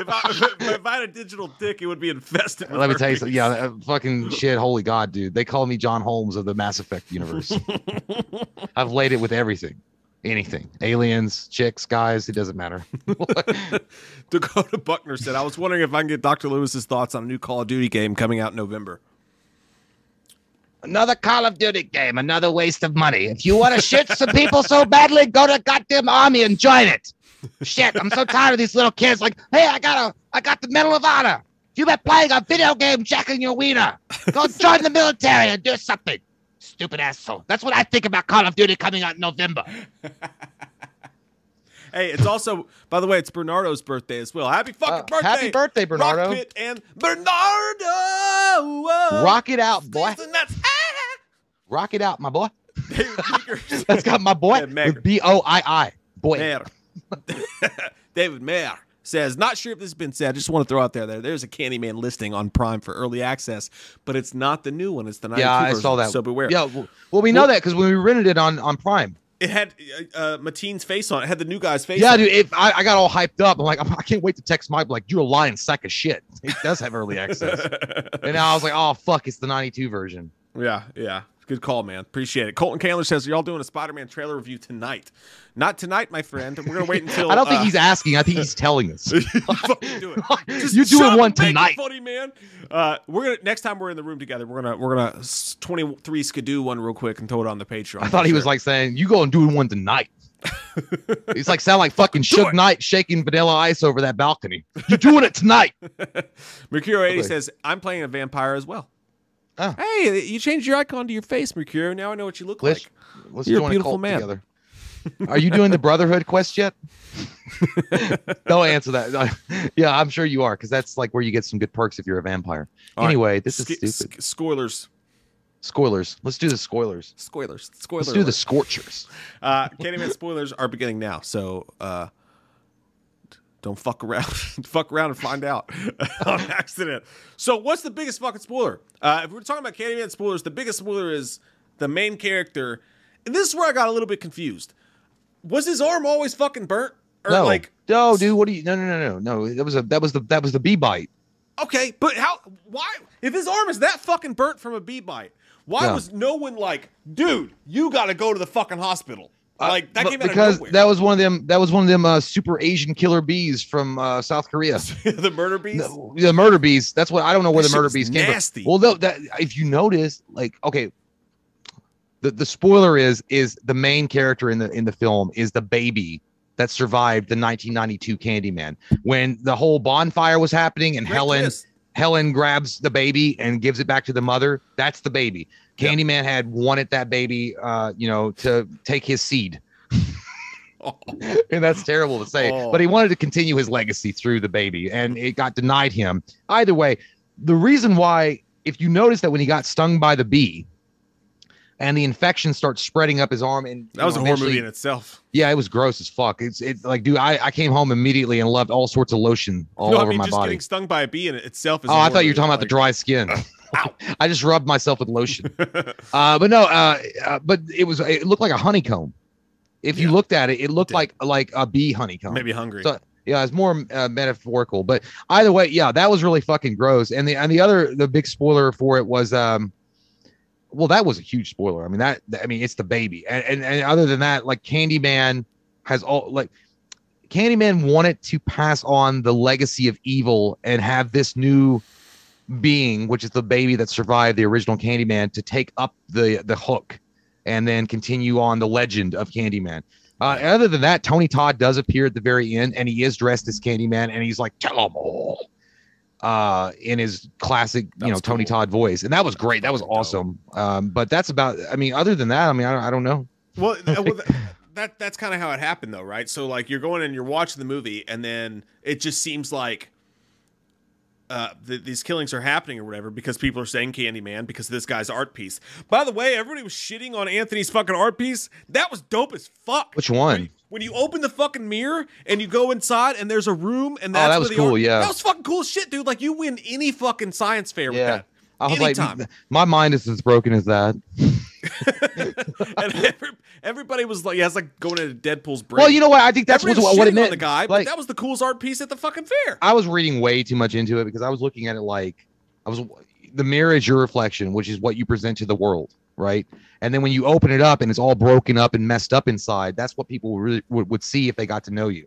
I, if I had a digital dick, it would be infested. Let me tell you something. Yeah, uh, fucking shit. Holy God, dude. They call me John Holmes of the Mass Effect universe. I've laid it with everything, anything, aliens, chicks, guys. It doesn't matter. Dakota Buckner said, "I was wondering if I can get Dr. Lewis's thoughts on a new Call of Duty game coming out in November." another Call of Duty game, another waste of money. If you want to shit some people so badly, go to goddamn army and join it. Shit, I'm so tired of these little kids. Like, hey, I got a, I got the Medal of Honor. You've been playing a video game, jacking your wiener. Go join the military and do something. Stupid asshole. That's what I think about Call of Duty coming out in November. Hey, it's also, by the way, it's Bernardo's birthday as well. Happy fucking Uh, birthday! happy birthday, Bernardo. Rock Pit and Bernardo. Rock it out, boy. Rock it out, my boy. David That's got my boy B O I I. Boy. David Mayer says, not sure if this has been said. I just want to throw out there, there there's a Candyman listing on Prime for early access, but it's not the new one. It's the 92 Yeah, I version, saw that. So beware. Yeah, well, well we know that because when we rented it on on Prime. It had uh, uh, Mateen's face on it. It had the new guy's face Yeah, on dude, it. I, I got all hyped up. I'm like, I can't wait to text Mike. Like, you're a lying sack of shit. It does have early access. and now I was like, oh fuck, it's the '92 version. Yeah, yeah. Good call, man. Appreciate it. Colton Kaler says, Are y'all doing a Spider Man trailer review tonight? Not tonight, my friend. We're going to wait until. I don't think uh, he's asking. I think he's telling us. fucking do it. Just You're doing one tonight. funny man. Uh, we're gonna next time we're in the room together. We're gonna we're gonna twenty three skidoo one real quick and throw it on the Patreon. I thought he was like saying, "You go and do one tonight." He's like sound like fucking Suge. Knight shaking Vanilla Ice over that balcony. You're doing it tonight. Mercurio eighty Okay. says I'm playing a vampire as well. Oh. Hey, you changed your icon to your face, Mercurio. Now I know what you look Let's like. let's You're a beautiful cult man. together. Are you doing the Brotherhood quest yet? Don't answer that. yeah, I'm sure you are, because that's like where you get some good perks if you're a vampire. All right. anyway, this is Sk- stupid. spoilers. Spoilers. Let's do the spoilers. Spoilers. Spoilers. Let's do the scorchers. Uh, Candyman spoilers are beginning now, so uh, don't fuck around. fuck around and find out on accident. So, what's the biggest fucking spoiler? Uh, if we're talking about Candyman spoilers, the biggest spoiler is the main character. And this is where I got a little bit confused. Was his arm always fucking burnt? Or no, like, no, dude. What do you? No, no, no, no, no. That was a that was the that was the bee bite. okay, but how? Why? If his arm is that fucking burnt from a bee bite, why Yeah. was no one like, dude, you got to go to the fucking hospital? Like that came out because that was one of them. That was one of them uh, super Asian killer bees from uh, South Korea. the murder bees. No, the murder bees. That's what I don't know where That the murder bees came nasty. from. Well, though, that if you notice, like, okay, the the spoiler is is the main character in the in the film is the baby that survived the 1992 Candyman when the whole bonfire was happening and Great Helen twist. Helen grabs the baby and gives it back to the mother. That's the baby. Candyman had wanted that baby, uh, you know, to take his seed. and that's terrible to say, Oh. but he wanted to continue his legacy through the baby, and it got denied him. Either way, the reason why, if you notice that when he got stung by the bee, and the infection starts spreading up his arm, and That was you a know, horror movie in itself. Yeah, it was gross as fuck. It's it like, dude, I, I came home immediately and loved all sorts of lotion all no, over I mean my just body. getting stung by a bee in itself is. Oh, I thought you were talking about the dry skin. I just rubbed myself with lotion. Uh, but no, uh, uh, but it was it looked like a honeycomb. If you looked at it, it looked did. like like a bee honeycomb. Maybe hungry. So yeah, it's more uh, metaphorical. But either way, yeah, that was really fucking gross. And the and the other the big spoiler for it was um, well, that was a huge spoiler. I mean that I mean it's the baby. And and, and other than that, like Candyman has all like Candyman wanted to pass on the legacy of evil and have this new being, which is the baby that survived the original Candyman, to take up the the hook and then continue on the legend of Candyman. Uh, other than that, Tony Todd does appear at the very end, and he is dressed as Candyman, and he's like, "Tell 'em all," uh, in his classic, you know, was Tony cool. Todd voice, and that was great. That was awesome. Um, but that's about. I mean, other than that, I mean, I don't, I don't know. well, well that that's kind of how it happened, though, right? So like you're going and you're watching the movie, and then it just seems like uh, th- these killings are happening or whatever because people are saying Candyman because this guy's art piece. By the way, everybody was shitting on Anthony's fucking art piece. That was dope as fuck. Which one? When, you open the fucking mirror and you go inside and there's a room and Oh, that's that where was the cool, art- yeah. that was fucking cool shit, dude. Like you win any fucking science fair with Yeah. that. I was Anytime. like, my mind is as broken as that. and every, everybody was like, yeah, it's like going into Deadpool's brain. Well, you know what? I think that's what, what it meant. on the guy, but like, that was the coolest art piece at the fucking fair. I was reading way too much into it because I was looking at it like I was the mirror is your reflection, which is what you present to the world, right? And then when you open it up and it's all broken up and messed up inside, that's what people really would, would see if they got to know you.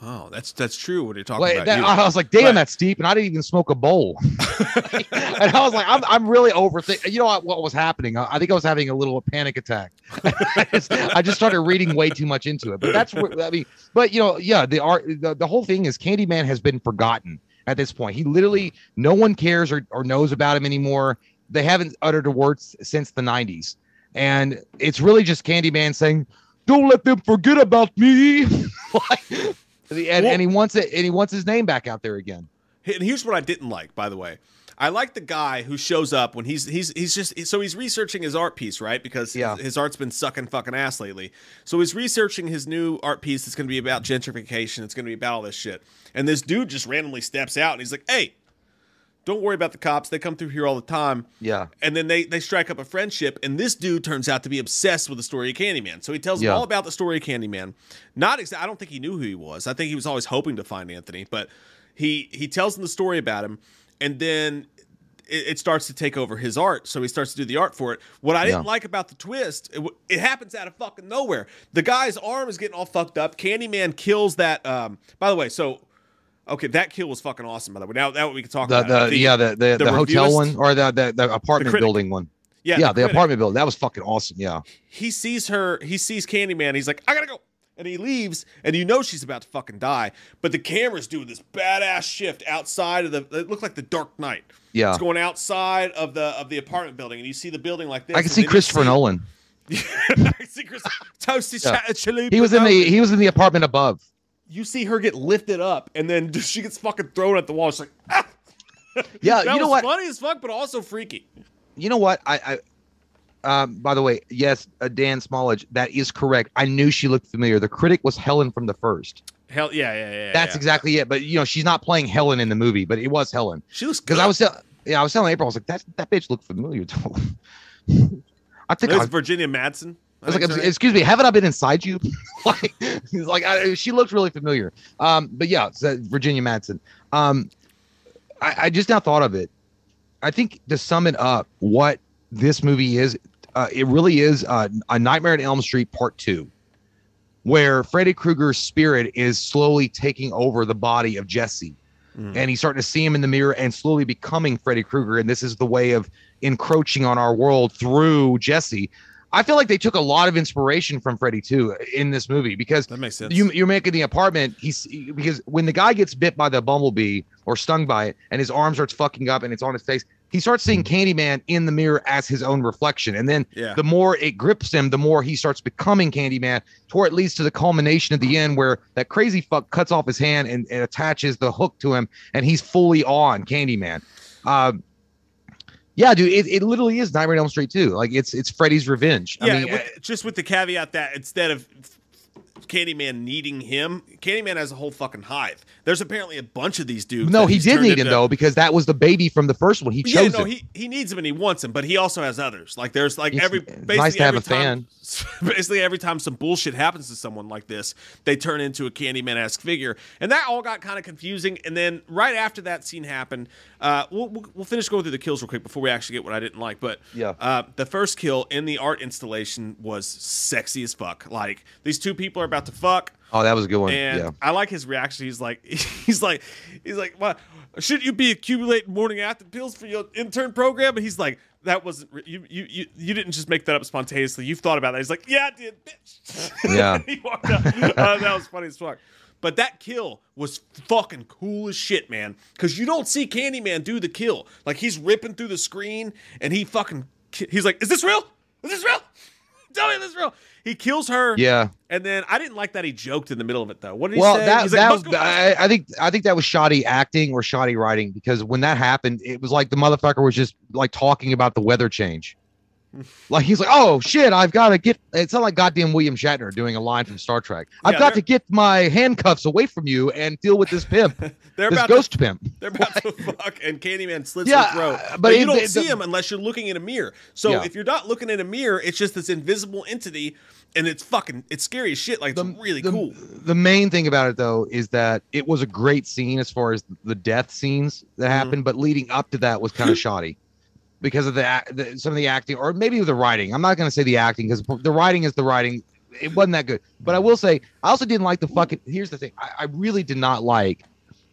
Oh, that's that's true. What are you're talking Like, about. that, you. I was like, damn, Right. that's deep, and I didn't even smoke a bowl. and I was like, I'm, I'm really overthinking. You know what, what was happening? I, I think I was having a little panic attack. I, just, I just started reading way too much into it. But that's what I mean. But you know, yeah, the art, the, the whole thing is Candyman has been forgotten at this point. He literally, no one cares or, or knows about him anymore. They haven't uttered a word since the 90s. And it's really just Candyman saying, don't let them forget about me. like, and, and he wants it, and he wants his name back out there again. And here's what I didn't like, by the way. I like the guy who shows up when he's he's he's just so he's researching his art piece, right? Because Yeah. his, his art's been sucking fucking ass lately. So he's researching his new art piece that's going to be about gentrification. It's going to be about all this shit. And this dude just randomly steps out and he's like, "Hey, don't worry about the cops. They come through here all the time." Yeah. And then they they strike up a friendship, and this dude turns out to be obsessed with the story of Candyman. So he tells Yeah. him all about the story of Candyman. Not exa- I don't think he knew who he was. I think he was always hoping to find Anthony, but he he tells him the story about him, and then it, it starts to take over his art. So he starts to do the art for it. What I didn't like about the twist, it, it happens out of fucking nowhere. The guy's arm is getting all fucked up. Candyman kills that. Um, by the way, so. Okay, that kill was fucking awesome. By the way, now that we can talk The, about. the, it. yeah, the, the, the, hotel one or the, the, the apartment building one. Yeah, Yeah, the the, apartment building. That was fucking awesome. Yeah. he sees her, he sees Candyman, he's like, I gotta go. And he leaves, and you know she's about to fucking die. But the camera's doing this badass shift outside of the it looked like the Dark Knight. Yeah. It's going outside of the of the apartment building, and you see the building like this. I can see Christopher see- Nolan. I can see Chris Yeah. Cha- Chalupa He was in the he was in the apartment above. You see her get lifted up, and then she gets fucking thrown at the wall. She's like, ah! Yeah, you know what? funny as fuck, but also freaky. You know what? I, I um by the way, yes, uh, Dan Smallage, that is correct. I knew she looked familiar. The critic was Helen from the first. Hell yeah, yeah, yeah. That's yeah. exactly it. But you know, she's not playing Helen in the movie, but it was Helen. She looks Because. I was tell- yeah, I was telling April, I was like, that that bitch looked familiar to I think It's Virginia Madsen. I was like, excuse me, haven't I been inside you? like, like, I, she looks really familiar. Um, but yeah, so Virginia Madsen. Um, I, I just now thought of it. I think to sum it up, what this movie is, uh, it really is uh, a Nightmare on Elm Street Part Two, where Freddy Krueger's spirit is slowly taking over the body of Jesse, and he's starting to see him in the mirror and slowly becoming Freddy Krueger. And this is the way of encroaching on our world through Jesse. I feel like they took a lot of inspiration from Freddy too in this movie because That makes sense. you, you're making the apartment. He's because when the guy gets bit by the bumblebee or stung by it, and his arm starts fucking up and it's on his face, he starts seeing Candyman in the mirror as his own reflection. And then Yeah. the more it grips him, the more he starts becoming Candyman. To where it leads to the culmination at the end where that crazy fuck cuts off his hand and, and attaches the hook to him, and he's fully on Candyman. Um, yeah, dude, it, it literally is Nightmare on Elm Street too. Like it's it's Freddy's revenge. Yeah, I mean, with- uh, just with the caveat that instead of Candyman needing him, Candyman has a whole fucking hive. There's apparently a bunch of these dudes. no, he did need him though because that was the baby from the first one. He Yeah, chose no, it. he he needs him and he wants him, but he also has others. Like there's like It's every nice basically to have every a fan. time, basically every time some bullshit happens to someone like this, they turn into a Candyman esque figure, and that all got kind of confusing. And then right after that scene happened, uh, we'll, we'll we'll finish going through the kills real quick before we actually get what I didn't like. But Yeah. uh, the first kill in the art installation was sexy as fuck. Like these two people are about to fuck. Oh, that was a good one. And yeah. I like his reaction. He's like, he's like, he's like, what? Shouldn't you be accumulating morning after pills for your intern program? And he's like, that wasn't you. You you you didn't just make that up spontaneously. You've thought about that. He's like, yeah, I did, bitch. Yeah. he walked out. Uh, that was funny as fuck. But that kill was fucking cool as shit, man. Because you don't see Candyman do the kill. Like he's ripping through the screen, and he fucking, ki- he's like, is this real? Is this real? Tell me this is real. He kills her. Yeah. And then I didn't like that he joked in the middle of it though. What did he Well, say? that He's that "Must go faster." I, I think I think that was shoddy acting or shoddy writing because when that happened, it was like the motherfucker was just like talking about the weather change. Like he's like, oh shit, I've got to get. It's not like goddamn William Shatner doing a line from Star Trek. I've Yeah, got to get my handcuffs away from you and deal with this pimp, They're this about ghost to, pimp. they're about to fuck, and Candyman slits Yeah, her throat. uh, But, but you it- don't the- see the- him unless you're looking in a mirror. So Yeah. if you're not looking in a mirror, it's just this invisible entity, and it's fucking, it's scary as shit. Like it's really the, cool. The main thing about it though is that it was a great scene as far as the death scenes that Mm-hmm. happened, but leading up to that was kind of shoddy because of the, the some of the acting or maybe the writing. I'm not going to say the acting because the writing is the writing. It wasn't that good, but I will say I also didn't like the fucking. Here's the thing: I, I really did not like.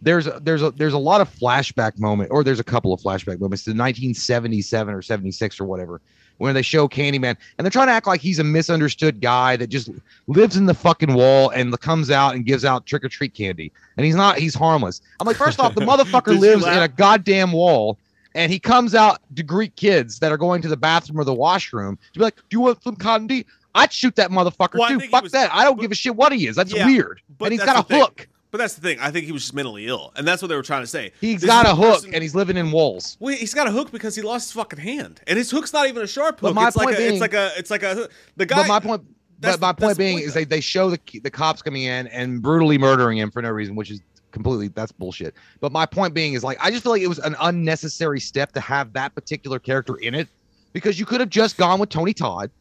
There's a, there's a there's a lot of flashback moment, or there's a couple of flashback moments to 1977 or 76 or whatever, where they show Candyman and they're trying to act like he's a misunderstood guy that just lives in the fucking wall and comes out and gives out trick or treat candy. And he's not, he's harmless. I'm like, first off, the motherfucker lives in a goddamn wall and he comes out to greet kids that are going to the bathroom or the washroom to be like, Do you want some candy? I'd shoot that motherfucker Well, too. Fuck was- that. I don't but- give a shit what he is. That's Yeah, weird. but And he's got a thing. hook. But that's the thing. I think he was just mentally ill, and that's what they were trying to say. He's This got a hook person- and he's living in walls. Well, he's got a hook because he lost his fucking hand, and his hook's not even a sharp hook. But my it's like point a, it's being- like a, it's like a. The guy. but my point but my point being point, is though. they, they show the the cops coming in and brutally murdering him for no reason which is completely that's bullshit. But my point being is like i just feel like it was an unnecessary step to have that particular character in it because you could have just gone with tony todd.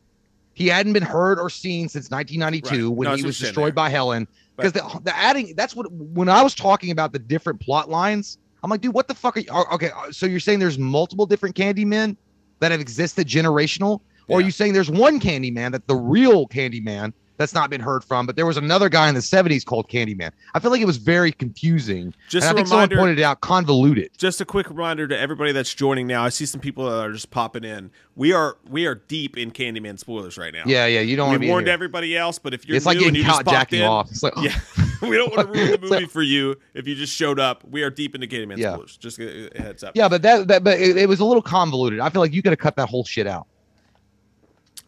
He hadn't been heard or seen since 1992 Right. when No, he was destroyed by helen. Because the, the adding that's what when i was talking about the different plot lines i'm like dude what the fuck are you okay uh, so you're saying there's multiple different candymen that have existed generational? Or are you saying there's one Candyman that the real Candyman that's not been heard from, but there was another guy in the 70s called Candyman? I feel like it was very confusing. Just and I a think someone reminder- pointed it out convoluted. just a quick reminder to everybody that's joining now. I see some people that are just popping in. We are we are deep in Candyman spoilers right now. Yeah, yeah, you don't want to warned everybody else, but if you're It's new like and you just popped jacking in, off. It's like, oh. yeah, we don't want to ruin the movie for you if you just showed up. We are deep into Candyman Yeah. spoilers. Just heads up. Yeah, but that, that but it, it was a little convoluted. I feel like you could have cut that whole shit out.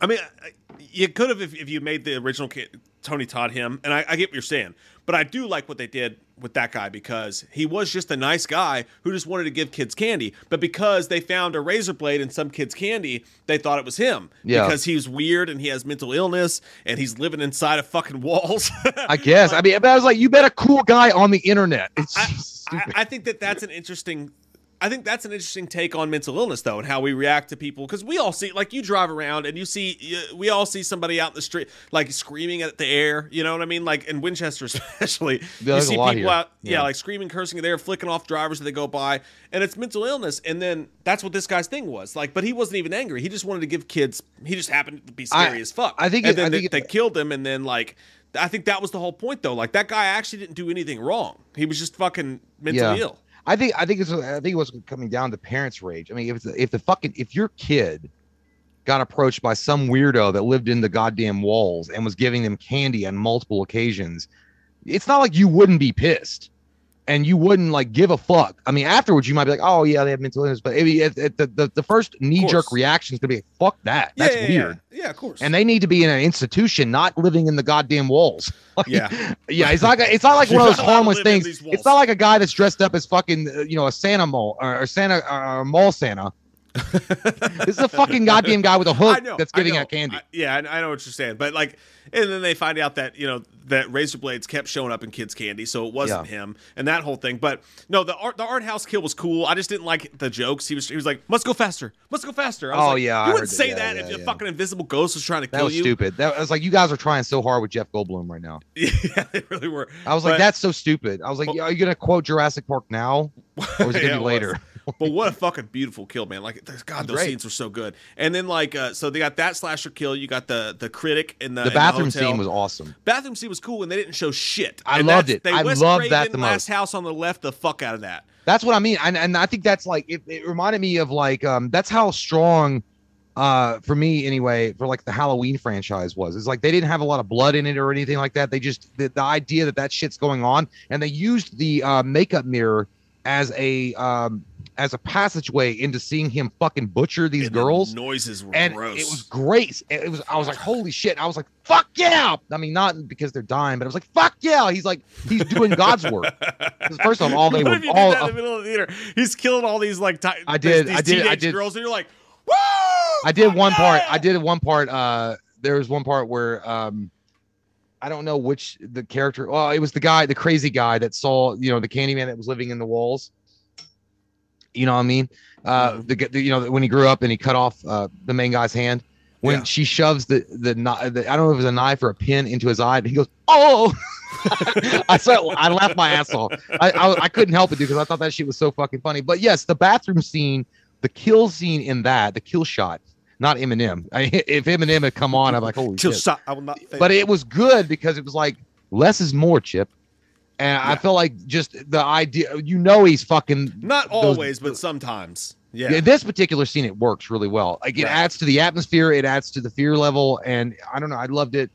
I mean, I- you could have if, if you made the original Tony Todd him, and I, I get what you're saying, but I do like what they did with that guy because he was just a nice guy who just wanted to give kids candy. But because they found a razor blade in some kid's candy, they thought it was him. Yeah. Because he's weird and he has mental illness and he's living inside of fucking walls. I guess. I mean, but I was like, you bet a cool guy on the internet. It's I. I, I think that that's an interesting. I think that's an interesting take on mental illness, though, and how we react to people. Because we all see, like, you drive around and you see, we all see somebody out in the street, like, screaming at the air. You know what I mean? Like in Winchester, especially, you see people here. out, yeah. Yeah. like screaming, cursing at the air, flicking off drivers that they go by, and it's mental illness. And then that's what this guy's thing was, like. But he wasn't even angry. He just wanted to give kids. He just happened to be scary I- as fuck. I think And it- then I they, think it- they killed him, and then like. I think that was the whole point, though. Like that guy actually didn't do anything wrong. He was just fucking mentally Yeah. ill. I think I think it's I think it was coming down to parents' rage. I mean, if if the fucking if your kid got approached by some weirdo that lived in the goddamn walls and was giving them candy on multiple occasions, it's not like you wouldn't be pissed and you wouldn't like give a fuck. I mean, afterwards you might be like, oh yeah, they have mental illness, but I mean, it, it, the, the the first knee jerk reaction is gonna be fuck that. That's yeah, yeah, weird. Yeah. yeah, of course. And they need to be in an institution, not living in the goddamn walls. Like, Yeah. yeah. It's like it's not like one of those harmless things. It's not like a guy that's dressed up as fucking, uh, you know, a Santa mall or, or Santa or mall Santa. This is a fucking goddamn guy with a hook know that's giving out candy. I- yeah, I, I know what you're saying, but like, and then they find out that you know that razor blades kept showing up in kids' candy, so it wasn't Yeah. him, and that whole thing. But no, the art the art house kill was cool. I just didn't like the jokes. He was he was like, "Must go faster, must go faster." I was Oh, like, yeah, I you wouldn't heard that. say Yeah, that yeah, if yeah. fucking invisible ghost was trying to that kill was you. stupid. That was like you guys are trying so hard with Jeff Goldblum right now. yeah, they really were. I was like, that's so stupid. I was like, Well- are you gonna quote Jurassic Park now, or is it gonna it be later? But what a fucking beautiful kill, man! Like, God, those Great. scenes were so good. And then like, uh, so they got that slasher kill. You got the the critic in the, The bathroom hotel. scene was awesome. bathroom scene was cool, and they didn't show shit. I And loved it. They I loved Craven that the last most. house on the left the fuck out of that. That's what I mean. And, and I think that's like it, it reminded me of like um that's how strong uh for me anyway for like the Halloween franchise was. It's like they didn't have a lot of blood in it or anything like that. They just the, the idea that that shit's going on and they used the uh, makeup mirror as a um as a passageway into seeing him fucking butcher these And the girls. noises were and gross. it was great. It was. I was like, "Holy shit!" I was like, "Fuck yeah!" I mean, not because they're dying, but I was like, "Fuck yeah!" He's like, he's doing God's work. First of all, all they what were all. that in the middle of the theater? He's killing all these like I did, These I did, I did. girls, and you're like, woo! I did one part. I did one part. Uh, there was one part where um, I don't know which the character. Well, it was the guy, the crazy guy that saw you know the Candyman that was living in the walls. You know what I mean? Uh, Mhm. the, the you know when he grew up and he cut off uh, the main guy's hand. When Yeah. she shoves the, the the I don't know if it was a knife or a pin into his eye, and he goes, "Oh!" I saw, I laughed my ass off. I, I I couldn't help it dude, because I thought that shit was so fucking funny. But yes, the bathroom scene, the kill scene in that, the kill shot, not Eminem. I, if Eminem had come on, I'm like, holy Kill shit. shot. I will not. Fail. But it was good because it was like less is more, Chip. And I Yeah. felt like just the idea, you know, he's fucking. not those- always, but sometimes. Yeah. Yeah, this particular scene, it works really well. Like it Right. adds to the atmosphere, it adds to the fear level, and I don't know, I loved it.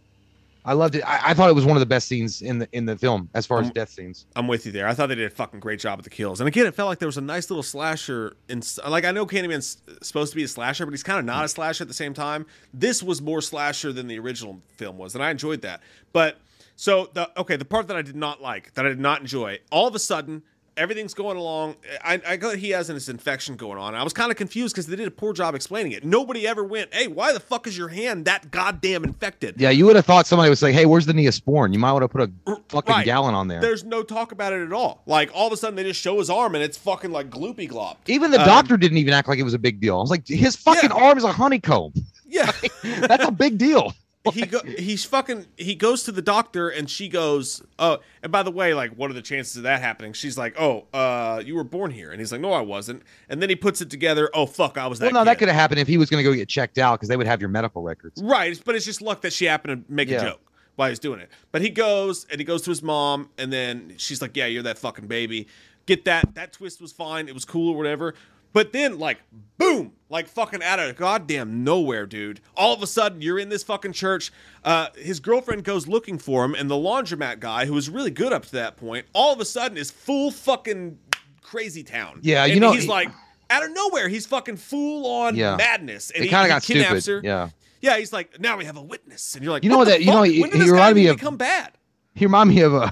I loved it. I, I thought it was one of the best scenes in the in the film as far as Um, death scenes. I'm with you there. I thought they did a fucking great job with the kills. And again, it felt like there was a nice little slasher. In like I know Candyman's supposed to be a slasher, but he's kind of not a slasher at the same time. This was more slasher than the original film was, and I enjoyed that. But so the okay, the part that I did not like, that I did not enjoy, all of a sudden. Everything's going along. I, I got he has this infection going on. I was kind of confused because they did a poor job explaining it. Nobody ever went, "Hey, why the fuck is your hand that goddamn infected?" Yeah, you would have thought somebody was like, "Hey, where's the Neosporin? You might want to put a fucking Right. gallon on there." There's no talk about it at all. Like all of a sudden they just show his arm and it's fucking like gloopy glop. Even the Um, doctor didn't even act like it was a big deal. I was like, his fucking Yeah. arm is a honeycomb. Yeah. That's a big deal. He go he's fucking he goes to the doctor and she goes oh and by the way like what are the chances of that happening? She's like oh uh you were born here. And he's like no i wasn't. And then he puts it together oh fuck i was that well, no, that could have happened if he was going to go get checked out because they would have your medical records. right but it's just luck that she happened to make Yeah. a joke while he's doing it. But he goes and he goes to his mom and then she's like yeah you're that fucking baby. Get that that twist was fine it was cool or whatever but then like boom like fucking out of goddamn nowhere dude all of a sudden you're in this fucking church uh his girlfriend goes looking for him and the laundromat guy who was really good up to that point all of a sudden is full fucking crazy town Yeah, you know- he's like out of nowhere he's fucking full on Yeah. madness and It he, kind of got kidnaps stupid. her Yeah. yeah, he's like, now we have a witness, and you're like, You know what that- you know, he- he reminded me of- become bad? He reminded me of uh,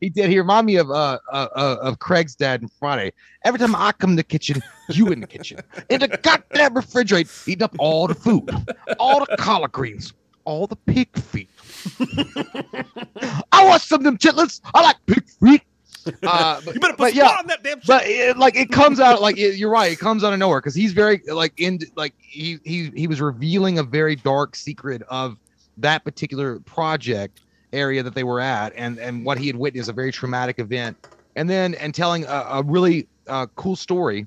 he did. He reminded me of uh, uh, uh of Craig's dad in Friday. Every time I come to the kitchen, you in the kitchen in the goddamn refrigerator, eating up all the food, all the collard greens, all the pig feet. I want some of them chitlins. I like pig feet. Uh, but, You better put yeah, on that damn shit. but it, like it comes out like it, you're right. It comes out of nowhere because he's very like in like he he he was revealing a very dark secret of that particular project area that they were at and and what he had witnessed a very traumatic event and then and telling a, a really uh, cool story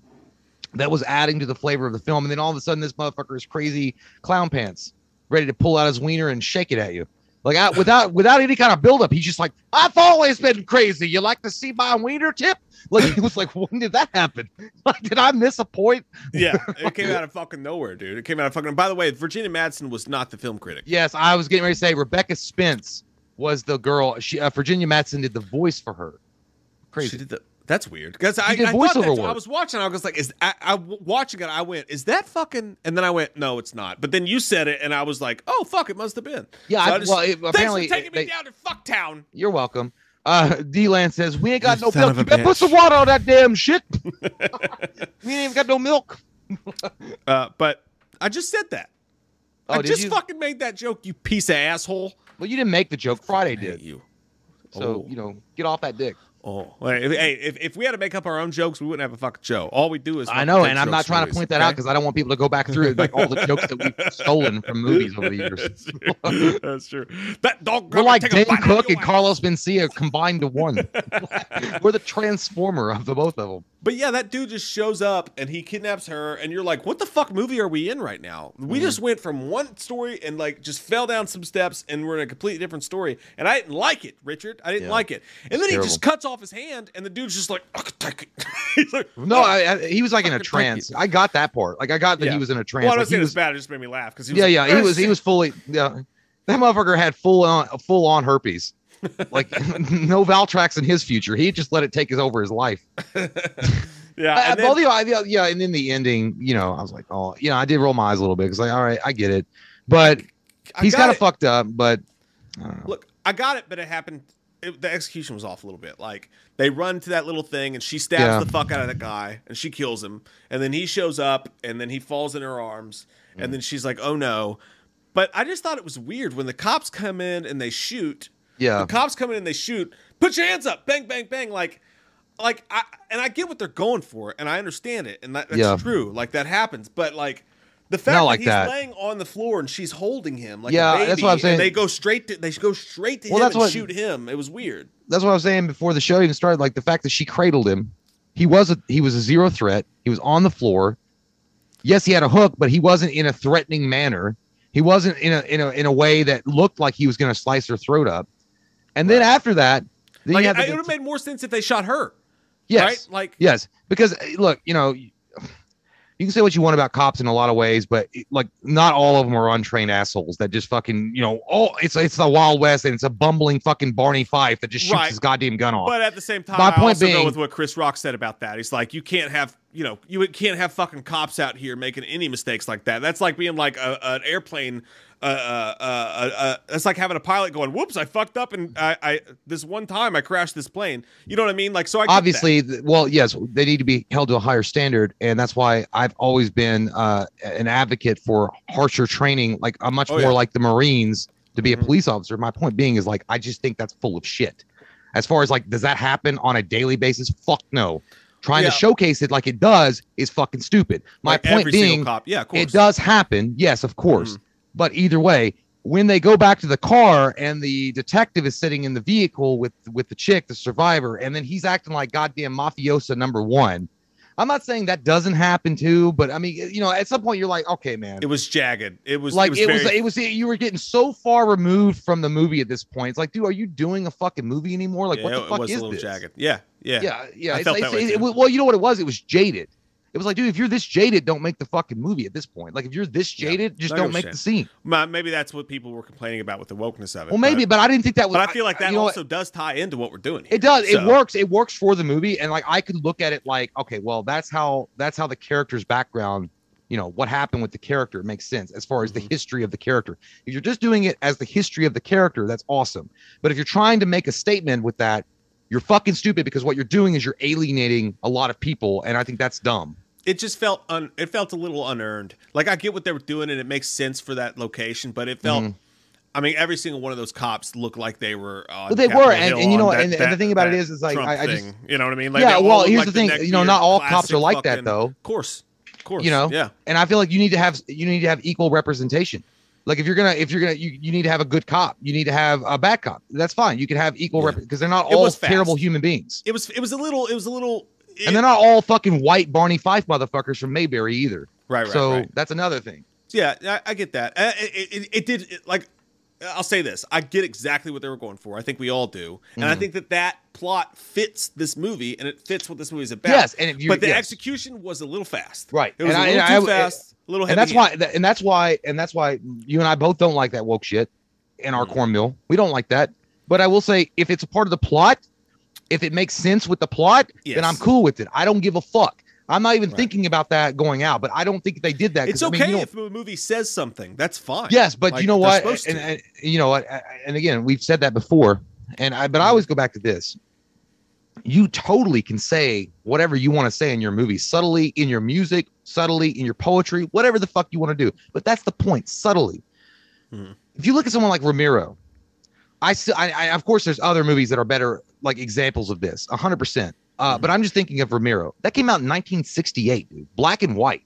that was adding to the flavor of the film and then all of a sudden this motherfucker is crazy clown pants ready to pull out his wiener and shake it at you like I, without without any kind of buildup he's just like i've always been crazy you like to see my wiener tip like he was like when did that happen like did i miss a point yeah, it came out of fucking nowhere, dude. It came out of fucking. By the way, Virginia Madsen was not the film critic. yes i was getting ready to say rebecca spence was the girl she uh, virginia madsen did the voice for her She crazy did the. That's weird because I, I thought that, I was watching. I was like, "Is I, I watching it?" I went, "Is that fucking?" And then I went, "No, it's not." But then you said it, and I was like, "Oh fuck, it must have been." Yeah, So I- just- well, it- thanks apparently for taking me they- down to fucktown. You're welcome. Uh, D-Land says, we ain't got You no milk. You better put some water on that damn shit. we ain't even got no milk. Uh, but I just said that. Oh, I just you? fucking made that joke, you piece of asshole. Well, you didn't make the joke. Friday did. you. So, Oh. you know, get off that dick. Oh, Hey, if- if, we had to make up our own jokes, we wouldn't have a fucking show. All we do is I know, and I'm not trying to point that out because I don't want people to go back through like all the jokes that we've stolen from movies over the years. That's true. That dog. We're like Dane bite out of Cook and. Carlos Mencia combined to one. We're the transformer of the both of them. But yeah, that dude just shows up and he kidnaps her, and you're like, "What the fuck movie are we in right now?" Mm-hmm. We just went from one story and like just fell down some steps, and we're in a completely different story. And I didn't like it, Richard. I didn't Yeah. like it. And then he just cuts off his hand, and the dude's just like, "I could take it." He's like, No, "Oh." I, I, he was like in a trance. I got that part. Like I got that Yeah. he was in a trance. Well, Like, not he saying was, bad. It just made me laugh because he was yeah, like, yeah. He "Ah, was he was fully yeah. That motherfucker had full on full on herpes. Like no Valtrex in his future. He just let it take his over his life. Yeah, and well, then- the, I- the- yeah, and then the ending, you know, I was like, oh, you know, I did roll my eyes a little bit because like, all right, I get it, but I he's kind of fucked up. But I. Look, I got it, but it happened. It, the execution was off a little bit. Like they run to that little thing, and she stabs Yeah. the fuck out of that guy, and she kills him. And then he shows up, and then he falls in her arms, Mm. and then she's like, "Oh no!" But I just thought it was weird when the cops come in and they shoot. Yeah, The cops come in and they shoot. Put your hands up! Bang, bang, bang! Like, like I and I get what they're going for, and I understand it, and that, that's Yeah. true. Like that happens, but like. The fact Not that like he's that. laying on the floor and she's holding him like Yeah, a baby, that's what I'm saying. and they go straight to they go straight to Well, him that's and what- shoot him. It was weird. that's what I was saying before the show even started. Like the fact that she cradled him, he was a he was a zero threat. He was on the floor. Yes, he had a hook, but he wasn't in a threatening manner. He wasn't in a in a in a way that looked like he was going to slice her throat up. And then after that, then Like you it, would have made more sense if they shot her. yes, Right? Like Yes, because uh, look, you know, you can say what you want about cops in a lot of ways, but like not all of them are untrained assholes that just fucking, you know, oh, it's it's the Wild West and it's a bumbling fucking Barney Fife that just shoots Right. his goddamn gun off. But at the same time, My I point also go being- with what Chris Rock said about that. He's like, you can't have, you know, you can't have fucking cops out here making any mistakes like that. That's like being like a, an airplane. Uh, uh, uh, uh, uh, it's like having a pilot going, "Whoops, I fucked up, and I, I this one time I crashed this plane." You know what I mean? Like, so I. Obviously, th- well, yes, they need to be held to a higher standard, and that's why I've always been uh, an advocate for harsher training, like a much Oh, more yeah. like the Marines to be Mhm. a police officer. My point being is like I just think that's full of shit. As far as like, does that happen on a daily basis? Fuck no. Trying Yeah. to showcase it like it does is fucking stupid. My Like point every being, cop, yeah, of course, it does happen. Yes, of course. Mhm. But either way, when they go back to the car and the detective is sitting in the vehicle with with the chick, the survivor, and then he's acting like goddamn mafiosa number one. I'm not saying that doesn't happen too, but I mean, you know, at some point you're like, okay, man. It was jagged. It was like it was, it was, it was, you were getting so far removed from the movie at this point. It's like, dude, are you doing a fucking movie anymore? Like, yeah, what the it fuck was is a little this? jagged. Yeah, yeah, Yeah, yeah. I it's, felt it's- that way, it- well, you know what it was? It was jaded. It was like, dude, if you're this jaded, don't make the fucking movie at this point. Like, if you're this Yeah, jaded, just I don't make the scene. Maybe that's what people were complaining about with the wokeness of it. Well, maybe, but, but I didn't think that was. but I feel like that you know what? also does tie into what we're doing. Here. It does. It works. It works for the movie, and like I could look at it like, okay, well, that's how that's how the character's background, you know, what happened with the character makes sense as far as the Mhm. history of the character. If you're just doing it as the history of the character, that's awesome. But if you're trying to make a statement with that, you're fucking stupid because what you're doing is you're alienating a lot of people, and I think that's dumb. It just felt un, it felt a little unearned. Like I get what they were doing and it makes sense for that location, but it felt. Mhm. I mean, every single one of those cops looked like they were. On Well, they Capitol were, and- and you know on what, that- and- and the thing about it is, that is, like, Trump I- I just- you know what I mean? Like yeah, well, here's the thing. You know, not all cops are like that though. Of course, of course. you know yeah. and i feel like you need to have you need to have equal representation like if you're gonna if you're gonna you, you need to have a good cop you need to have a bad cop that's fine you can have equal Yeah. rep because they're not It all terrible human beings It was. It was a little. It was a little. And they're not all fucking white barney fife motherfuckers from mayberry either right. Right. so right. that's another thing Yeah, I, I get that. Uh, It, it, it did it, like I'll say this: I get exactly what they were going for. I think we all do, and I Mhm. think that that plot fits this movie, and it fits what this movie is about. yes and if you but the yes. execution was a little fast. Right. It was And a I- little and too I- fast. A little and that's heavy-handed. why and that's why and that's why you and i both don't like that woke shit in our Mhm. cornmeal we don't like that but i will say if it's a part of the plot if it makes sense with the plot then i'm cool with it i don't give a fuck i'm not even Right. thinking about that going out but i don't think they did that It's I mean, okay you know- if a movie says something. That's fine. Yes, but Like, you know what? And, and you know what? And again, we've said that before, and I but I always go back to this. You totally can say whatever you want to say in your movie, subtly in your music, subtly in your poetry, whatever the fuck you want to do. But that's the point, subtly. Mhm. If you look at someone like Romero, I. of course there's other movies that are better like examples of this, hundred percent. Uh, Mhm. But I'm just thinking of Romero. That came out in 1968, dude, black and white,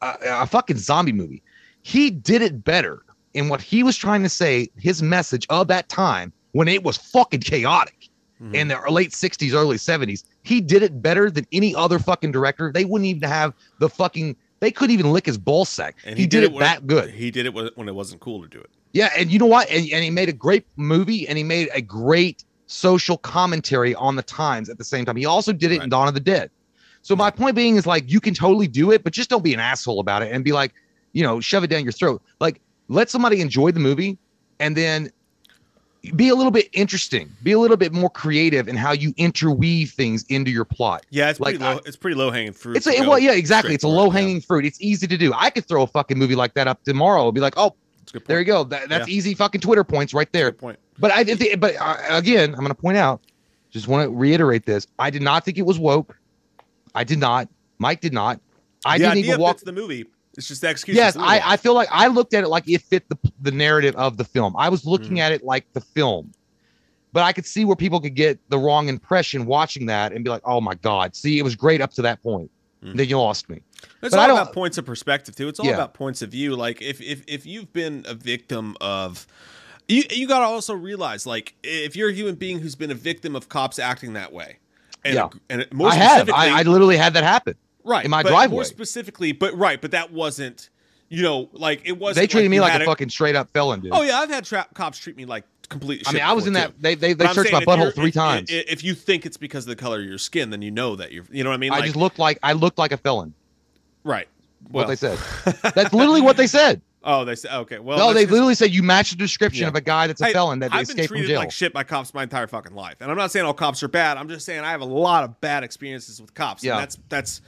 a, a fucking zombie movie. He did it better in what he was trying to say, his message of that time when it was fucking chaotic Mhm. in the late 60s, early 70s. He did it better than any other fucking director. They wouldn't even have the fucking, they couldn't even lick his ball sack. And he, did, it when that good. He did it when when it wasn't cool to do it. Yeah, and you know what? And, and he made a great movie and he made a great social commentary on the times at the same time. He also did it in Right. Dawn of the Dead. So my point being is like you can totally do it, but just don't be an asshole about it and be like, you know, shove it down your throat. Like let somebody enjoy the movie and then be a little bit interesting, be a little bit more creative in how you interweave things into your plot. Yeah, it's Like, pretty low. I- it's pretty low hanging fruit. It's a, well, yeah, exactly. It's a low yeah. hanging fruit. It's easy to do. I could throw a fucking movie like that up tomorrow. and be like, oh, good there you go. That, that's Yeah. easy fucking Twitter points right there. Point. But I, but uh, again, I'm going to point out, just want to reiterate this. I did not think it was woke. I did not. Mike did not. I the didn't idea even walk. the movie. It's just the execution. Yes, I, I feel like I looked at it like it fit the the narrative of the film. I was looking Mm. at it like the film, but I could see where people could get the wrong impression watching that and be like, "Oh my god!" See, it was great up to that point. Mm. Then you lost me. It's But all I don't- about points of perspective too. It's all Yeah. about points of view. Like if if if you've been a victim of you you got to also realize like if you're a human being who's been a victim of cops acting that way. And Yeah. and more I have. I, I literally had that happen. right in my driveway. More specifically, but right, but that wasn't you know like it wasn't They treated like me like had a fucking straight up felon, dude. Oh yeah, I've had tra- cops treat me like complete. I mean, I was in before, that. They they, they searched my saying if you're- butthole three if- times. If, if you think it's because of the color of your skin, then you know that you're. You know what I mean? I just looked like I looked like a felon. right. What they said. That's literally what they said. Oh, they said okay. Well, no, they just- literally said you match the description Yeah. of a guy that's a felon that I've been escaped from treated jail. like shit by cops my entire fucking life, and I'm not saying all cops are bad. I'm just saying I have a lot of bad experiences with cops. Yeah. and that's that's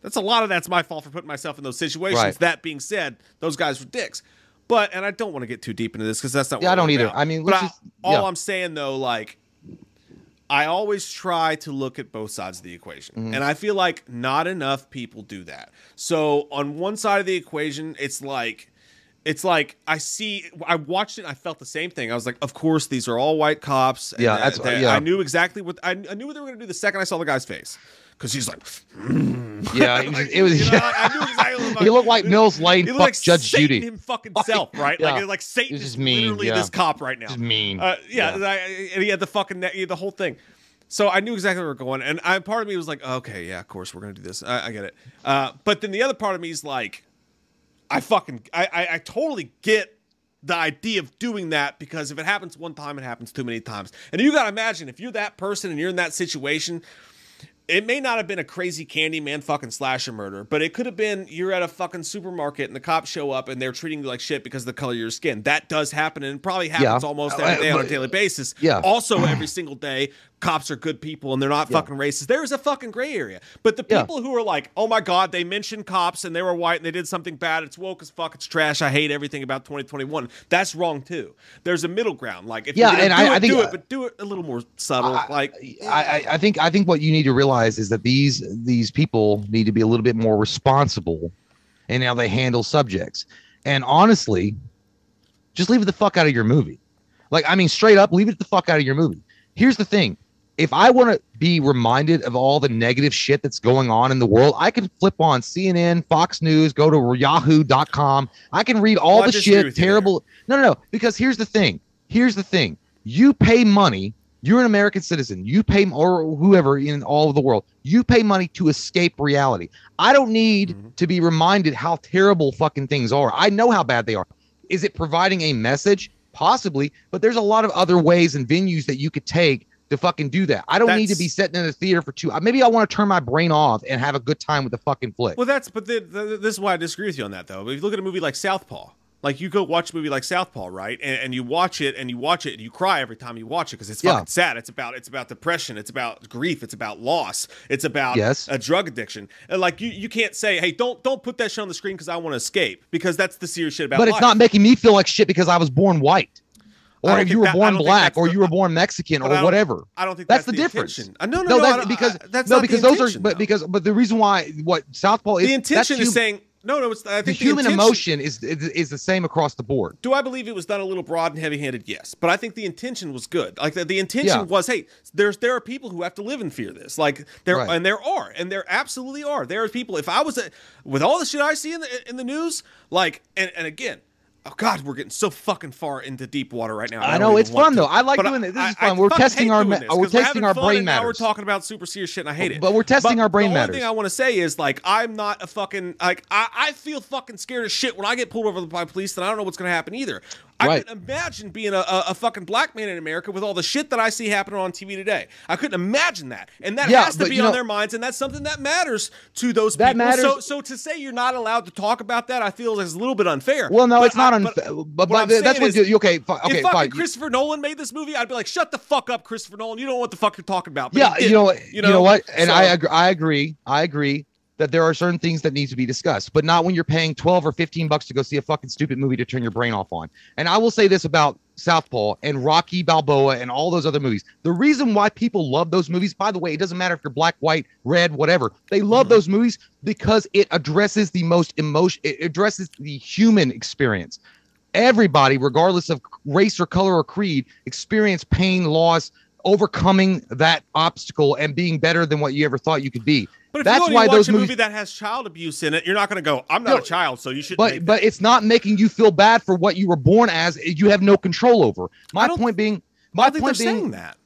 that's a lot of that's my fault for putting myself in those situations. Right. That being said, those guys were dicks. But and I don't want to get too deep into this because that's not. Yeah, I don't we're either. about. I mean, but let's I- just- all yeah. I'm saying though, like, I always try to look at both sides of the equation, Mm-hmm. and I feel like not enough people do that. So on one side of the equation, it's like it's like I see. I watched it. and I felt the same thing. I was like, of course, these are all white cops. and Yeah, that- that's- that- yeah. I knew exactly what I, I knew what they were going to do the second I saw the guy's face because he's like, yeah, it was. it was you know, I, I knew exactly. What he looked like Mills Lane. He looked like Judge Satan Judy. him fucking self, right? Yeah. Like like Satan is mean, literally yeah. this cop right now. Just mean. Uh, yeah, Yeah. I- and he had the fucking ne- the whole thing. So I knew exactly where we are going, and I, part of me was like, okay, yeah, of course we're gonna do this. I, I get it. Uh, but then the other part of me is like, I fucking, I, I, I totally get the idea of doing that because if it happens one time, it happens too many times. And you gotta imagine if you're that person and you're in that situation, it may not have been a crazy Candyman fucking slasher murder, but it could have been you're at a fucking supermarket and the cops show up and they're treating you like shit because of the color of your skin. That does happen and probably happens Yeah. almost Uh, every day on a daily basis. Yeah. Also, every single day, cops are good people and they're not fucking racist. There is a fucking gray area. But the Yeah. people who are like, oh my God, they mentioned cops and they were white and they did something bad. It's woke as fuck. It's trash. I hate everything about 2021. That's wrong too. There's a middle ground. Like, if Yeah, you're and do I- it, I think- do it, but do it a little more subtle. like, I, I, I think I think what you need to realize is that these these people need to be a little bit more responsible in how they handle subjects. And honestly, just leave it the fuck out of your movie. Like, I mean, straight up, leave it the fuck out of your movie. Here's the thing. If I want to be reminded of all the negative shit that's going on in the world, I can flip on CNN, Fox News, go to yahoo.com. I can read all Well, the shit, with you there. terrible. No, no, no. Because here's the thing. Here's the thing. You pay money. You're an American citizen. You pay, or whoever in all of the world, you pay money to escape reality. I don't need Mm-hmm. to be reminded how terrible fucking things are. I know how bad they are. Is it providing a message? Possibly, but there's a lot of other ways and venues that you could take to fucking do that. I don't need to be sitting in the theater for two. Uh, maybe I want to turn my brain off and have a good time with the fucking flick. Well, that's but the, the, this is why I disagree with you on that though. If you look at a movie like Southpaw, like you go watch a movie like Southpaw, right? And, and you watch it and you watch it and you cry every time you watch it because it's Yeah. fucking sad. It's about it's about depression. It's about grief. It's about loss. It's about Yes. a drug addiction. And like you, you can't say, hey, don't don't put that shit on the screen because I want to escape because that's the serious shit about. but it's life. not making me feel like shit because I was born white, or if you were that- born black, or the- you were born Mexican, but I or whatever. I don't think that's, that's, the, difference. intention. Uh, No, no, no. that's I- I- because that's no, not the because those are but though. because but the reason why what Southpaw is the intention is hum- saying no, no. It's I the think human intention- emotion is, is is the same across the board. Do I believe it was done a little broad and heavy-handed? Yes, but I think the intention was good. Like the, the intention Yeah. was, hey, there's there are people who have to live in fear this. Like there Right. and there are, and there absolutely are. There are people. If I was a, with all the shit I see in the in the news, like and and again. Oh God, we're getting so fucking far into deep water right now. I don't know, it's fun, to. though. I like But doing it. This I- is fun. I We're testing our this, we're testing our brain Now we're talking about super serious shit, and I hate it. But we're testing But our brain the matters. only thing I want to say is like I'm not a fucking like I, I feel fucking scared as shit when I get pulled over by police, and I don't know what's gonna happen either. I Right. couldn't imagine being a, a, fucking black man in America with all the shit that I see happening on TV today. I couldn't imagine that, and that Yeah, has to be on know- their minds, and that's something that matters to those That people. So, matters- so so to say you're not allowed to talk about that, I feel is a little bit unfair. Well, no, But it's not I- unfair. but But, what but that's what you okay. Fi- okay, if fucking fine. Christopher Nolan made this movie, I'd be like, "Shut the fuck up, Christopher Nolan! You don't know what the fuck you're talking about." But yeah, you did, know, you know, what? And So- I agree. I agree. I agree that there are certain things that need to be discussed, but not when you're paying 12 or 15 bucks to go see a fucking stupid movie to turn your brain off on. And I will say this about Southpaw and Rocky Balboa and all those other movies. The reason why people love those movies, by the way, it doesn't matter if you're black, white, red, whatever. They love mm-hmm. those movies because it addresses the most emotion, it addresses the human experience. Everybody, regardless of race or color or creed, experience pain, loss, overcoming that obstacle and being better than what you ever thought you could be. But if That's you why watch those a movies movie that has child abuse in it, you're not going to go, "I'm not No, a child, so you should." but but it's not making you feel bad for what you were born as you have no control over my point being my point being saying that.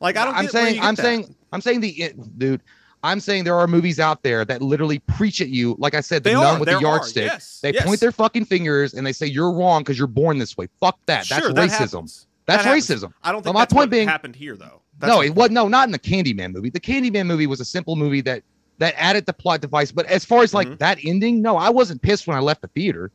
Like I don't. i'm saying i'm that. saying i'm saying the dude i'm saying there are movies out there that literally preach at you like i said the They nun are, with the are, yardstick yes, they yes. point their fucking fingers and they say you're wrong because you're born this way fuck that that's that racism happens. that's That racism I don't think my that's point what being- happened here, though. That's no, it was no, not in the Candyman movie. The Candyman movie was a simple movie that that added the plot device. But as far as like Mhm. that ending, no, I wasn't pissed when I left the theater.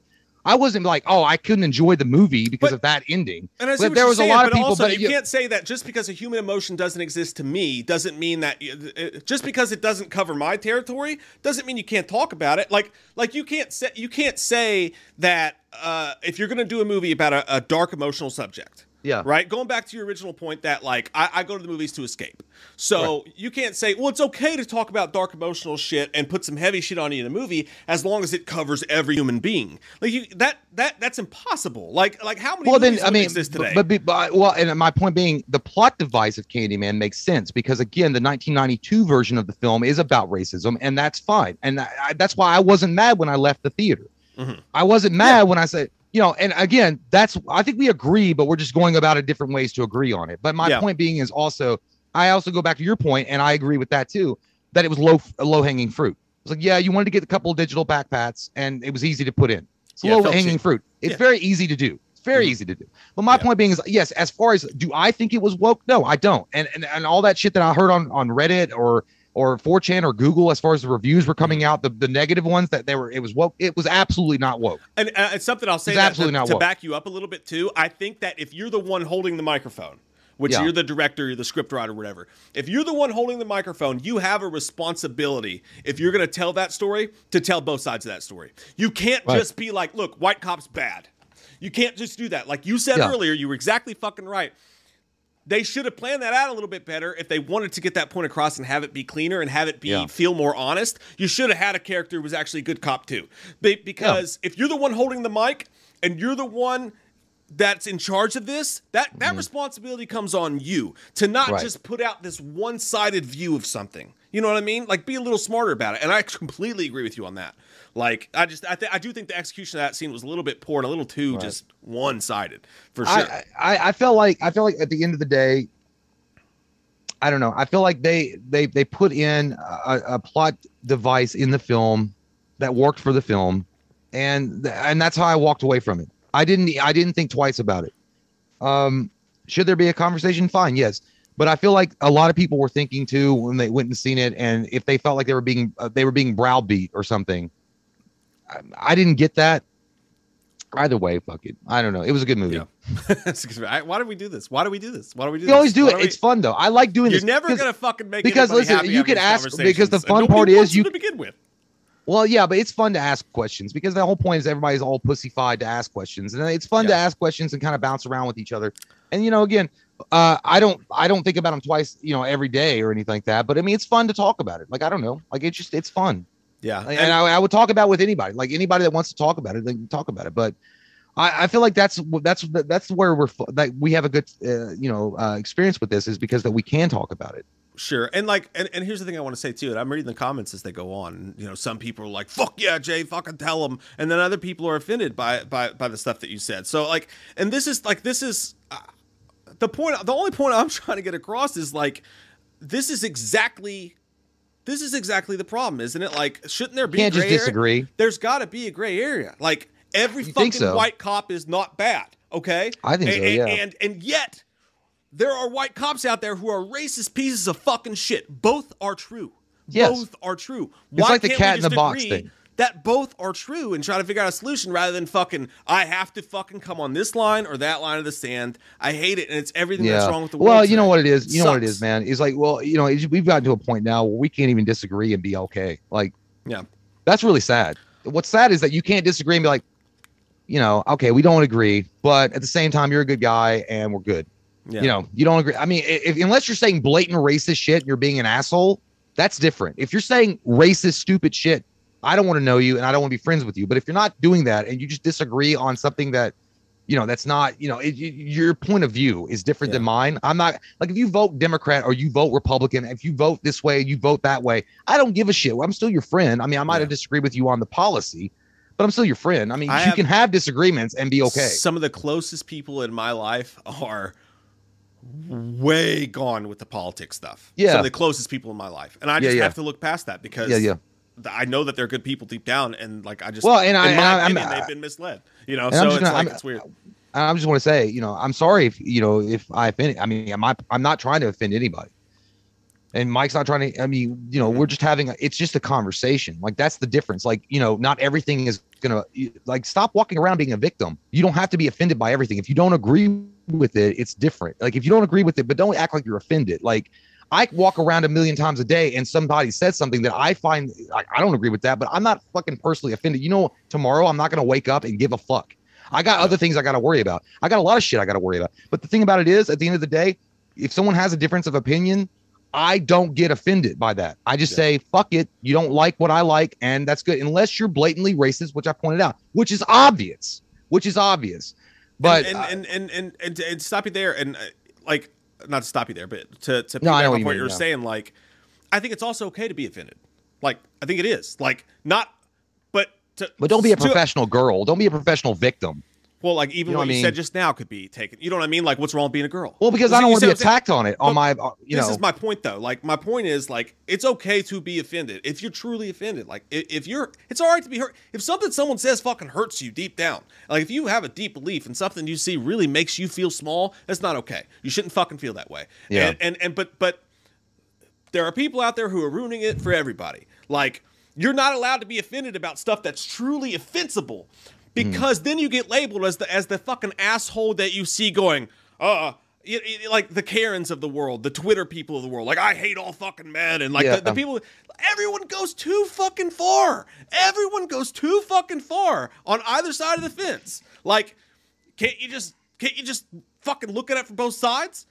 I wasn't like, oh, I couldn't enjoy the movie because But- of that ending. And I see But there was a lot of people, also, but you you- can't say that just because a human emotion doesn't exist to me doesn't mean that it- just because it doesn't cover my territory doesn't mean you can't talk about it. Like like you can't say you can't say that uh, if you're going to do a movie about a, a dark emotional subject. Yeah. Right. Going back to your original point that like I, I go to the movies to escape. So you can't say, well, it's okay to talk about dark emotional shit and put some heavy shit on you in a movie as long as it covers every human being. Like you that that that's impossible. Like like how many Well, then I mean, exist today? but, but, but well, and my point being, the plot device of Candyman makes sense because again, the 1992 version of the film is about racism, and that's fine, and I, I, that's why I wasn't mad when I left the theater. Mhm. I wasn't mad when I said, you know, and again, that's I think we agree, but we're just going about it different ways to agree on it. But my Yeah. point being is also, I also go back to your point, and I agree with that too, that it was low low hanging fruit. It's like, yeah, you wanted to get a couple of digital backpats, and it was easy to put in. It's Yeah, low hanging cheap. fruit. It's Yeah. very easy to do. It's very Mhm. easy to do. But my point being is, yes, as far as do I think it was woke? No, I don't. And and, and all that shit that I heard on on Reddit or or 4chan or Google, as far as the reviews were coming Mm-hmm. out, the, the negative ones that they were, it was woke. It was absolutely not woke. And uh, it's something I'll say that absolutely to, not to woke. back you up a little bit too. I think that if you're the one holding the microphone, which Yeah. you're the director, you're the scriptwriter, whatever. If you're the one holding the microphone, you have a responsibility. If you're going to tell that story, to tell both sides of that story. You can't Right. just be like, "Look, white cops bad." You can't just do that. Like you said Yeah. earlier, you were exactly fucking right. They should have planned that out a little bit better if they wanted to get that point across and have it be cleaner and have it be Yeah. feel more honest. You should have had a character who was actually a good cop too. Be- because if you're the one holding the mic and you're the one that's in charge of this, that that responsibility comes on you to not Mm-hmm. Right. just put out this one-sided view of something. You know what I mean? Like be a little smarter about it. And I completely agree with you on that. Like I just I th- I do think the execution of that scene was a little bit poor and a little too just one-sided for sure. I, I I felt like I felt like at the end of the day, I don't know. I feel like they they they put in a, a plot device in the film that worked for the film, and th- and that's how I walked away from it. I didn't I didn't think twice about it. Um, should there be a conversation? Fine, yes. But I feel like a lot of people were thinking too when they went and seen it, and if they felt like they were being uh, they were being browbeat or something. I, didn't get that. Either way, fuck it. I don't know. It was a good movie. Yeah. Why do we do this? Why do we do this? Why do we do You this? always do Why it. we- It's fun though. I like doing this. You're never gonna fucking make because listen, you could ask- because the fun part is you to begin with. Well, yeah, but it's fun to ask questions because the whole point is everybody's all pussyfied to ask questions, and it's fun to ask questions and kind of bounce around with each other. And you know, again, uh, I don't, I don't think about them twice, you know, every day or anything like that. But I mean, it's fun to talk about it. Like I don't know, like it's just, it's fun. Yeah, Like, and I, I would talk about it with anybody, like anybody that wants to talk about it, they can talk about it. But I, I feel like that's that's that's where we're like we have a good, uh, you know, uh, experience with this is because that we can talk about it. Sure. And like and, and here's the thing I want to say too. And I'm reading the comments as they go on. You know, some people are like, "Fuck yeah, Jay, fucking tell them." And then other people are offended by by by the stuff that you said. So like and this is like this is uh, the point the only point I'm trying to get across is like this is exactly this is exactly the problem, isn't it? Like shouldn't there be Can't gray just area? disagree. There's got to be a gray area. Like every You fucking so? white cop is not bad. Okay, I think and, so, and- yeah. And and yet there are white cops out there who are racist pieces of fucking shit. Both are true. Yes. Both are true. It's like the cat in the box thing. That both are true and try to figure out a solution rather than fucking I have to fucking come on this line or that line of the sand. I hate it and it's everything that's wrong with the world. well, you know what it is. You know what it is, man. It's like, well, you know, we've gotten to a point now where we can't even disagree and be okay. Like, Yeah. that's really sad. What's sad is that you can't disagree and be like, you know, okay, we don't agree, but at the same time, you're a good guy and we're good. Yeah. You know, you don't agree. I mean, if, unless you're saying blatant racist shit, and you're being an asshole. That's different. If you're saying racist, stupid shit, I don't want to know you and I don't want to be friends with you. But if you're not doing that and you just disagree on something that, you know, that's not, you know, it, y- your point of view is different than mine. I'm not like if you vote Democrat or you vote Republican, if you vote this way, you vote that way. I don't give a shit. I'm still your friend. I mean, I might Yeah. have disagreed with you on the policy, but I'm still your friend. I mean, I you have- can have disagreements and be okay. Some of the closest people in my life are way gone with the politics stuff. Yeah. Some of the closest people in my life. And I Yeah, just yeah. have to look past that because Yeah, yeah. I know that they're good people deep down and like I just Well, and I- my and I- I'm- they've been misled. You know, so it's gonna- like I'm- it's weird. I just want to say, you know, I'm sorry if you know if I offend. I mean, I'm not, I'm not trying to offend anybody, and Mike's not trying to. I mean, you know, we're just having. A, it's just a conversation. Like that's the difference. Like you know, not everything is gonna like stop walking around being a victim. You don't have to be offended by everything. If you don't agree with it, it's different. Like if you don't agree with it, but don't act like you're offended. Like I walk around a million times a day, and somebody says something that I find like I don't agree with that, but I'm not fucking personally offended. You know, tomorrow I'm not gonna wake up and give a fuck. I got other things I got to worry about. I got a lot of shit I got to worry about. But the thing about it is, at the end of the day, if someone has a difference of opinion, I don't get offended by that. I just say, fuck it. You don't like what I like, and that's good. Unless you're blatantly racist, which I pointed out, which is obvious, which is obvious. But and uh, and, and, and, and, and stop you there and uh, like not to stop you there, but to to No, piggyback know what you what mean, you're yeah. saying, like I think it's also okay to be offended. Like I think it is. Like not but to, but don't be a to- professional girl. Don't be a professional victim. Well, like even You know what what I you said just now could be taken. You know what I mean? Like what's wrong with being a girl? Well, because I don't want to be attacked on it on my, uh, you this know. is my point though. Like my point is like it's okay to be offended if you're truly offended. Like i- if you're, it's all right to be hurt. If something someone says fucking hurts you deep down, like if you have a deep belief and something you see really makes you feel small, that's not okay. You shouldn't fucking feel that way. Yeah. And and, and but but there are people out there who are ruining it for everybody. Like you're not allowed to be offended about stuff that's truly offensible because then you get labeled as the as the fucking asshole that you see going, uh like the Karens of the world, the Twitter people of the world, like I hate all fucking men, and like Yeah. the, the people, everyone goes too fucking far. Everyone goes too fucking far on either side of the fence. Like, can't you just can't you just fucking look at it from both sides?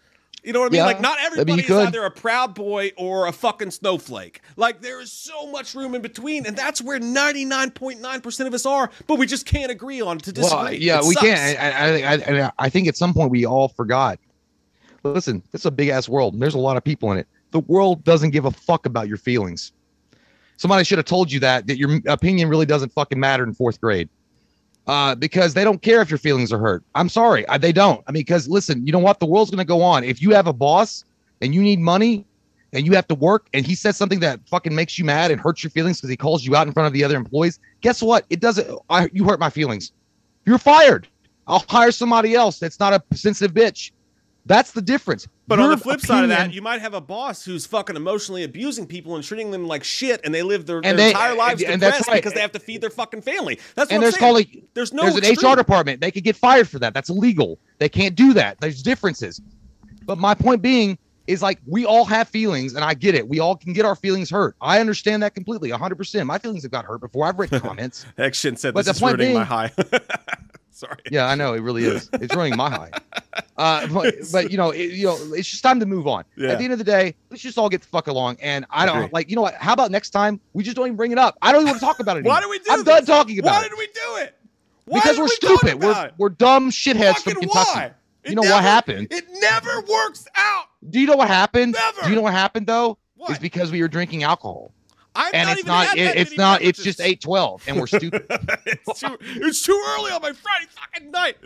You know what I mean? Yeah. Like, not everybody is either a proud boy or a fucking snowflake. Like, there is so much room in between, and that's where 99.9% of us are, but we just can't agree on to disagree. Well, yeah, It we sucks. can't. I, I, I, I- I think at some point we all forgot. Listen, it's a big ass world, and there's a lot of people in it. The world doesn't give a fuck about your feelings. Somebody should have told you that that your opinion really doesn't fucking matter in fourth grade, uh, because they don't care if your feelings are hurt. I'm sorry, I, they don't. I mean, because listen, you know what? The world's gonna go on. If you have a boss and you need money and you have to work, and he says something that fucking makes you mad and hurts your feelings because he calls you out in front of the other employees, guess what? It doesn't. I, you hurt my feelings. You're fired. I'll hire somebody else that's not a sensitive bitch. That's the difference. But on the flip side of that, you might have a boss who's fucking emotionally abusing people and treating them like shit, and they live their, And their they- entire lives and- and depressed right. because they have to feed their fucking family. That's and what there's I'm saying. called like there's no there's an. HR department. They could get fired for that. That's illegal. They can't do that. There's differences. But my point being is like we all have feelings, and I get it. We all can get our feelings hurt. I understand that completely, 100. percent My feelings have got hurt before. I've written comments. Action said But this is ruining my high. Sorry. yeah, I know it really is. It's ruining my high. Uh, but, but you know, it, you know, it's just time to move on. Yeah. At the end of the day, let's just all get the fuck along. And I don't like, you know what? How about next time we just don't even bring it up? I don't even want to talk about it. Why do we do I'm this? done talking about Why it Why did we do it? Why because we're we stupid. We're we're dumb shitheads from Kentucky. why? You know never- what happened? It never works out. Do you know what happened? Never. Do you know what happened though? What? Is because we were drinking alcohol, I've and not it's not. It, it's not. It's just eight twelve, and we're stupid. it's, too, it's too early on my Friday fucking night.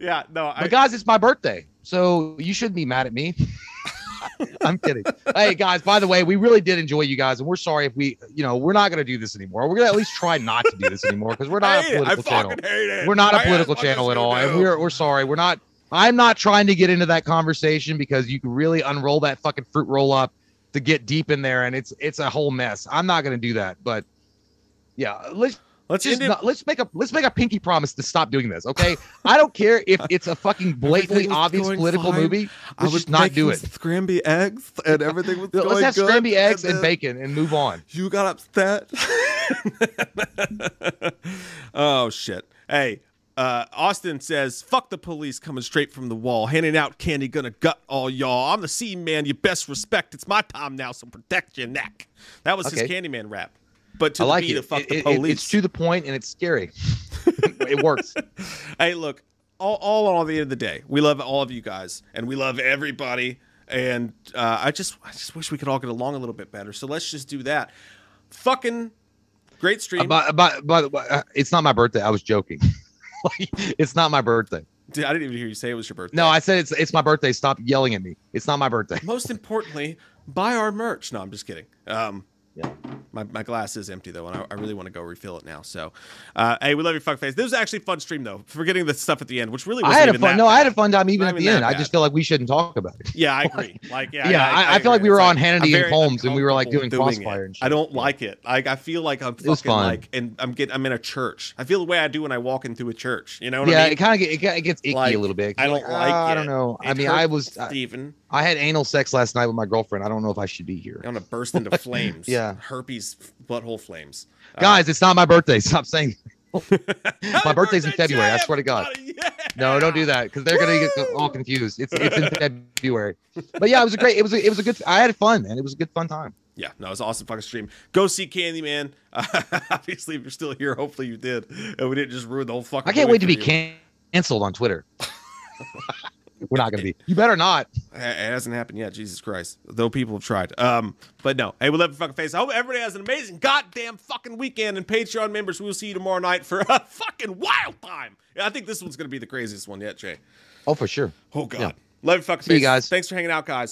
Yeah, no, I, but guys, it's my birthday, so you shouldn't be mad at me. I'm kidding. Hey guys, by the way, we really did enjoy you guys, and we're sorry if we, you know, we're not going to do this anymore. We're going to at least try not to do this anymore because we're not a hate it. I political channel. fucking hate it. We're not a political channel at all, and we're we're sorry. We're not. I'm not trying to get into that conversation because you can really unroll that fucking fruit roll up to get deep in there, and it's it's a whole mess. I'm not going to do that, but yeah, let's Let's just not, let's make a let's make a pinky promise to stop doing this. Okay, I don't care if it's a fucking blatantly obvious political fine. movie. I Let's was just not do it. Scramby eggs and everything was Let's have good, scramby eggs and then bacon and move on. You got upset. oh shit. Hey, uh, Austin says, "Fuck the police coming straight from the wall, handing out candy, gonna gut all y'all. I'm the C man. You best respect. It's my time now, so protect your neck." That was his Okay. Candyman rap, but to I the like beat it. "Fuck It- the it- police." It's to the point and it's scary. it works. hey, look, all, all on the end of the day, we love all of you guys, and we love everybody. And uh, I just, I just wish we could all get along a little bit better. So let's just do that. Fucking great stream. But, but, but, uh, it's not my birthday. I was joking. Like, it's not my birthday. Dude, I didn't even hear you say it was your birthday. No, I said it's it's my birthday. Stop yelling at me. It's not my birthday. Most importantly, buy our merch. No, I'm just kidding. Um, Yeah. my, my glass is empty though, and I, I really want to go refill it now. So, uh, hey, we love you, fuckface. This was actually a fun stream though. Forgetting the stuff at the end, which really wasn't I had a fun. No, I had a fun time even Not at even the end. that I just feel like we shouldn't talk about it. Yeah, I agree. Like, yeah, Yeah, I- I feel like we were It's on Hannity and Colmes and we were, like, doing doing Crossfire it. and I don't like it. Like, I feel like I'm fucking like, and I'm getting, I'm in a church. I feel the way I do when I walk into a church. You know what yeah, I mean? it kind of get, it, gets icky Like, a little bit. I don't like "Ah, I don't know. I mean, I was I, Steven. I had anal sex last night with my girlfriend. I don't know if I should be here. I'm gonna burst into flames. Yeah. herpes, butthole flames. Uh, Guys, it's not my birthday. Stop saying. My birthday's in birthday, February. I swear to God. Yeah. No, don't do that because they're gonna get all confused. It's it's in February. But yeah, it was a great. It was a, it was a good. I had fun, man. It was a good fun time. Yeah, no, it was an awesome fucking stream. Go see Candyman. Uh, obviously, if you're still here, hopefully you did, and we didn't just ruin the whole fucking. I can't wait to be you. canceled on Twitter. We're not gonna be. You better not. It hasn't happened yet. Jesus Christ. Though people have tried. Um, but no. Hey, we love your fucking face. I hope everybody has an amazing goddamn fucking weekend. And Patreon members, we will see you tomorrow night for a fucking wild time. Yeah, I think this one's gonna be the craziest one yet, Jay. Oh, for sure. Oh god. Yeah. Love your fucking See you face. guys. Thanks for hanging out, guys.